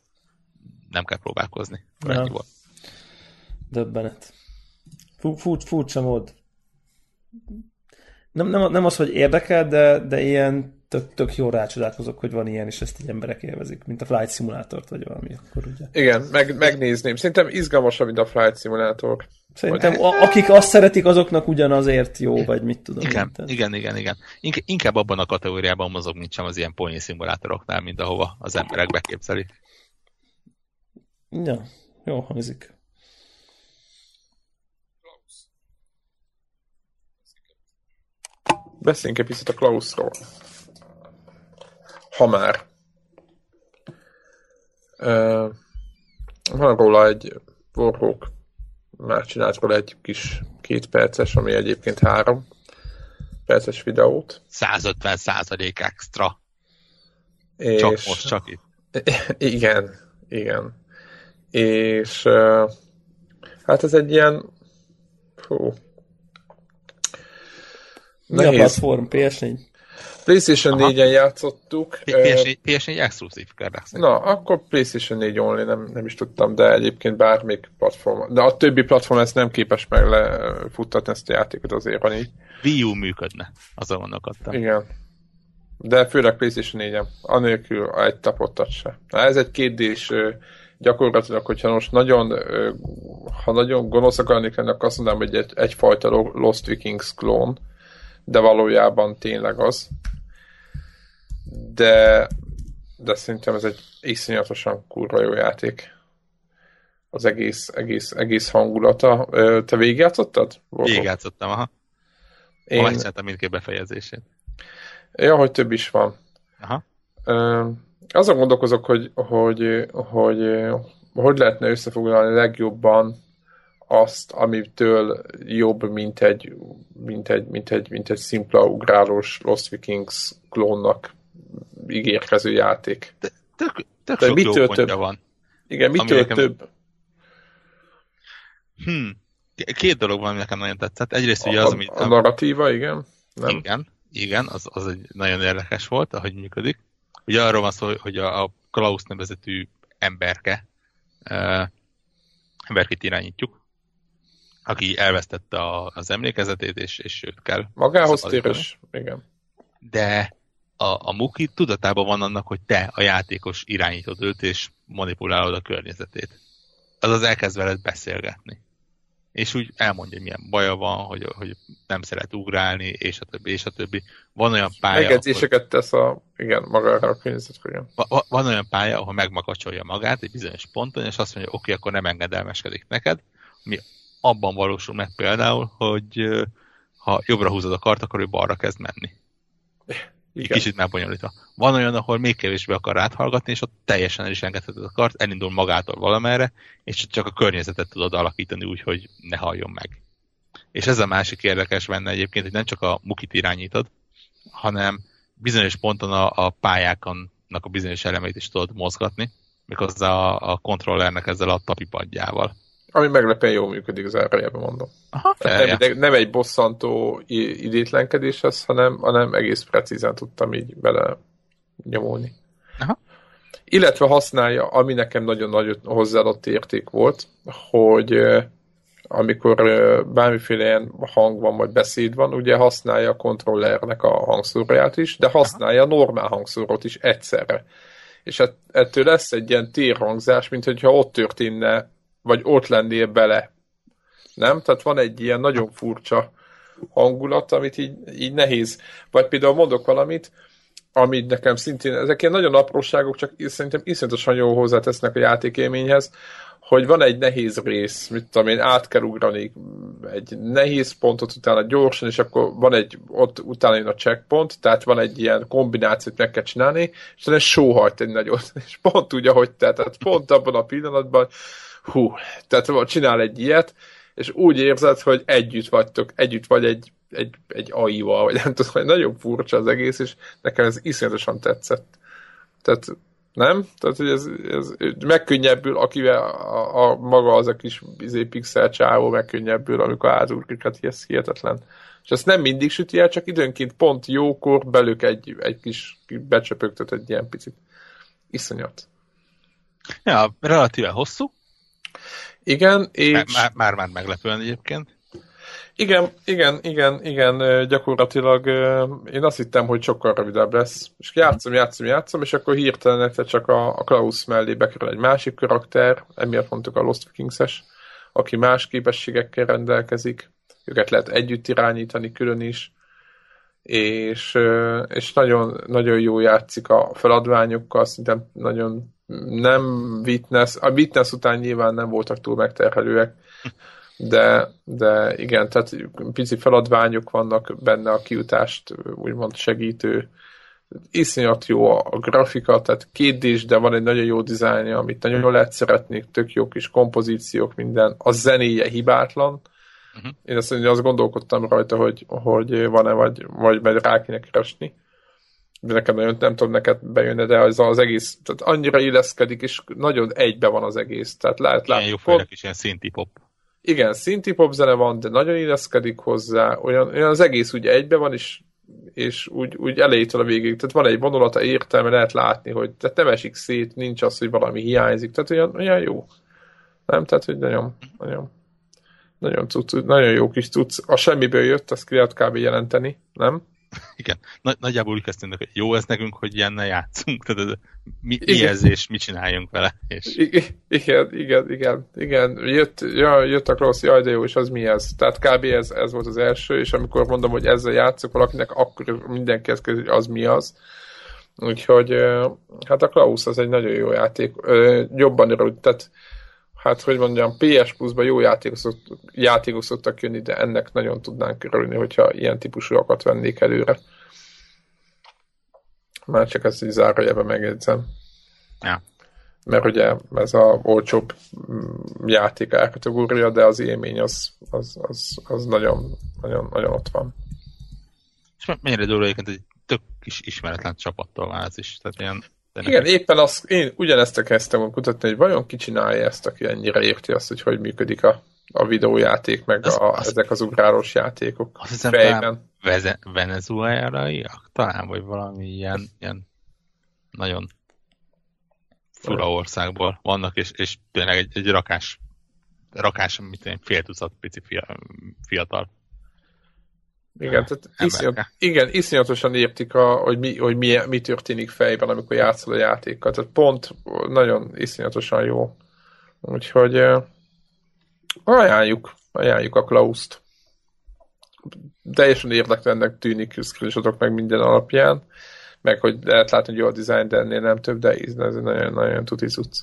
nem kell próbálkozni. Ja. Döbbenet. Fur, furcsa mód. Nem, nem, nem az, hogy érdekel, de, de ilyen tök, tök jó rácsodálkozok, hogy van ilyen, és ezt így emberek élvezik, mint a Flight Simulator vagy valami, akkor ugye. Igen, meg, megnézném. Szerintem izgalmasabb, mint a Flight Simulator. Szerintem vagy... a, akik azt szeretik, azoknak ugyanazért jó, vagy mit tudom. Igen, én, igen, igen, igen. inkább abban a kategóriában mozog, mint sem az ilyen pony szimulátoroknál, mint ahova az emberek beképzelik. Ja, jó hangzik. Beszéljünk egy picit a Klausról ha már. Uh, van róla egy Warhawk, már csinált róla egy kis két perces, ami egyébként három perces videót. 150 százalék extra. És, csak most, csak itt. Igen, igen. És uh, hát ez egy ilyen hú, Mi a platform? PS4? PlayStation 4-en játszottuk. PS4, PS4 exkluzív kérlek Na, akkor PlayStation 4 only, nem, nem is tudtam, de egyébként bármelyik platform. De a többi platform ezt nem képes meg lefuttatni ezt a játékot azért van így. Wii U működne, azon gondolkodtam. Igen. De főleg PlayStation 4-en, anélkül egy tapottat se. Na, ez egy kétdés gyakorlatilag, hogyha most nagyon, ha nagyon gonosz akarnék akkor azt mondanám, hogy egy, egyfajta Lost Vikings klón, de valójában tényleg az de, de szerintem ez egy iszonyatosan kurva jó játék. Az egész, egész, egész hangulata. Te végigjátszottad? Végigjátszottam, aha. Én... Ma megcsináltam mindkét befejezését. Ja, hogy több is van. Aha. azon gondolkozok, hogy hogy, hogy hogy lehetne összefoglalni legjobban azt, amitől jobb, mint egy, mint egy, mint egy, mint egy szimpla ugrálós Lost Vikings klónnak ígérkező játék. De, tök, tök De mitől több? van. Igen, mitől nekem... több? Hmm. Két dolog van, ami nekem nagyon tetszett. Egyrészt ugye az, ami... A narratíva, igen? Nem. Igen, igen, az, az egy nagyon érdekes volt, ahogy működik. Ugye arról van szó, hogy a, a Klaus nevezetű emberke, uh, emberkét irányítjuk, aki elvesztette a, az emlékezetét, és, és őt kell. Magához téres, igen. De a, a Muki tudatában van annak, hogy te a játékos irányítod őt, és manipulálod a környezetét. az elkezd veled beszélgetni. És úgy elmondja, hogy milyen baja van, hogy, hogy nem szeret ugrálni, és a többi, és a többi. Van olyan pálya... Megjegyzéseket ahol... tesz a, igen, magára a környezetre, igen. Va, van olyan pálya, ahol megmakacsolja magát egy bizonyos ponton, és azt mondja, oké, okay, akkor nem engedelmeskedik neked, ami abban valósul meg például, hogy ha jobbra húzod a kart, akkor ő balra kezd menni. Igen. Kicsit megbonyolítva. Van olyan, ahol még kevésbé akar áthallgatni, és ott teljesen el is engedheted a kart, elindul magától valamerre, és csak a környezetet tudod alakítani úgy, hogy ne halljon meg. És ez a másik érdekes benne egyébként, hogy nem csak a mukit irányítod, hanem bizonyos ponton a, a pályákon a bizonyos elemeit is tudod mozgatni, méghozzá a, a kontrollernek ezzel a tapipadjával. Ami meglepően jól működik az elrejében, mondom. Aha, nem, nem egy bosszantó idétlenkedés ez, hanem, hanem egész precízen tudtam így bele nyomulni. Aha. Illetve használja, ami nekem nagyon nagy hozzáadott érték volt, hogy amikor bármiféle ilyen hang van, vagy beszéd van, ugye használja a kontrollernek a hangszóróját is, de használja a normál hangszórót is egyszerre. És ettől lesz egy ilyen térhangzás, mint hogyha ott történne vagy ott lennél bele. Nem? Tehát van egy ilyen nagyon furcsa hangulat, amit így, így nehéz. Vagy például mondok valamit, amit nekem szintén, ezek ilyen nagyon apróságok, csak szerintem iszonyatosan jól hozzátesznek a játékélményhez, hogy van egy nehéz rész, mit tudom én, át kell ugrani egy nehéz pontot utána gyorsan, és akkor van egy, ott utána jön a checkpoint, tehát van egy ilyen kombinációt meg kell csinálni, és utána sóhajt egy nagyot, és pont úgy, ahogy te, tehát pont abban a pillanatban hú, tehát csinál egy ilyet, és úgy érzed, hogy együtt vagytok, együtt vagy egy, egy, egy AI-val, vagy nem tudom, hogy nagyon furcsa az egész, és nekem ez iszonyatosan tetszett. Tehát nem? Tehát, hogy ez, ez megkönnyebbül, akivel a, a, maga az a kis izé, pixel csávó megkönnyebbül, amikor átúrkik, hát ez hihetetlen. És ezt nem mindig süti el, csak időnként pont jókor belük egy, egy kis becsöpögtet egy ilyen picit. Iszonyat. Ja, relatíve hosszú. Igen, és... Már, már, már meglepően egyébként. Igen, igen, igen, igen, gyakorlatilag én azt hittem, hogy sokkal rövidebb lesz. És játszom, játszom, játszom, és akkor hirtelen egyszer csak a, a Klaus mellé bekerül egy másik karakter, emiatt mondtuk a Lost Vikings-es, aki más képességekkel rendelkezik, őket lehet együtt irányítani külön is, és, és nagyon, nagyon jó játszik a feladványokkal, szinte nagyon nem Witness, a Witness után nyilván nem voltak túl megterhelőek, de, de igen, tehát pici feladványok vannak benne a kiutást úgymond segítő. Iszonyat jó a, a grafika, tehát két is, de van egy nagyon jó dizájnja, amit nagyon lehet szeretni, tök jó kis kompozíciók, minden. A zenéje hibátlan. Uh-huh. Én azt, azt gondolkodtam rajta, hogy, hogy van-e, vagy, vagy majd rá kéne keresni de nekem nagyon nem tudom neked bejönni, de az, az egész, tehát annyira illeszkedik, és nagyon egybe van az egész. Tehát lehet látni. Ilyen jó is ilyen szinti pop. Igen, szinti pop zene van, de nagyon illeszkedik hozzá, olyan, olyan az egész úgy egybe van, és, és úgy, úgy elejétől a végig. Tehát van egy vonulata értelme, lehet látni, hogy tehát nem esik szét, nincs az, hogy valami hiányzik, tehát olyan, olyan jó. Nem, tehát, hogy nagyon, nagyon, nagyon, cucc, nagyon jó kis cucc. A semmiből jött, azt ki lehet kb. jelenteni, nem? Igen. Nagy, nagyjából úgy kezdtünk, hogy jó ez nekünk, hogy ilyennel játszunk. Tehát ez, mi, mi ez, és mit csináljunk vele. És... Igen, igen, igen, igen. Jött, ja, jött a rossz, jaj, de jó, és az mi ez? Tehát kb. ez, ez volt az első, és amikor mondom, hogy ezzel játszok valakinek, akkor mindenki ezt hogy az mi az. Úgyhogy hát a Klaus az egy nagyon jó játék. Jobban örült, tehát hát hogy mondjam, PS Plus-ban jó játékok, szokt, játékok szoktak jönni, de ennek nagyon tudnánk körülni, hogyha ilyen típusúakat vennék előre. Már csak ezt így zárójelben megjegyzem. Ja. Mert ugye ez a olcsóbb játék elkategória, de az élmény az, az, az, az nagyon, nagyon, nagyon ott van. És mennyire durva egyébként, hogy tök kis ismeretlen csapattól van ez is. Tehát ilyen de Igen, éppen azt, én ugyanezt kezdtem kutatni, hogy vajon ki csinálja ezt, aki ennyire érti azt, hogy hogy működik a, a videójáték, meg az, a, az, ezek az ugrálós játékok azt hiszem, fejben. venezuelaiak? Talán, vagy valami ilyen, ilyen nagyon fura országból vannak, és, és tényleg egy, egy rakás, rakás, mit én, fél tucat pici fiatal igen, tehát iszonyat, igen, iszonyatosan értik, a, hogy, mi, hogy mi, mi történik fejben, amikor játszol a játékkal. Tehát pont nagyon iszonyatosan jó. Úgyhogy uh, ajánljuk, ajánljuk a Klauszt. Teljesen érdeklennek tűnik screenshotok meg minden alapján, meg hogy lehet látni, hogy jó a design, de ennél nem több, de ez nagyon, nagyon tuti cucc.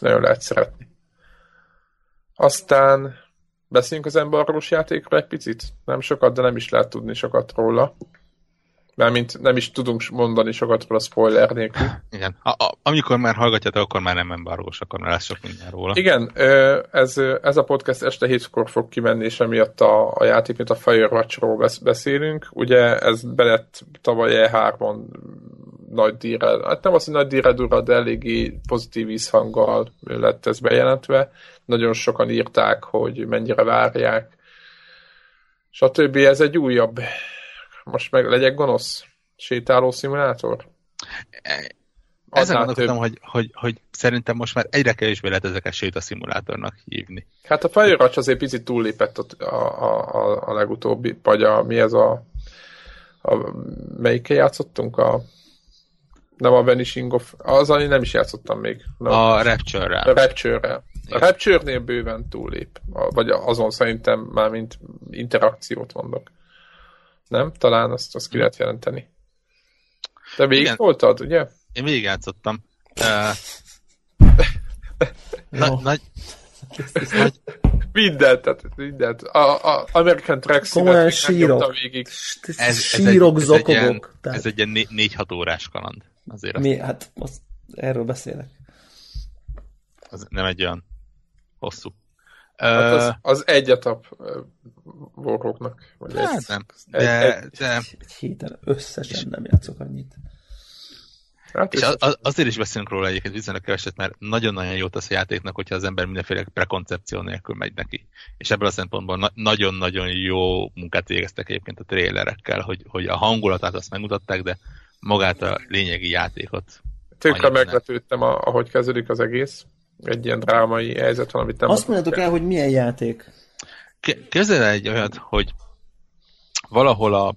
Nagyon lehet szeretni. Aztán Beszéljünk az embargós játékról egy picit? Nem sokat, de nem is lehet tudni sokat róla. Mármint nem is tudunk mondani sokat róla spoiler nélkül. Igen. A, a, amikor már hallgatjátok, akkor már nem embargós, akkor már lesz sok minden róla. Igen, ez, ez a podcast este hétkor fog kimenni, és emiatt a, a játék, mint a Firewatch-ról beszélünk. Ugye ez belett tavaly E3-on nagy díjra, hát nem azt, hogy nagy díjra durra, de eléggé pozitív visszhanggal lett ez bejelentve. Nagyon sokan írták, hogy mennyire várják. Stb. Ez egy újabb, most meg legyek gonosz, sétáló szimulátor? Ezen gondolkodtam, hogy, hogy, hogy szerintem most már egyre kevésbé lehet ezeket sétaszimulátornak hívni. Hát a Firewatch azért picit túllépett a, a, a, a legutóbbi, vagy a, mi ez a, a melyikkel játszottunk? A nem a Vanishing of... Az, ami nem is játszottam még. Nem. A Rapture-rel. A Rapture-rel. A Rapture-nél bőven túlép. Vagy azon szerintem már mint interakciót mondok. Nem? Talán azt, azt ki lehet jelenteni. Te végig Igen. voltad, ugye? Én végig játszottam. Uh, nagy, nagy, nagy, mindent, tehát mindent. A, a American Track Komolyan sírok. Végig. Ez, ez, sírok, ez, zokogok. Ez egy ilyen, ez egy ilyen négy-hat órás kaland. Azért Mi, azt... hát azt, erről beszélek. Az nem egy olyan hosszú. Hát az, az egy etap. Vagy hát egy, nem, de, egy, de... Egy héten összesen nem játszok annyit. Hát és az, azért is beszélünk róla egyébként viszonylag keveset, mert nagyon-nagyon jó tesz a játéknak, hogyha az ember mindenféle prekoncepció nélkül megy neki. És ebből a szempontból na- nagyon-nagyon jó munkát végeztek egyébként a trélerekkel, hogy, hogy a hangulatát azt megmutatták, de magát a lényegi játékot. Tökre meglepődtem, ahogy kezdődik az egész. Egy ilyen drámai helyzet van, amit nem... Azt mondjátok el, hogy milyen játék? Képzelj egy olyat, hogy valahol a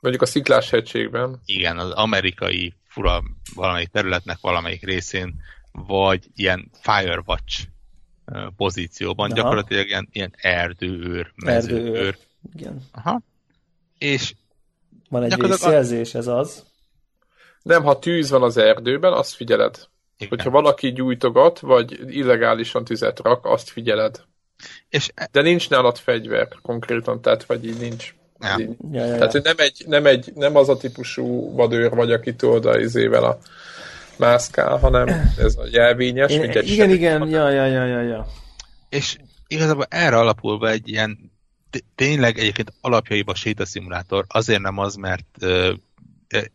Mondjuk a sziklás hegységben. Igen, az amerikai fura valamelyik területnek valamelyik részén, vagy ilyen Firewatch pozícióban, Aha. gyakorlatilag ilyen, ilyen erdőőr, mezőőr. Erdőőr. Igen. Aha. És van egy vészjelzés, ez az. Nem, ha tűz van az erdőben, azt figyeled. Igen. Hogyha valaki gyújtogat, vagy illegálisan tüzet rak, azt figyeled. És e- De nincs nálad fegyver konkrétan, tehát vagy így nincs. Ja. Így. Ja, ja, Tehát, hogy nem, egy, nem, egy, nem az a típusú vadőr vagy, aki oda izével a mászkál, hanem ez a jelvényes. Én, igen, igen, igen, ja, ja, ja, ja, ja. És igazából erre alapulva egy ilyen tényleg egyébként alapjaiban sétaszimulátor, azért nem az, mert ö,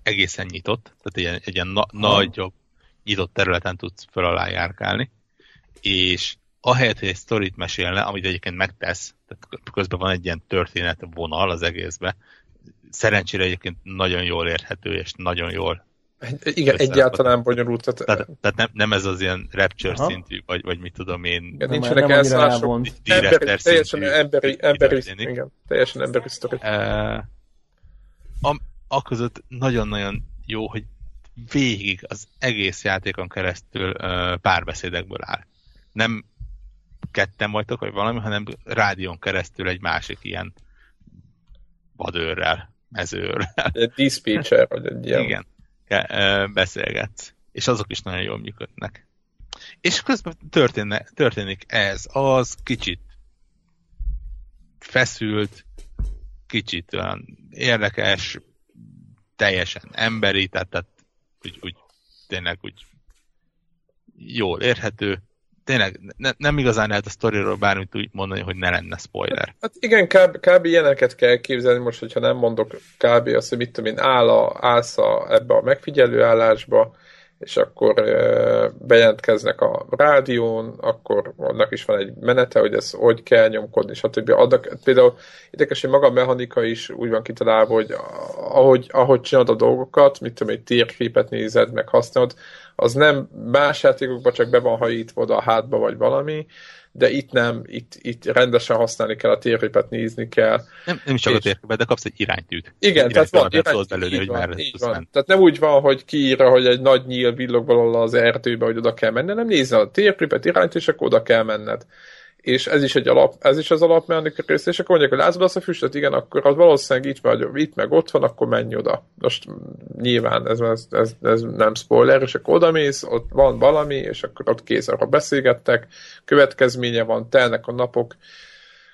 egészen nyitott, tehát egy ilyen, egy ilyen na, nagyobb nyitott területen tudsz föl alá járkálni, és ahelyett, hogy egy sztorit mesélne, amit egyébként megtesz, tehát közben van egy ilyen történet vonal az egészbe, szerencsére egyébként nagyon jól érthető, és nagyon jól igen, egyáltalán bonyolult. Tehát, tehát, tehát nem, nem ez az ilyen Rapture Aha. szintű, vagy, vagy mit tudom én. Igen, nincsenek elszállások. Emberi, teljesen emberi, emberi, igen, teljesen emberi sztori. Uh, a, a között nagyon-nagyon jó, hogy végig az egész játékon keresztül uh, párbeszédekből áll. Nem ketten vagytok, vagy valami, hanem rádión keresztül egy másik ilyen vadőrrel, mezőrrel. Egy dispatcher, vagy egy ilyen. Igen, beszélgetsz. És azok is nagyon jól működnek. És közben történne, történik ez, az kicsit feszült, kicsit olyan érdekes, teljesen emberi, tehát, tehát úgy, úgy tényleg úgy jól érhető, tényleg ne, nem igazán lehet a sztoriról bármit úgy mondani, hogy ne lenne spoiler. Hát igen, kb, kb. ilyeneket kell képzelni most, hogyha nem mondok kb. azt, hogy mit tudom én, áll a, állsz a, ebbe a megfigyelő állásba, és akkor bejelentkeznek a rádión, akkor annak is van egy menete, hogy ez hogy kell nyomkodni, stb. Adnak, például érdekes, hogy maga a mechanika is úgy van kitalálva, hogy ahogy, ahogy csinálod a dolgokat, mit tudom, egy térképet nézed, meg használod, az nem más játékokban csak be van hajítva oda a hátba, vagy valami, de itt nem, itt, itt rendesen használni kell a térképet, nézni kell. Nem, nem is csak és... a térképet, de kapsz egy iránytűt. Igen, tehát van, irányt, belőle, hogy van, így van. Tehát nem úgy van, hogy kiírja, hogy egy nagy nyíl villog valahol az erdőbe, hogy oda kell menni, nem nézni a térképet, irányt, és akkor oda kell menned és ez is, egy alap, ez is az alapmechanika része, és akkor mondják, hogy látod azt a füstöt, igen, akkor az valószínűleg itt, vagy, itt meg ott van, akkor menj oda. Most nyilván ez, ez, ez, ez nem spoiler, és akkor oda mész, ott van valami, és akkor ott kész, arra beszélgettek, következménye van, telnek a napok,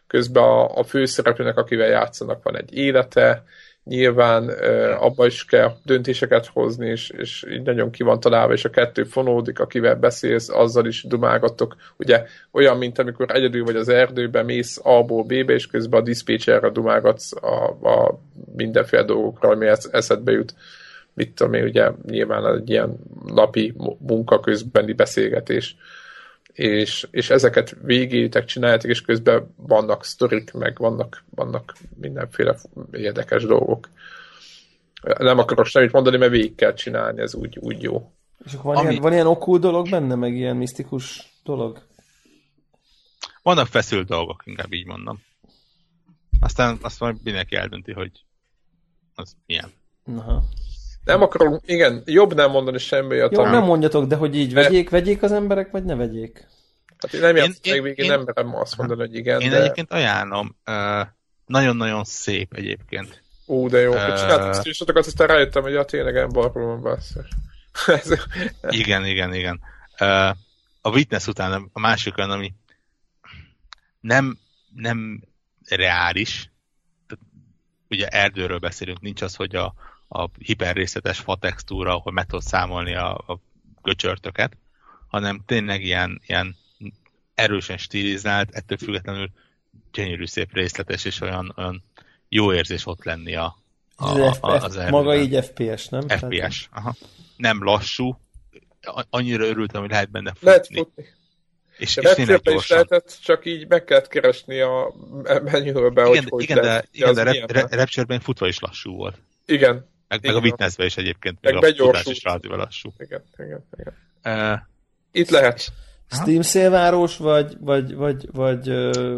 közben a, a főszereplőnek, akivel játszanak, van egy élete, nyilván uh, abba is kell döntéseket hozni, és, és így nagyon ki van találva, és a kettő fonódik, akivel beszélsz, azzal is dumálgatok. Ugye olyan, mint amikor egyedül vagy az erdőben, mész A-ból B-be, és közben a diszpécserre dumálgatsz a, a mindenféle dolgokra, ami eszedbe jut. Mit tudom én, ugye nyilván egy ilyen napi munka közbeni beszélgetés és, és ezeket végétek csináljátok, és közben vannak sztorik, meg vannak, vannak mindenféle érdekes dolgok. Nem akarok semmit mondani, mert végig kell csinálni, ez úgy, úgy jó. És van, Ami... ilyen, van ilyen okul dolog benne, meg ilyen misztikus dolog? Vannak feszült dolgok, inkább így mondom. Aztán azt majd mindenki eldönti, hogy az milyen. Aha. Nem akarom, igen, jobb nem mondani semmi Jó, talán. nem mondjatok, de hogy így vegyék, vegyék az emberek, vagy ne vegyék? Hát én nem én, én, végén, én, nem merem azt mondani, hogy igen. Én de... egyébként ajánlom. Uh, nagyon-nagyon szép egyébként. Ó, de jó, uh, csináltam screenshotokat, aztán rájöttem, hogy ja, tényleg embarról van basszus. igen, igen, igen. Uh, a Witness után a másik olyan, ami nem, nem reális, ugye erdőről beszélünk, nincs az, hogy a, a hiperrészletes fa textúra, ahol meg tudod számolni a, a göcsörtöket, hanem tényleg ilyen, ilyen erősen stilizált, ettől függetlenül gyönyörű szép részletes, és olyan, olyan jó érzés ott lenni a, a, a, a, az Maga így FPS, nem? FPS, aha. Nem lassú, annyira örültem, hogy lehet benne futni. Lehet futni. És, és tényleg is lehetett, csak így meg kellett keresni a menübe, hogy hogy Igen, de, igen, de rap, Rapture-ben futva is lassú volt. Igen. Meg, meg a Witnessben is egyébként. Meg még a futás is relatíve lassú. Igen, igen, igen. Uh, Itt lehet. Steam szélváros, vagy, vagy, vagy, vagy,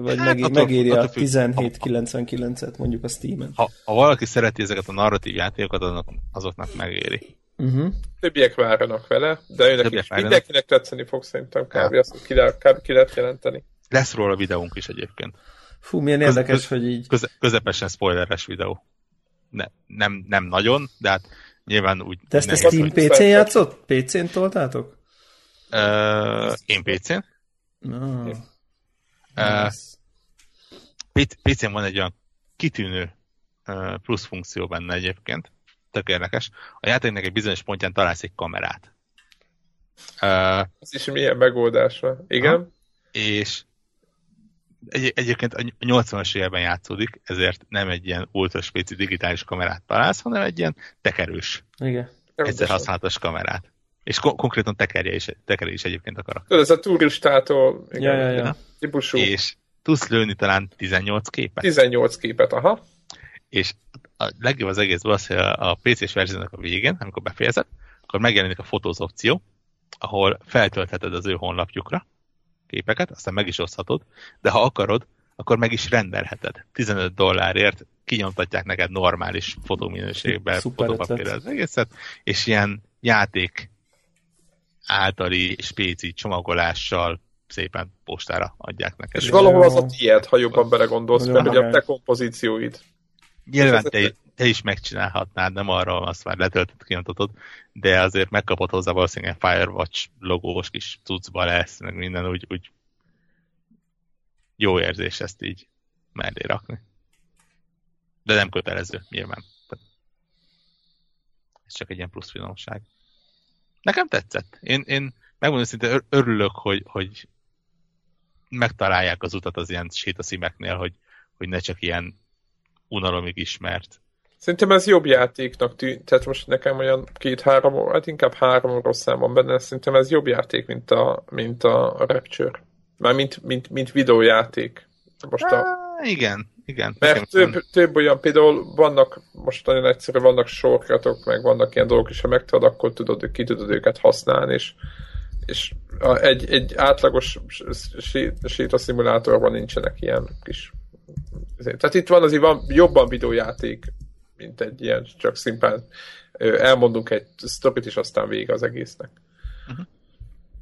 vagy hát, megéri, attól, megéri attól a 1799-et mondjuk a Steam-en? Ha, ha valaki szereti ezeket a narratív játékokat, azok, azoknak megéri. Uh-huh. Többiek váranak vele, de őnek is mindenkinek tetszeni fog szerintem kb. azt ki, lehet, ki lehet jelenteni. Lesz róla videónk is egyébként. Fú, milyen érdekes, köz, hogy így... Köze, közepesen spoileres videó. Ne, nem, nem nagyon, de hát nyilván úgy... Te ezt a Steam PC-n játszott? PC-n toltátok? Uh, én PC-n. No. Uh, PC-n van egy olyan kitűnő plusz funkció benne egyébként, tök érdekes. A játéknak egy bizonyos pontján találsz egy kamerát. Uh, Ez is milyen megoldásra. Igen. Ha, és egy, egyébként a 80-as években játszódik, ezért nem egy ilyen ultra spéci digitális kamerát találsz, hanem egy ilyen tekerős. Igen. Egyszer használatos kamerát. És ko- konkrétan tekerje is, tekerje is egyébként a karakter. Ez a turistától igen, ja, ja, ja. típusú. És tudsz lőni talán 18 képet. 18 képet, aha. És a legjobb az egészből az, hogy a PC-s verziónak a végén, amikor befejezed, akkor megjelenik a fotóz opció, ahol feltöltheted az ő honlapjukra képeket, aztán meg is oszthatod, de ha akarod, akkor meg is rendelheted. 15 dollárért kinyomtatják neked normális fotóminőségben fotopapírra az egészet, és ilyen játék általi spéci csomagolással szépen postára adják neked. És valahol az a tiéd, ha jobban belegondolsz, mert ugye a te kompozícióid. Nyilván te, te is megcsinálhatnád, nem arra azt már letöltött, kinyomtatod, de azért megkapod hozzá valószínűleg Firewatch logós kis cuccba lesz, meg minden úgy, úgy jó érzés ezt így mellé rakni. De nem kötelező, nyilván. Ez csak egy ilyen plusz finomság. Nekem tetszett. Én, én megmondom szinte örülök, hogy, hogy megtalálják az utat az ilyen sétaszímeknél, hogy, hogy ne csak ilyen unalomig ismert. Szerintem ez jobb játéknak tűnt, tehát most nekem olyan két-három, hát inkább három rossz szám van benne, szerintem ez jobb játék, mint a, mint a Rapture. Már mint, mint, mint videójáték. Most a... Há, igen, igen. Mert több, van. több olyan, például vannak, most nagyon egyszerű, vannak sorkatok, meg vannak ilyen dolgok, és ha megtudod, akkor tudod, ki tudod őket használni, és, és egy, egy átlagos sétaszimulátorban nincsenek ilyen kis... Tehát itt van azért van jobban videójáték, mint egy ilyen, csak szimplán elmondunk egy sztopit, és aztán vége az egésznek. Uh-huh.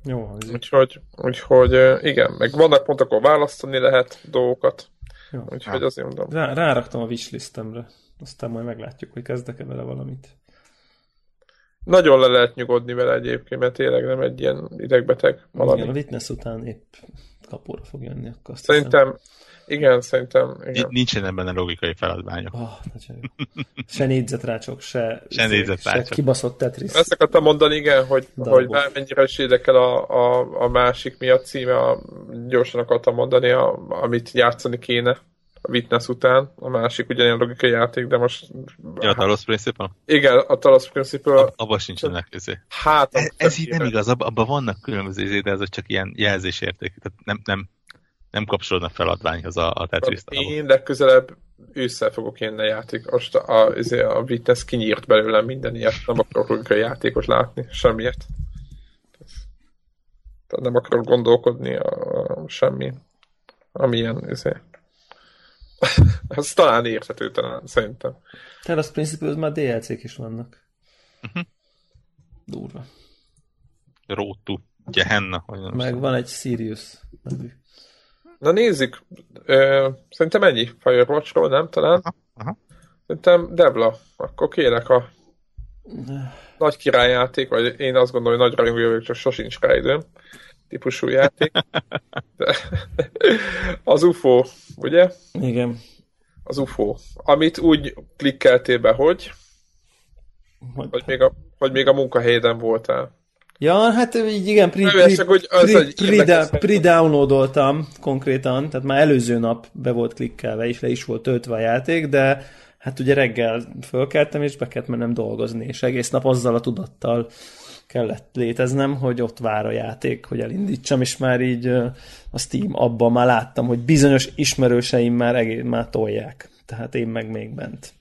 Jó, úgyhogy, úgyhogy igen, meg vannak pontok, ahol választani lehet dolgokat. Jó. Úgyhogy azért mondom. Rá, ráraktam a wishlistemre. Aztán majd meglátjuk, hogy kezdek-e vele valamit. Nagyon le lehet nyugodni vele egyébként, mert tényleg nem egy ilyen idegbeteg valami. Igen, a Witness után épp kapóra fog jönni. Akkor Szerintem hiszem. Igen, szerintem. Igen. Nincsenek benne logikai feladványok. Oh, se négyzetrácsok, se, se, négyzetrácsok. se kibaszott Tetris. Ezt akartam mondani, igen, hogy, hogy bármennyire is érdekel a, a, a másik mi a címe, a, gyorsan akartam mondani, a, amit játszani kéne a Witness után, a másik ugyanilyen logikai játék, de most... Ja, a Talos Principle? Igen, a Talos Principle. Ab, abban sincsenek közé. Hát, ez, ez így nem igaz, abban abba vannak különböző izé, de ez csak ilyen jelzésérték. Tehát nem, nem, nem kapcsolódnak feladványhoz a, a tetris Én legközelebb ősszel fogok jönni a játék. Most a, a, a Witness kinyírt belőlem minden ilyet, nem akarok a játékot látni, semmiért. Tehát nem akarok gondolkodni a, a semmi, amilyen izé. Az talán érthető, talán, szerintem. Tehát az Principle már DLC-k is vannak. Uh-huh. Durva. To Gehenna. Meg van egy Sirius nevű. Na nézzük, ö, szerintem ennyi Firewatchról, nem talán? Aha, aha. Szerintem Devla, akkor kérek a nagy királyjáték, vagy én azt gondolom, hogy nagy rajongó vagyok, csak sosincs rá időm típusú játék. De, az UFO, ugye? Igen. Az UFO. Amit úgy klikkeltél be, hogy hogy még a, hogy még a munkahelyeden voltál. Ja, hát így igen, pre, pre, csak, hogy az pre, pre, pre, pre-downloadoltam konkrétan, tehát már előző nap be volt klikkelve, és le is volt töltve a játék, de hát ugye reggel fölkeltem, és be kellett mennem dolgozni, és egész nap azzal a tudattal kellett léteznem, hogy ott vár a játék, hogy elindítsam, és már így a Steam abban már láttam, hogy bizonyos ismerőseim már, egész, már tolják. Tehát én meg még bent.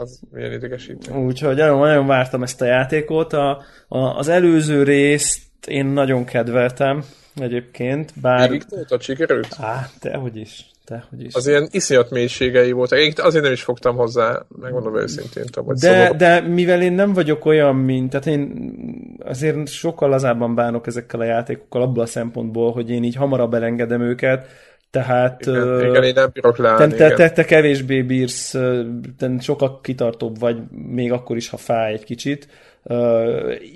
Az milyen idegesítő. Úgyhogy nagyon, nagyon vártam ezt a játékot. A, a, az előző részt én nagyon kedveltem egyébként, bár... Végig a sikerült? Á, dehogy is. Dehogy is. Az ilyen iszonyat mélységei voltak. Én azért nem is fogtam hozzá, megmondom őszintén. Tudom, de, de mivel én nem vagyok olyan, mint, tehát én azért sokkal lazábban bánok ezekkel a játékokkal abból a szempontból, hogy én így hamarabb elengedem őket, tehát... Igen, igen én nem bírok leállni, te, te, te kevésbé bírsz, te sokkal kitartóbb vagy, még akkor is, ha fáj egy kicsit.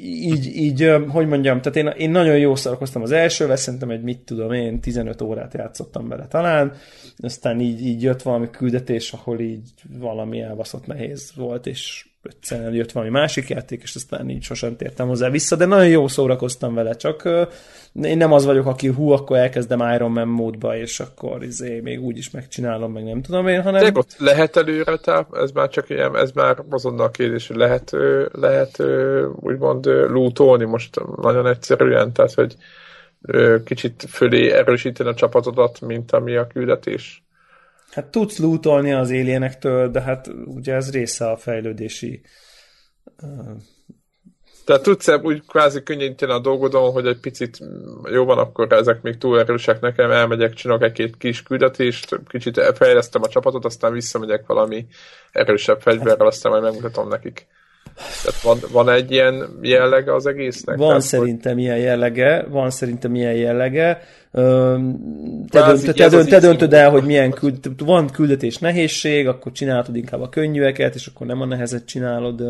Így, így, hogy mondjam, tehát én, én nagyon jó szórakoztam az elsővel, szerintem egy mit tudom én, 15 órát játszottam vele talán, aztán így, így jött valami küldetés, ahol így valami elbaszott nehéz volt, és egyszerűen jött valami másik játék, és aztán így sosem tértem hozzá vissza, de nagyon jó szórakoztam vele, csak én nem az vagyok, aki hú, akkor elkezdem Iron Man módba, és akkor izé, még úgy is megcsinálom, meg nem tudom én, hanem... De ott lehet előre táp, ez már csak ilyen, ez már azonnal kérdés, hogy lehet, lehet úgymond lootolni most nagyon egyszerűen, tehát hogy kicsit fölé erősíteni a csapatodat, mint ami a küldetés. Hát tudsz lootolni az éljenektől, de hát ugye ez része a fejlődési. Tehát tudsz úgy kvázi könnyíteni a dolgodon, hogy egy picit jó van, akkor ezek még túl erősek nekem, elmegyek, csinálok egy-két kis küldetést, kicsit fejlesztem a csapatot, aztán visszamegyek valami erősebb fegyverrel, aztán majd megmutatom nekik. Tehát van, van egy ilyen jellege az egésznek? Van Tehát, szerintem hogy... ilyen jellege, van szerintem ilyen jellege. Te, dönt, te, dönt, te döntöd el, hogy milyen küld, van küldetés nehézség, akkor csinálod inkább a könnyűeket, és akkor nem a nehezet csinálod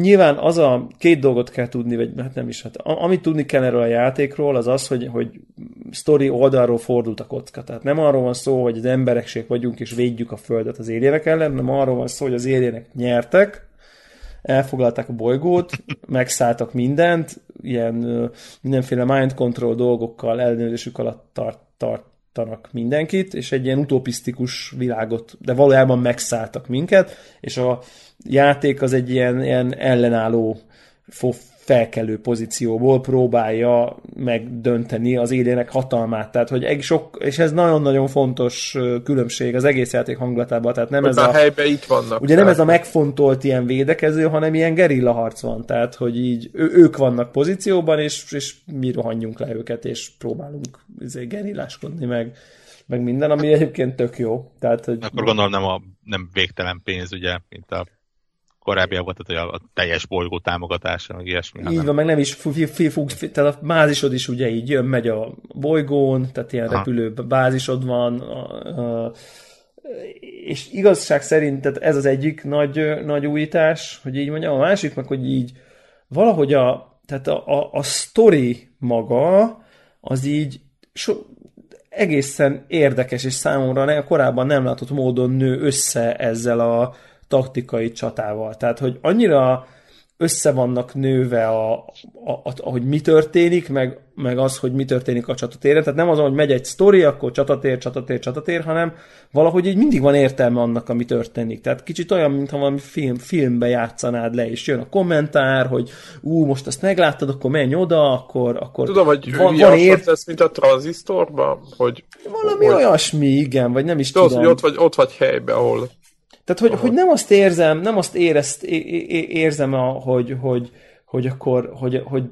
nyilván az a két dolgot kell tudni, vagy hát nem is, hát amit tudni kell erről a játékról, az az, hogy, hogy story oldalról fordult a kocka. Tehát nem arról van szó, hogy az emberekség vagyunk és védjük a földet az éljenek ellen, hanem arról van szó, hogy az éljenek nyertek, elfoglalták a bolygót, megszálltak mindent, ilyen mindenféle mind control dolgokkal ellenőrzésük alatt tart, tartanak mindenkit, és egy ilyen utopisztikus világot, de valójában megszálltak minket, és a játék az egy ilyen, ilyen ellenálló felkelő pozícióból próbálja megdönteni az élének hatalmát. Tehát, hogy egy sok, és ez nagyon-nagyon fontos különbség az egész játék hangulatában. Tehát nem ez a, a helyben itt vannak. Ugye nem ez a megfontolt ilyen védekező, hanem ilyen gerilla harc van. Tehát, hogy így ő, ők vannak pozícióban, és, és mi rohanjunk le őket, és próbálunk izé, gerilláskodni meg meg minden, ami egyébként tök jó. Tehát, hogy... Akkor gondolom nem, a, nem végtelen pénz, ugye, mint a korábbiak volt, tehát a teljes bolygó támogatása, meg ilyesmi. Így van, meg nem is tehát a bázisod is ugye így jön, megy a bolygón, tehát ilyen Aha. repülő bázisod van, a, a, és igazság szerint tehát ez az egyik nagy, nagy újítás, hogy így mondjam, a másik meg, hogy így valahogy a, tehát a, a, a story maga, az így so, egészen érdekes, és számomra korábban nem látott módon nő össze ezzel a, taktikai csatával. Tehát, hogy annyira össze vannak nőve, a, a, a, ahogy mi történik, meg, meg az, hogy mi történik a csatatéren. Tehát nem az, hogy megy egy sztori, akkor csatatér, csatatér, csatatér, hanem valahogy így mindig van értelme annak, ami történik. Tehát kicsit olyan, mintha valami film, filmbe játszanád le, és jön a kommentár, hogy ú, most azt megláttad, akkor menj oda, akkor... akkor Tudom, hogy van, van ért... lesz, mint a tranzisztorban, hogy... Valami hogy... olyasmi, igen, vagy nem is Tudod, tudom. hogy ott vagy, ott vagy helyben, ahol tehát, hogy, hogy nem azt érzem, nem azt érezt, érzem, a, hogy, hogy, hogy akkor, hogy, hogy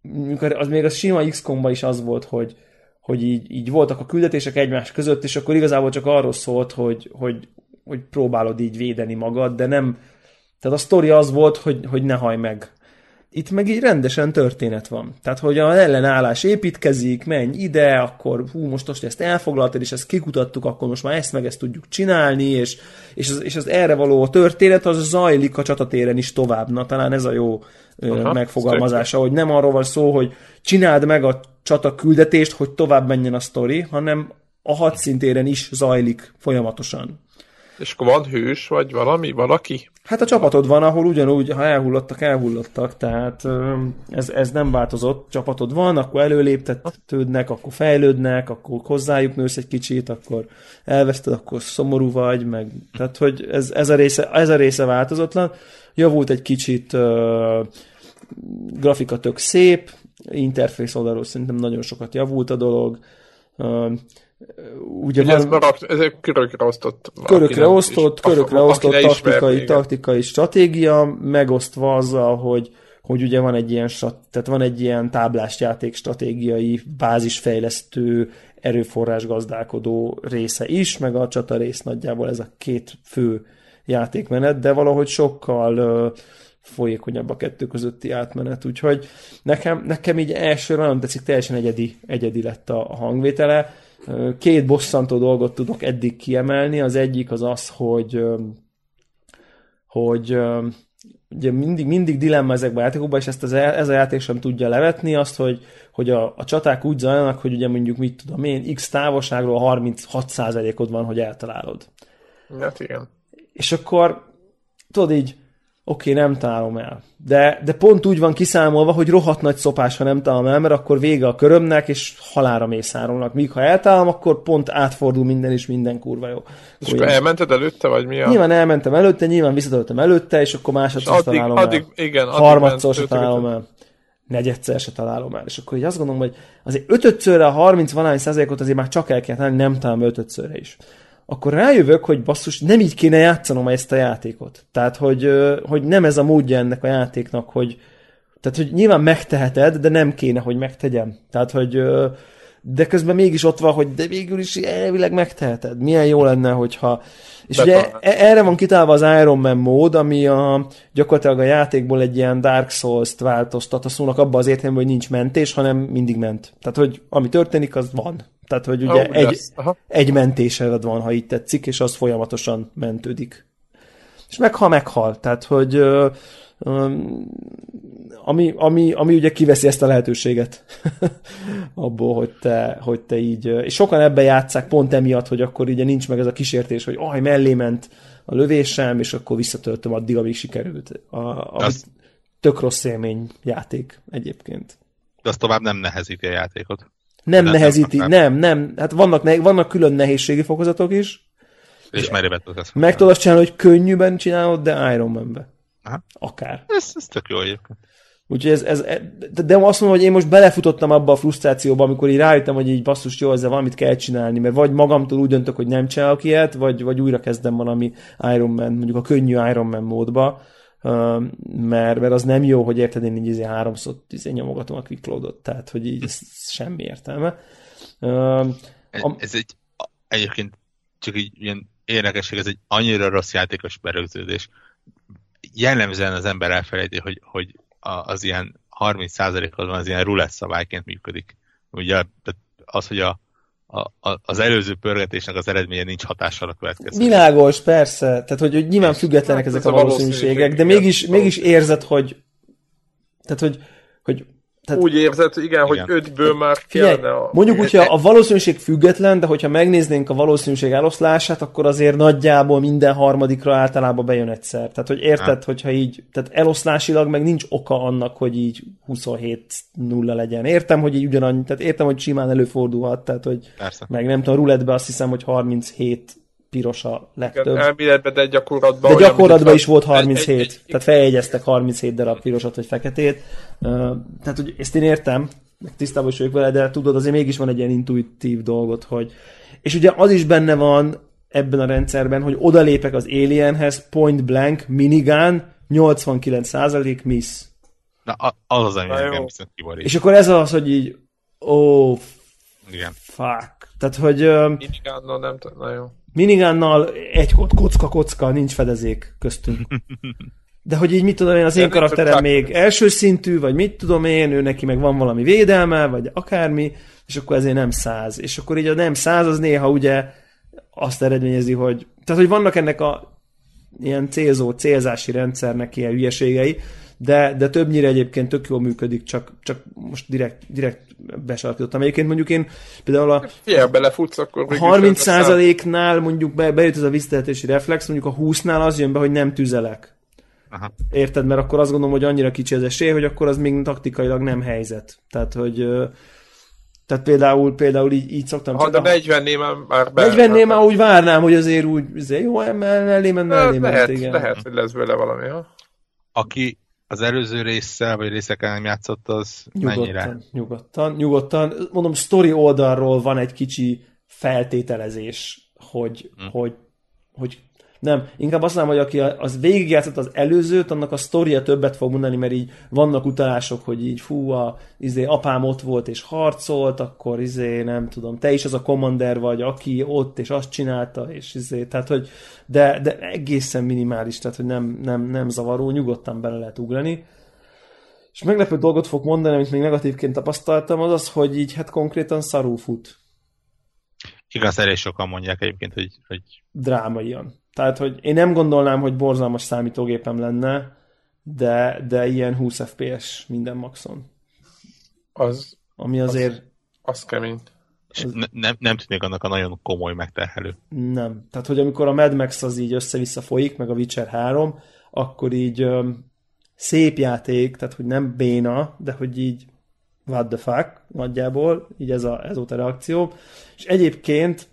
mikor az még a sima x is az volt, hogy, hogy így, így voltak a küldetések egymás között, és akkor igazából csak arról szólt, hogy, hogy, hogy próbálod így védeni magad, de nem, tehát a sztori az volt, hogy, hogy ne haj meg itt meg így rendesen történet van. Tehát, hogy az ellenállás építkezik, menj ide, akkor hú, most most ezt elfoglaltad, és ezt kikutattuk, akkor most már ezt meg ezt tudjuk csinálni, és, és, az, és az erre való történet, az zajlik a csatatéren is tovább. Na, talán ez a jó Aha, megfogalmazása, hogy nem arról van szó, hogy csináld meg a csata küldetést, hogy tovább menjen a sztori, hanem a hadszintéren is zajlik folyamatosan. És akkor van hős, vagy valami, valaki? Hát a csapatod van, ahol ugyanúgy, ha elhullottak, elhullottak, tehát ez, ez nem változott. Csapatod van, akkor előléptetődnek, akkor fejlődnek, akkor hozzájuk nősz egy kicsit, akkor elveszted, akkor szomorú vagy, meg, tehát hogy ez, ez, a, része, ez a része változatlan. Javult egy kicsit, uh, grafika tök szép, interfész oldalról szerintem nagyon sokat javult a dolog, uh, ugye van, ez, marak, ez körökre osztott. Körökre osztott, körökre osztott taktikai, ismer, taktikai stratégia, megosztva azzal, hogy, hogy ugye van egy ilyen, tehát van egy ilyen táblás játék stratégiai, bázisfejlesztő, erőforrás gazdálkodó része is, meg a csata rész nagyjából ez a két fő játékmenet, de valahogy sokkal uh, folyékonyabb a kettő közötti átmenet, úgyhogy nekem, nekem így elsőre nagyon tetszik, teljesen egyedi, egyedi lett a, a hangvétele, Két bosszantó dolgot tudok eddig kiemelni. Az egyik az az, hogy hogy ugye mindig, mindig dilemma ezekben a játékokban, és ezt az, ez a játék sem tudja levetni, azt, hogy, hogy a, a csaták úgy zajlanak, hogy ugye mondjuk mit tudom én, x távolságról 36%-od van, hogy eltalálod. Hát igen. És akkor tudod így, oké, okay, nem találom el. De, de pont úgy van kiszámolva, hogy rohadt nagy szopás, ha nem találom el, mert akkor vége a körömnek, és halára mészárolnak. Míg ha eltalálom, akkor pont átfordul minden, és minden kurva jó. És akkor elmented előtte, vagy mi a... Nyilván elmentem előtte, nyilván visszatöltem előtte, és akkor másodszor addig, találom addig, el. Igen, Harmadszor se találom el. Negyedszer se találom el. És akkor így azt gondolom, hogy azért ötödszörre a 30 valány százalékot azért már csak el kell tenni, nem talán ötödszörre is akkor rájövök, hogy basszus, nem így kéne játszanom ezt a játékot. Tehát, hogy, hogy nem ez a módja ennek a játéknak, hogy tehát, hogy nyilván megteheted, de nem kéne, hogy megtegyem. Tehát, hogy de közben mégis ott van, hogy de végül is elvileg megteheted. Milyen jó lenne, hogyha... És de ugye talán. E- erre van kitálva az Iron Man mód, ami a, gyakorlatilag a játékból egy ilyen Dark Souls-t változtat a szónak abban az értelemben, hogy nincs mentés, hanem mindig ment. Tehát, hogy ami történik, az van. Tehát, hogy ugye oh, egy, egy mentésed van, ha így tetszik, és az folyamatosan mentődik. És meghal, meghal. Tehát, hogy ami, ami, ami ugye kiveszi ezt a lehetőséget abból, hogy te, hogy te így, és sokan ebbe játszák pont emiatt, hogy akkor ugye nincs meg ez a kísértés, hogy aj, mellé ment a lövésem, és akkor visszatöltöm addig, amíg sikerült. A, a az... Tök rossz élmény játék egyébként. De az tovább nem nehezíti a játékot. Nem de nehezíti, nem, nem, nem. Hát vannak, ne, vannak külön nehézségi fokozatok is. És merre tudsz Meg tudod azt csinálni, hogy könnyűben csinálod, de Iron Man-be. Aha. Akár. Ez, ez tök jó egyébként. Úgyhogy ez, ez, de azt mondom, hogy én most belefutottam abba a frusztrációba, amikor így rájöttem, hogy így basszus, jó, ezzel valamit kell csinálni, mert vagy magamtól úgy döntök, hogy nem csinálok ilyet, vagy, vagy újra kezdem valami Iron Man, mondjuk a könnyű Iron Man módba, mert, mert az nem jó, hogy érted, én így izé háromszor izé nyomogatom a quick loadot, tehát hogy így ez semmi értelme. Ez, ez egy egyébként csak így ilyen érdekesség, ez egy annyira rossz játékos berögződés. Jellemzően az ember elfelejti, hogy, hogy az ilyen 30%-hoz van, az ilyen rulett szabályként működik. Ugye az, hogy a, a, az előző pörgetésnek az eredménye nincs hatással a következő. Világos, persze. Tehát, hogy, hogy nyilván függetlenek ezek a valószínűségek, de mégis, mégis érzed, hogy tehát, hogy, hogy tehát, úgy érzed, igen, igen. hogy ötből már Figyelj, kellene a... Mondjuk úgy, hogy a valószínűség független, de hogyha megnéznénk a valószínűség eloszlását, akkor azért nagyjából minden harmadikra általában bejön egyszer. Tehát, hogy érted, ha. hogyha így, tehát eloszlásilag meg nincs oka annak, hogy így 27 nulla legyen. Értem, hogy így ugyanannyi, tehát értem, hogy simán előfordulhat, tehát, hogy Persze. meg nem tudom, a ruletbe azt hiszem, hogy 37 piros a legtöbb. elméletben, de gyakorlatban... De gyakorlatban is volt 37, egy, egy, tehát feljegyeztek 37 darab pirosat vagy feketét. Uh, tehát, hogy ezt én értem, meg tisztában is vagyok vele, de tudod, azért mégis van egy ilyen intuitív dolgot, hogy... És ugye az is benne van ebben a rendszerben, hogy odalépek az Alienhez, point blank, minigun, 89% miss. Na, az az, ami engem viszont kiborít. És akkor ez az, hogy így, ó, oh, Igen. fuck. Tehát, hogy... Minigunnal nem tudom, jó. Minigunnal egy kocka-kocka, nincs fedezék köztünk. De hogy így mit tudom én, az én karakterem még első szintű, vagy mit tudom én, ő neki meg van valami védelme, vagy akármi, és akkor ezért nem száz. És akkor így a nem száz az néha ugye azt eredményezi, hogy tehát, hogy vannak ennek a ilyen célzó, célzási rendszernek ilyen hülyeségei, de, de többnyire egyébként tök jól működik, csak, csak most direkt, direkt besarkítottam. Egyébként mondjuk én például a Figyelj, belefutsz, akkor... 30%-nál mondjuk be, bejött ez a visszatehetési reflex, mondjuk a 20-nál az jön be, hogy nem tüzelek. Aha. Érted? Mert akkor azt gondolom, hogy annyira kicsi az esély, hogy akkor az még taktikailag nem helyzet. Tehát, hogy tehát például, például így, így szoktam. Ha de 40 már be... 40 már úgy várnám, hogy azért úgy, azért jó, mellé ment, mellé ment, lehet, igen. lehet, hogy lesz vele valami, ha? Aki az előző résszel, vagy részekkel nem játszott, az nyugodtan, mennyire? Nyugodtan, nyugodtan. Mondom, story oldalról van egy kicsi feltételezés, hogy, hmm. hogy, hogy nem, inkább azt mondom, hogy aki az végigjátszott az előzőt, annak a sztoria többet fog mondani, mert így vannak utalások, hogy így fú, a, izé, apám ott volt és harcolt, akkor izé, nem tudom, te is az a commander vagy, aki ott és azt csinálta, és izé, tehát hogy, de, de egészen minimális, tehát hogy nem, nem, nem zavaró, nyugodtan bele lehet ugrani. És meglepő dolgot fog mondani, amit még negatívként tapasztaltam, az az, hogy így hát konkrétan szarú fut. Igaz, elég sokan mondják egyébként, hogy... hogy... Drámaian. Tehát, hogy én nem gondolnám, hogy borzalmas számítógépem lenne, de, de ilyen 20 FPS minden maxon. Az, Ami azért... Az, az kemény. És az... ne, nem, nem tűnik annak a nagyon komoly megterhelő. Nem. Tehát, hogy amikor a Mad Max az így össze-vissza folyik, meg a Witcher 3, akkor így öm, szép játék, tehát, hogy nem béna, de hogy így what the fuck, nagyjából, így ez, a, ez volt a reakció. És egyébként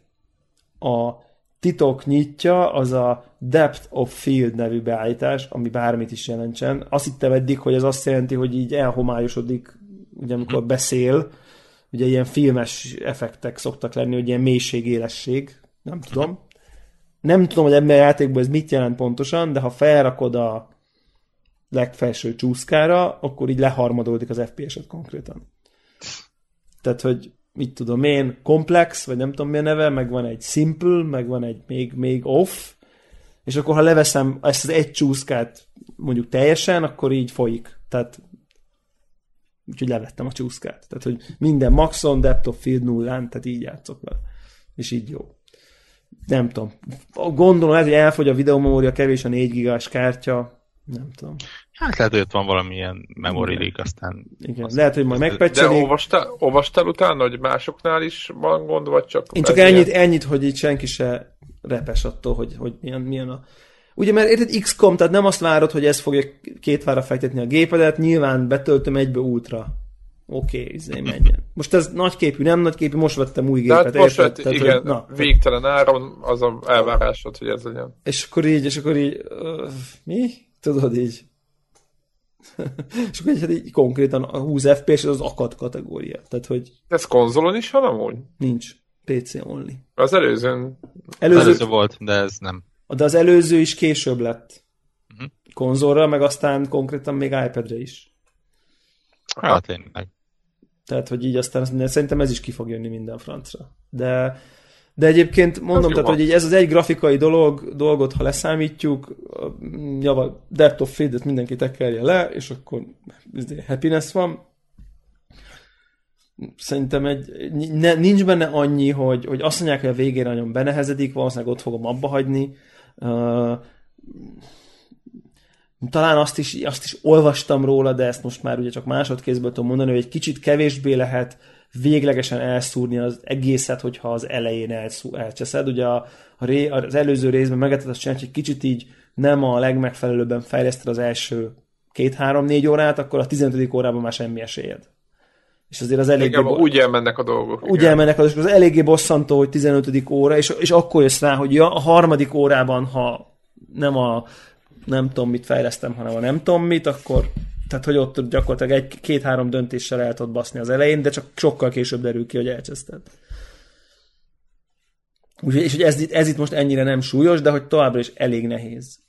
a titok nyitja, az a Depth of Field nevű beállítás, ami bármit is jelentsen. Azt hittem eddig, hogy ez azt jelenti, hogy így elhomályosodik, ugye amikor mhm. beszél, ugye ilyen filmes effektek szoktak lenni, hogy ilyen mélység, élesség, nem tudom. Nem tudom, hogy ebben a játékban ez mit jelent pontosan, de ha felrakod a legfelső csúszkára, akkor így leharmadódik az FPS-et konkrétan. Tehát, hogy mit tudom én, komplex, vagy nem tudom mi a neve, meg van egy simple, meg van egy még, még off, és akkor ha leveszem ezt az egy csúszkát mondjuk teljesen, akkor így folyik. Tehát úgyhogy levettem a csúszkát. Tehát, hogy minden maxon, depth of field nullán, tehát így játszok vele. És így jó. Nem tudom. Gondolom, lehet, hogy elfogy a videomemória, kevés a 4 gigás kártya, nem tudom. Hát lehet, hogy ott van valamilyen memory leak, aztán... Igen, azt lehet, hogy majd megpecselik. De olvastál, olvastál utána, hogy másoknál is van gond, vagy csak... Én csak ennyit, ilyen... ennyit, hogy itt senki se repes attól, hogy, hogy milyen, milyen a... Ugye, mert érted XCOM, tehát nem azt várod, hogy ez fogja két vára fektetni a gépedet, nyilván betöltöm egybe ultra. Oké, okay, izé menjen. Most ez nagyképű, nem nagyképű, most vettem új gépet. Tehát most vett, tehát, igen, hogy, na, végtelen áron az a elvárásod, hogy ez legyen. És akkor így, és akkor így, uh, mi? Tudod így. és akkor hát így konkrétan a 20 FPS az akad kategória. Tehát, hogy... Ez konzolon is van amúgy? Nincs. PC only. Az előzőn... Előző, előző volt, de ez nem. De az előző is később lett. Uh-huh. Konzolra, meg aztán konkrétan még iPad-re is. Hát tényleg. Tehát, hogy így aztán szerintem ez is ki fog jönni minden francra. De de egyébként mondom, tehát, hogy így ez az egy grafikai dolog, dolgot, ha leszámítjuk, java, depth of field mindenki tekerje le, és akkor izé, happiness van. Szerintem egy, ne, nincs benne annyi, hogy, hogy azt mondják, hogy a végére nagyon benehezedik, valószínűleg ott fogom abba hagyni. Uh, talán azt is, azt is olvastam róla, de ezt most már ugye csak másodkézből tudom mondani, hogy egy kicsit kevésbé lehet véglegesen elszúrni az egészet, hogyha az elején elszú, elcseszed. Ugye a, a ré, az előző részben megetett azt csinálni, hogy kicsit így nem a legmegfelelőbben fejleszted az első két-három-négy órát, akkor a 15. órában már semmi esélyed. És azért az eléggé... Igen, bo- úgy elmennek a dolgok. Úgy igen. elmennek a dolgok, az eléggé bosszantó, hogy 15. óra, és, és akkor jössz rá, hogy ja, a harmadik órában, ha nem a nem tudom mit fejlesztem, hanem a nem tudom mit, akkor tehát, hogy ott gyakorlatilag egy, két-három döntéssel el tudod baszni az elején, de csak sokkal később derül ki, hogy elcseszted. Úgyhogy, és hogy ez, ez itt most ennyire nem súlyos, de hogy továbbra is elég nehéz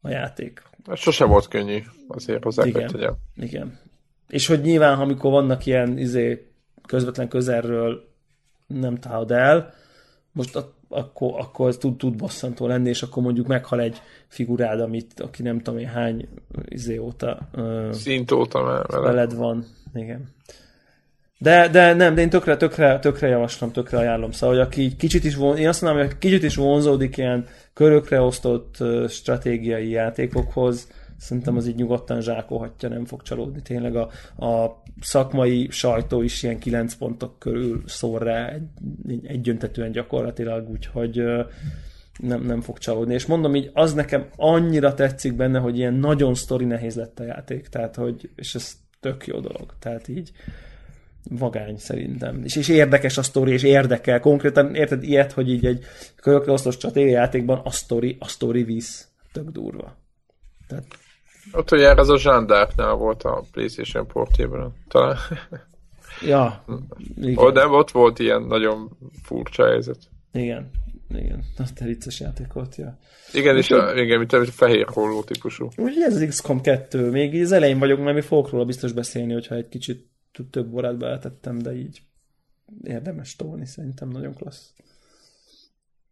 a játék. Ez sose volt könnyű, azért hozzá igen, tegyem. Igen. És hogy nyilván, amikor vannak ilyen izé, közvetlen közelről nem találod el, most a akkor, akkor ez tud, tud bosszantó lenni, és akkor mondjuk meghal egy figurád, amit, aki nem tudom én hány izé óta uh, szint óta már veled van. Igen. De, de nem, de én tökre, tökre, tökre javaslom, tökre ajánlom. Szóval, hogy aki kicsit is von, én azt mondom, hogy kicsit is vonzódik ilyen körökre osztott stratégiai játékokhoz, szerintem az így nyugodtan zsákolhatja, nem fog csalódni. Tényleg a, a szakmai sajtó is ilyen 9 pontok körül szól rá egy, egyöntetően gyakorlatilag, úgyhogy nem, nem fog csalódni. És mondom így, az nekem annyira tetszik benne, hogy ilyen nagyon sztori nehéz lett a játék, tehát hogy, és ez tök jó dolog. Tehát így vagány szerintem. És, és érdekes a sztori, és érdekel. Konkrétan érted ilyet, hogy így egy kölyökre oszlós játékban a sztori, a sztori visz. Tök durva. Tehát... Ott ugye ez a Zsándárknál volt a PlayStation portében, talán. Ja. Igen. Oh, nem, ott volt ilyen nagyon furcsa helyzet. Igen. Igen, az te vicces játék volt, ja. Igen, és a, igen, mint a fehér holló típusú. Ugye ez az XCOM 2, még az elején vagyok, mert mi fogok róla biztos beszélni, hogyha egy kicsit több órát beletettem, de így érdemes tolni, szerintem nagyon klassz.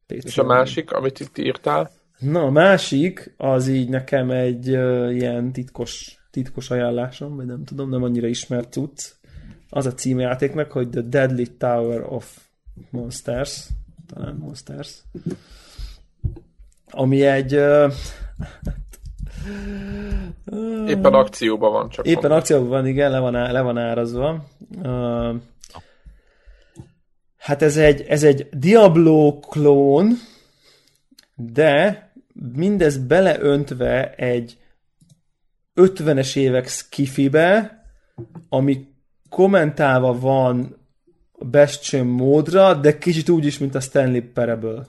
PC és a másik, amit itt írtál? Na, a másik, az így nekem egy uh, ilyen titkos, titkos ajánlásom, vagy nem tudom, nem annyira ismert cucc. Az a címjátéknak, hogy The Deadly Tower of Monsters, talán Monsters, ami egy uh, Éppen akcióban van csak. Éppen van. akcióban van, igen, le van, le van árazva. Uh, hát ez egy, ez egy Diablo klón, de mindez beleöntve egy 50-es évek skifibe, ami kommentálva van Bastion módra, de kicsit úgy is, mint a Stanley Parable.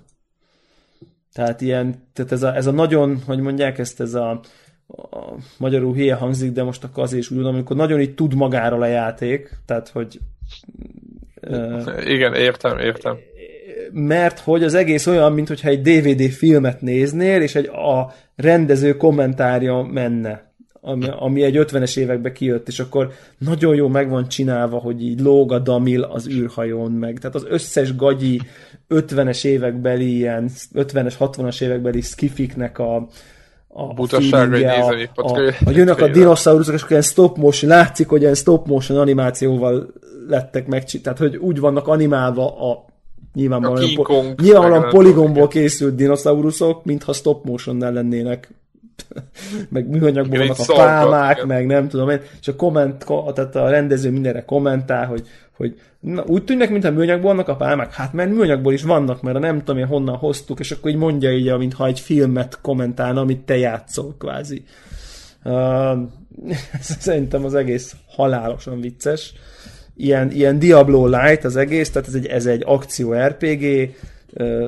Tehát ilyen, tehát ez a, ez a nagyon, hogy mondják ezt, ez a, a magyarul hülye hangzik, de most akkor azért is úgy mondom, amikor nagyon így tud magáról a játék, tehát hogy igen, értem, értem. Mert hogy az egész olyan, mintha egy DVD filmet néznél, és egy a rendező kommentárja menne ami, ami egy 50-es évekbe kijött, és akkor nagyon jó meg van csinálva, hogy így lóg a Damil az űrhajón meg. Tehát az összes gagyi 50-es évekbeli ilyen, 50-es, 60-as évekbeli skifiknek a, a Butaság, hogy nézni, a, a, a, jönnek a dinoszauruszok, és akkor ilyen stop motion, látszik, hogy ilyen stop motion animációval lettek meg, tehát hogy úgy vannak animálva a nyilvánvalóan, po- nyilvánvalóan poligonból készült dinoszauruszok, mintha stop motion lennének meg műanyagból vannak a pálmák, igen. meg nem tudom én, és a komment, tehát a rendező mindenre kommentál, hogy, hogy na, úgy tűnnek, mintha műanyagból vannak a pálmák, hát mert műanyagból is vannak, mert a nem tudom én honnan hoztuk, és akkor így mondja így, mintha egy filmet kommentálna, amit te játszol kvázi. Uh, szerintem az egész halálosan vicces. Ilyen, ilyen Diablo Light az egész, tehát ez egy, ez egy akció RPG,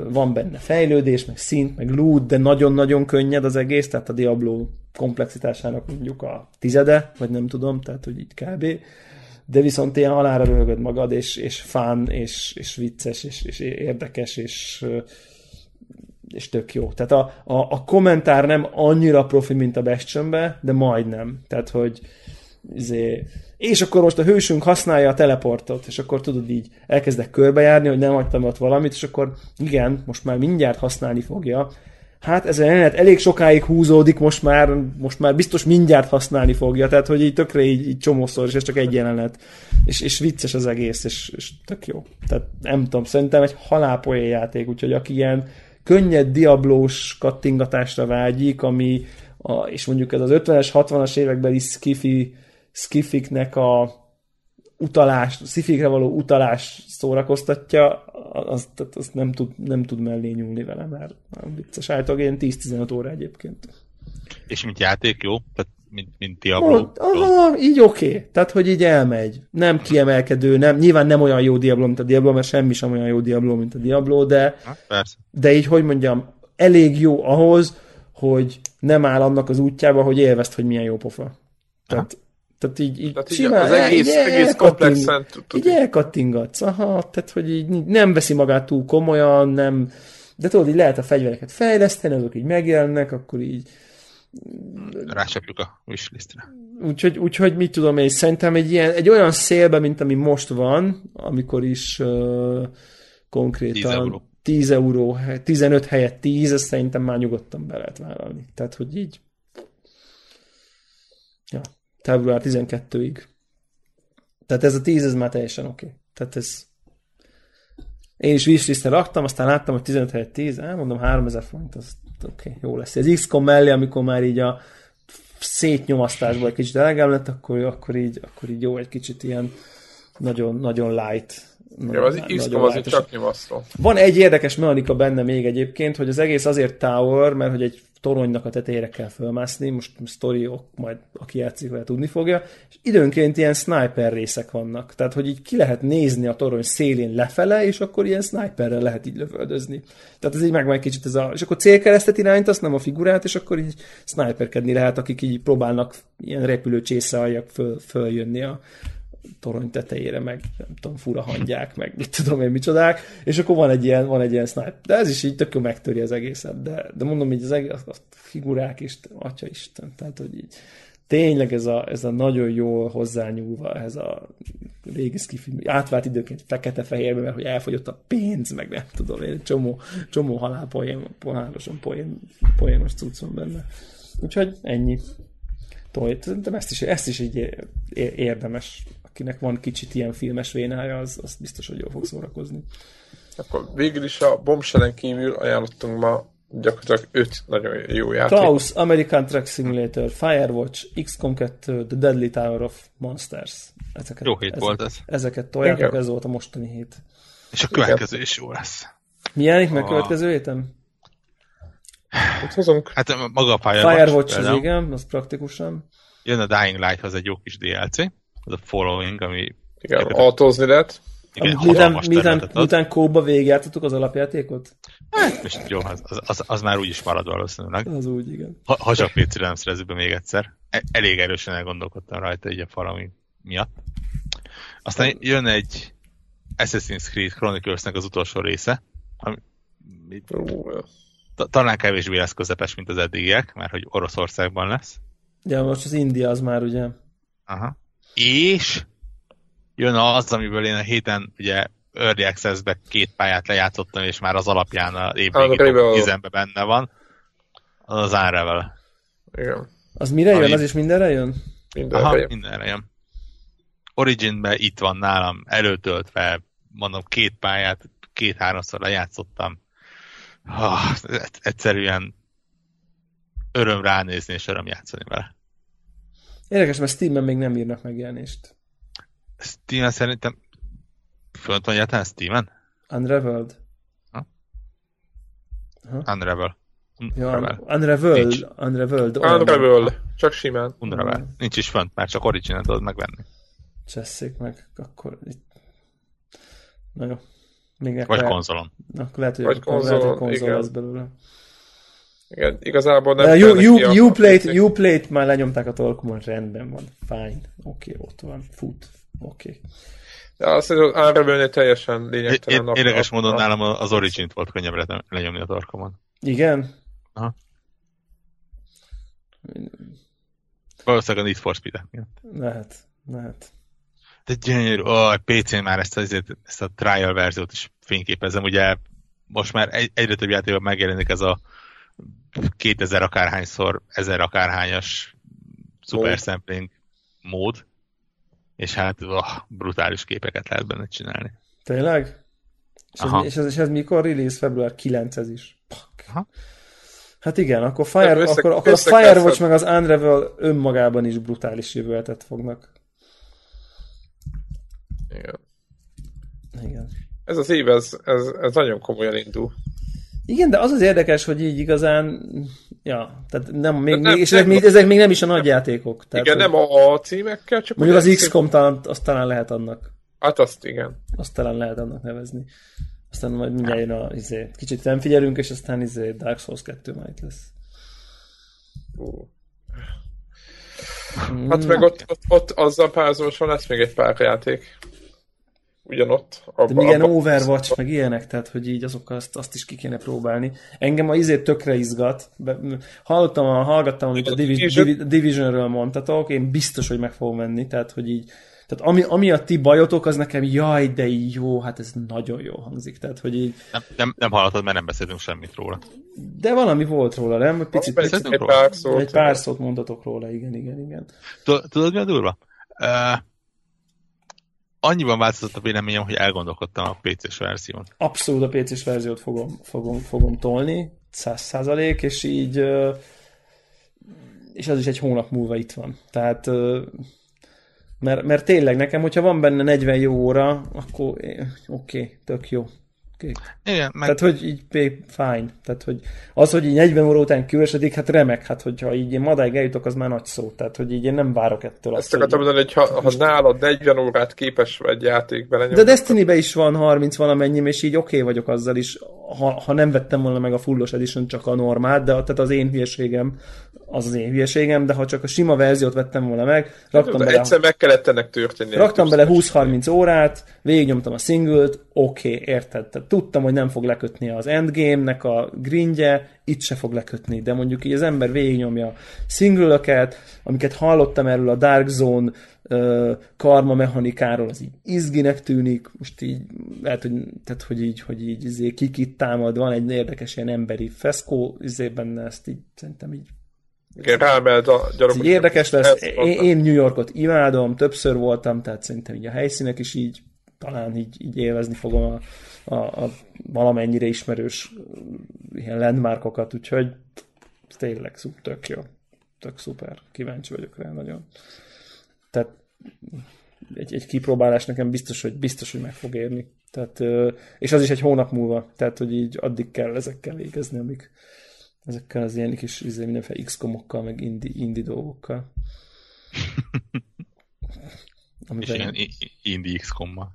van benne fejlődés, meg szint, meg loot, de nagyon-nagyon könnyed az egész, tehát a Diablo komplexitásának mondjuk a tizede, vagy nem tudom, tehát hogy így kb. De viszont ilyen halára rögöd magad, és, és fán, és, és vicces, és, és érdekes, és, és tök jó. Tehát a, a, a kommentár nem annyira profi, mint a Bastionbe, de majdnem. Tehát, hogy izé, és akkor most a hősünk használja a teleportot, és akkor tudod így, elkezdek körbejárni, hogy nem hagytam ott valamit, és akkor igen, most már mindjárt használni fogja. Hát ez a jelenet elég sokáig húzódik, most már, most már biztos mindjárt használni fogja, tehát hogy így tökre így, így csomószor, és ez csak egy jelenet. És, és vicces az egész, és, és tök jó. Tehát nem tudom, szerintem egy halálpoé játék, úgyhogy aki ilyen könnyed diablós kattingatásra vágyik, ami a, és mondjuk ez az 50-es, 60-as évekbeli skifi skifiknek a utalás, szifikre való utalás szórakoztatja, azt, azt nem, tud, nem tud mellé nyúlni vele, mert vicces. Általában ilyen 10-15 óra egyébként. És mint játék jó? Tehát mint, mint Diablo? Oh, aha, így oké. Okay. Tehát, hogy így elmegy. Nem kiemelkedő, nem, nyilván nem olyan jó Diablo, mint a Diablo, mert semmi sem olyan jó Diablo, mint a Diablo, de, ha, de így, hogy mondjam, elég jó ahhoz, hogy nem áll annak az útjába, hogy élvezd, hogy milyen jó pofa. Tehát, tehát így, így tehát simán, az egész, így egész komplexen Így elkattingatsz, aha, tehát hogy így nem veszi magát túl komolyan, nem, de tudod, így lehet a fegyvereket fejleszteni, azok így megjelennek, akkor így rácsapjuk a wishlistre. Úgyhogy, úgyhogy mit tudom én, szerintem egy, ilyen, egy olyan szélbe, mint ami most van, amikor is uh, konkrétan 10 euró. 10 euró, 15 helyett 10, ezt szerintem már nyugodtan be lehet vállalni. Tehát, hogy így február 12-ig. Tehát ez a 10, ez már teljesen oké. Okay. Tehát ez... Én is wishlist raktam, aztán láttam, hogy 15 helyett 10, mondom 3000 forint, az oké, okay, jó lesz. Ez XCOM mellé, amikor már így a szétnyomasztásból egy kicsit elegem lett, akkor, akkor, így, akkor így jó egy kicsit ilyen nagyon, nagyon light. Jó, az XCOM az csak nyomasztó. Van egy érdekes mechanika benne még egyébként, hogy az egész azért tower, mert hogy egy toronynak a tetejére kell fölmászni, most sztoriok, majd aki játszik vele tudni fogja, és időnként ilyen sniper részek vannak, tehát hogy így ki lehet nézni a torony szélén lefele, és akkor ilyen sniperrel lehet így lövöldözni. Tehát ez így meg egy kicsit ez a, és akkor célkeresztet irányítasz, nem a figurát, és akkor így sniperkedni lehet, akik így próbálnak ilyen repülő csészaaljak föl, följönni a, torony tetejére, meg nem tudom, fura hangyák, meg mit tudom én micsodák, és akkor van egy ilyen, van egy ilyen snipe. De ez is így tök megtöri az egészet, de, de mondom így az egész, a figurák is, atya Isten, tehát hogy így tényleg ez a, ez a nagyon jól hozzányúlva ez a régi skifi, átvált időként fekete-fehérbe, mert hogy elfogyott a pénz, meg nem tudom én, csomó, csomó halál poén, halálosan poén, poénos cucc van benne. Úgyhogy ennyi. Szerintem ezt is, ezt is így érdemes akinek van kicsit ilyen filmes vénája, az, az biztos, hogy jól fog szórakozni. Akkor végül is a Bombshellen kívül ajánlottunk ma gyakorlatilag öt nagyon jó játék. Klaus, American Truck Simulator, Firewatch, XCOM 2, The Deadly Tower of Monsters. Ezeket, jó hét ezek, volt ez. Ezeket toljátok, ez volt a mostani hét. És a következő is jó lesz. Milyen meg a következő héten? Mit hozunk? Hát maga a Firewatch. Firewatch az igen, az praktikusan. Jön a Dying Light-hoz egy jó kis DLC az a following, ami... Igen, autózni lehet. Igen, miután, miután, miután kóba végigjártatok az alapjátékot? Hát, most jó, az, az, az, az már úgy is marad valószínűleg. Az úgy, igen. Ha, ha csak pc nem szerezzük be még egyszer. E, elég erősen elgondolkodtam rajta így a following miatt. Aztán jön egy Assassin's Creed Chronicles-nek az utolsó része, ami talán kevésbé lesz közepes, mint az eddigiek, mert hogy Oroszországban lesz. Ja, most az India az már ugye. Aha. És jön az, amiből én a héten ugye Early access két pályát lejátszottam, és már az alapján a évvégi top benne van. Az az Unravel. Igen. Az mire jön? Ami... Az is mindenre jön? Mindenre Aha, jön. mindenre jön. Originben itt van nálam, előtöltve, mondom, két pályát, két-háromszor lejátszottam. Oh, egyszerűen öröm ránézni és öröm játszani vele. Érdekes, mert Steam-en még nem írnak megjelenést. Steam-en szerintem fönt van egyáltalán Steam-en? Unraveled. Ha? Ha? Unravel. Unravel. Ja, Unravel. Unraveled. Unravel. Csak simán. Unravel. Mm. Nincs is fönt, már csak original tudod megvenni. Csesszék meg, akkor itt... Na jó. Még Vagy konzolon. Na, lehet, hogy Vagy konzolon, lehet, hogy konzol igen. lesz belőle. Igen, igazából nem uh, you, you, you, played, you played, már lenyomták a torkomon, rendben van, fine, oké, okay, ott van, fut, oké. Okay. De azt hiszem, hogy árabölni teljesen lényegtelen. É, érdekes módon nálam az Origin-t volt könnyebb lenyomni a torkomon. Igen? Aha. Valószínűleg a Need for Speed. Lehet, lehet. De gyönyörű, ó, a PC-n már ezt, ezt, ezt a trial verziót is fényképezem, ugye most már egy, egyre több játékban megjelenik ez a 2000 akárhányszor, 1000 akárhányas super sampling mód, és hát oh, brutális képeket lehet benne csinálni. Tényleg? És ez, és, ez, és ez mikor release? Február 9 ez is. Aha. Hát igen, akkor, Fire, össze, akkor, akkor a Firewatch meg az Unravel önmagában is brutális jövőletet fognak. Igen. Igen. Ez az év, ez, ez, ez nagyon komolyan indul. Igen, de az az érdekes, hogy így igazán, ja, tehát nem, még, nem, még, és ezek, még, ezek még nem is a nagy játékok. Tehát, igen, nem a, a címekkel, csak Mondjuk az XCOM talán, azt talán lehet annak. Hát azt igen. Azt talán lehet annak nevezni. Aztán majd mindjárt jön a, izé, kicsit nem figyelünk, és aztán izé Dark Souls 2 majd lesz. Uh. Hát meg ott, ott, ott azzal párhuzamosan lesz még egy pár játék ugyanott. Abba, De igen, abba, Overwatch, abba. meg ilyenek, tehát hogy így azokkal azt, azt is ki kéne próbálni. Engem a izét tökre izgat. Hallottam, hallgattam, amit a Division, Divisionről mondtatok, én biztos, hogy meg fogom menni, tehát hogy így tehát ami, ami a ti bajotok, az nekem jaj, de jó, hát ez nagyon jó hangzik. Tehát, hogy így... Nem, nem, nem hallottad, mert nem beszélünk semmit róla. De valami volt róla, nem? Picit, picit, egy pár szót. Egy pár szót mondatok róla, igen, igen, igen. Tudod, mi a durva? Uh, annyiban változott a véleményem, hogy elgondolkodtam a PC-s verzión. Abszolút a PC-s verziót fogom, fogom, fogom tolni, száz százalék, és így és az is egy hónap múlva itt van. Tehát mert, mert tényleg nekem, hogyha van benne 40 jó óra, akkor oké, okay, tök jó. Okay. Igen, meg... Tehát, hogy így fine. Tehát, hogy az, hogy így 40 óra után kiüresedik, hát remek. Hát, hogyha így én madáig eljutok, az már nagy szó. Tehát, hogy így én nem várok ettől. Ezt akartam mondani, hogy ha, ha nálad 40 órát képes egy játék bele De destiny is van 30 valamennyi, és így oké okay vagyok azzal is, ha, ha nem vettem volna meg a fullos edition, csak a normát, de tehát az én hülyeségem, az az én hülyeségem, de ha csak a sima verziót vettem volna meg, raktam de bele... Egyszer meg kellett ennek történni. Raktam bele 20-30 órát, végignyomtam a singlet, oké, okay, érted? Tehát tudtam, hogy nem fog lekötni az endgame-nek a grindje, itt se fog lekötni, de mondjuk így az ember végignyomja single amiket hallottam erről a Dark Zone karma mechanikáról, az így izginek tűnik, most így lehet, hogy, tehát, hogy így, hogy így izé, kikit támad, van egy érdekes ilyen emberi feszkó, izé benne ezt így szerintem így igen, rámelt a gyalogos. Érdekes lesz. Én, én New Yorkot imádom, többször voltam, tehát szerintem így a helyszínek is így talán így, így élvezni fogom a, a, a valamennyire ismerős ilyen landmarkokat, úgyhogy tényleg tök jó. Tök szuper. Kíváncsi vagyok rá nagyon. Tehát egy, egy kipróbálás nekem biztos, hogy biztos, hogy meg fog érni. Tehát, és az is egy hónap múlva, tehát, hogy így addig kell ezekkel végezni, amik ezekkel az ilyen kis izé, mindenféle X-komokkal, meg indi, indi dolgokkal. Amiben... És ilyen indi X-kommal.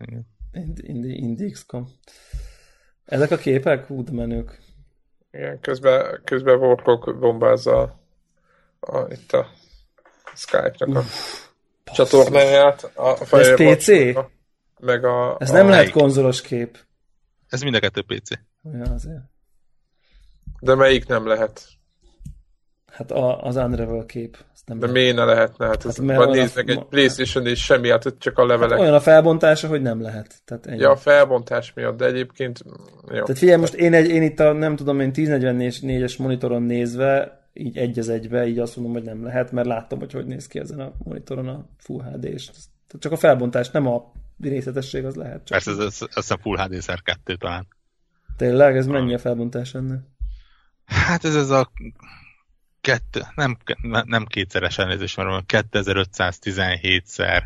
Indi, indi, indi X-kom. Ezek a képek? Hú, de menők. Igen, közben, közben Warhawk bombázza a, a, itt a Skype-nak a csatornáját. A Ez PC? A, meg a, Ez a nem lehet konzolos kép. Ez mind a kettő PC. Ja, azért. De melyik nem lehet? Hát a, az Unravel kép. Azt nem De miért ne lehetne? Hát, hát mert néznek a, egy Playstation és semmi, hát csak a levelek. Hát olyan a felbontása, hogy nem lehet. Tehát ennyi. Ja, a felbontás miatt, de egyébként jó. Tehát figyelj, most én, egy, én itt a nem tudom, én 1044-es monitoron nézve így egy az egybe, így azt mondom, hogy nem lehet, mert láttam, hogy hogy néz ki ezen a monitoron a Full HD, és csak a felbontás, nem a részletesség, az lehet. Csak Persze, ez, ez, ez a Full HD Szer 2 talán. Tényleg? Ez mennyi a felbontás ennek? Hát ez ez a kettő, nem, nem kétszeres elnézést, mert 2517-szer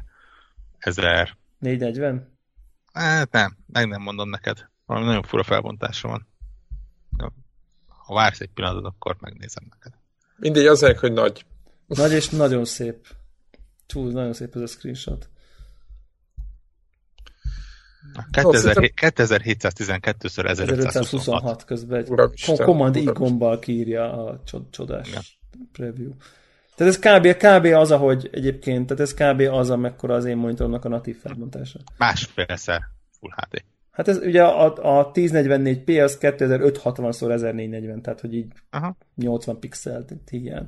1000. 440? Hát nem, meg nem mondom neked. Valami nagyon fura felbontása van. Ha vársz egy pillanatot, akkor megnézem neked. Mindegy, azért, hogy nagy. Nagy és nagyon szép. Túl, nagyon szép ez a screenshot. 2712-ször 1526 közben egy Command I gombbal kírja a csodás ja. preview. Tehát ez kb, kb. az, ahogy egyébként, tehát ez kb. az, amekkora az én monitoromnak a natív felbontása. Másfélszer Full HD. Hát ez ugye a, a 1044p az 2560x1440, tehát hogy így Aha. 80 pixel hiány.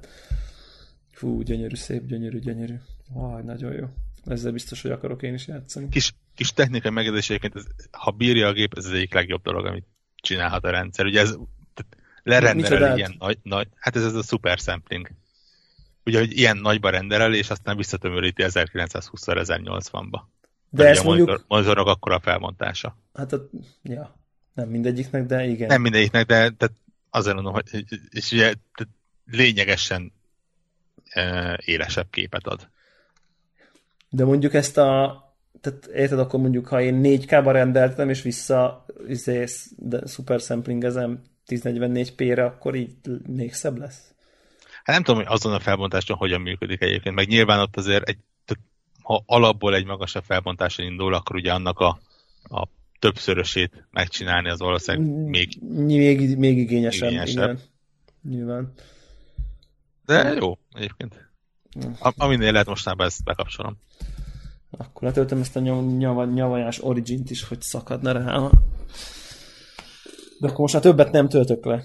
Fú, gyönyörű, szép, gyönyörű, gyönyörű. Vaj, nagyon jó. Ezzel biztos, hogy akarok én is játszani. Kis, kis technikai megjegyzés egyébként, ha bírja a gép, ez az egyik legjobb dolog, amit csinálhat a rendszer. Ugye ez lerenderel ilyen nagy, nagy, hát ez, ez a super sampling. Ugye, hogy ilyen nagyba renderel, és aztán visszatömöríti 1920-1080-ba. De ez mondjuk... Monitor, monitornak akkor a felmontása. Hát, a, ja, nem mindegyiknek, de igen. Nem mindegyiknek, de de azért mondom, hogy és ugye lényegesen e, élesebb képet ad. De mondjuk ezt a tehát érted, akkor mondjuk, ha én 4K-ba rendeltem, és vissza izé, de szuper samplingezem 1044p-re, akkor így még szebb lesz? Hát nem tudom, hogy azon a felbontáson hogyan működik egyébként, meg nyilván ott azért egy, ha alapból egy magasabb felbontáson indul, akkor ugye annak a, a többszörösét megcsinálni az valószínűleg mm, még, még, még igényesebb. igényesebb. Igen. Nyilván. De jó, egyébként. A, aminél lehet mostanában ezt bekapcsolom. Akkor letöltöm ezt a nyav, nyavajás origint is, hogy szakadna rá. De akkor most már többet nem töltök le.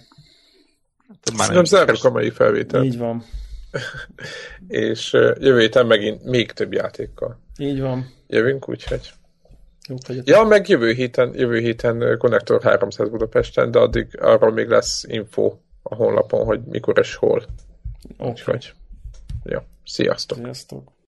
Nem zárjuk a mai felvételt. Így van. És jövő héten megint még több játékkal. Így van. Jövünk, úgyhogy. Ja, meg jövő héten, jövő héten Connector 300 Budapesten, de addig arról még lesz info a honlapon, hogy mikor és hol. Okay. Úgyhogy, ja, sziasztok! Sziasztok!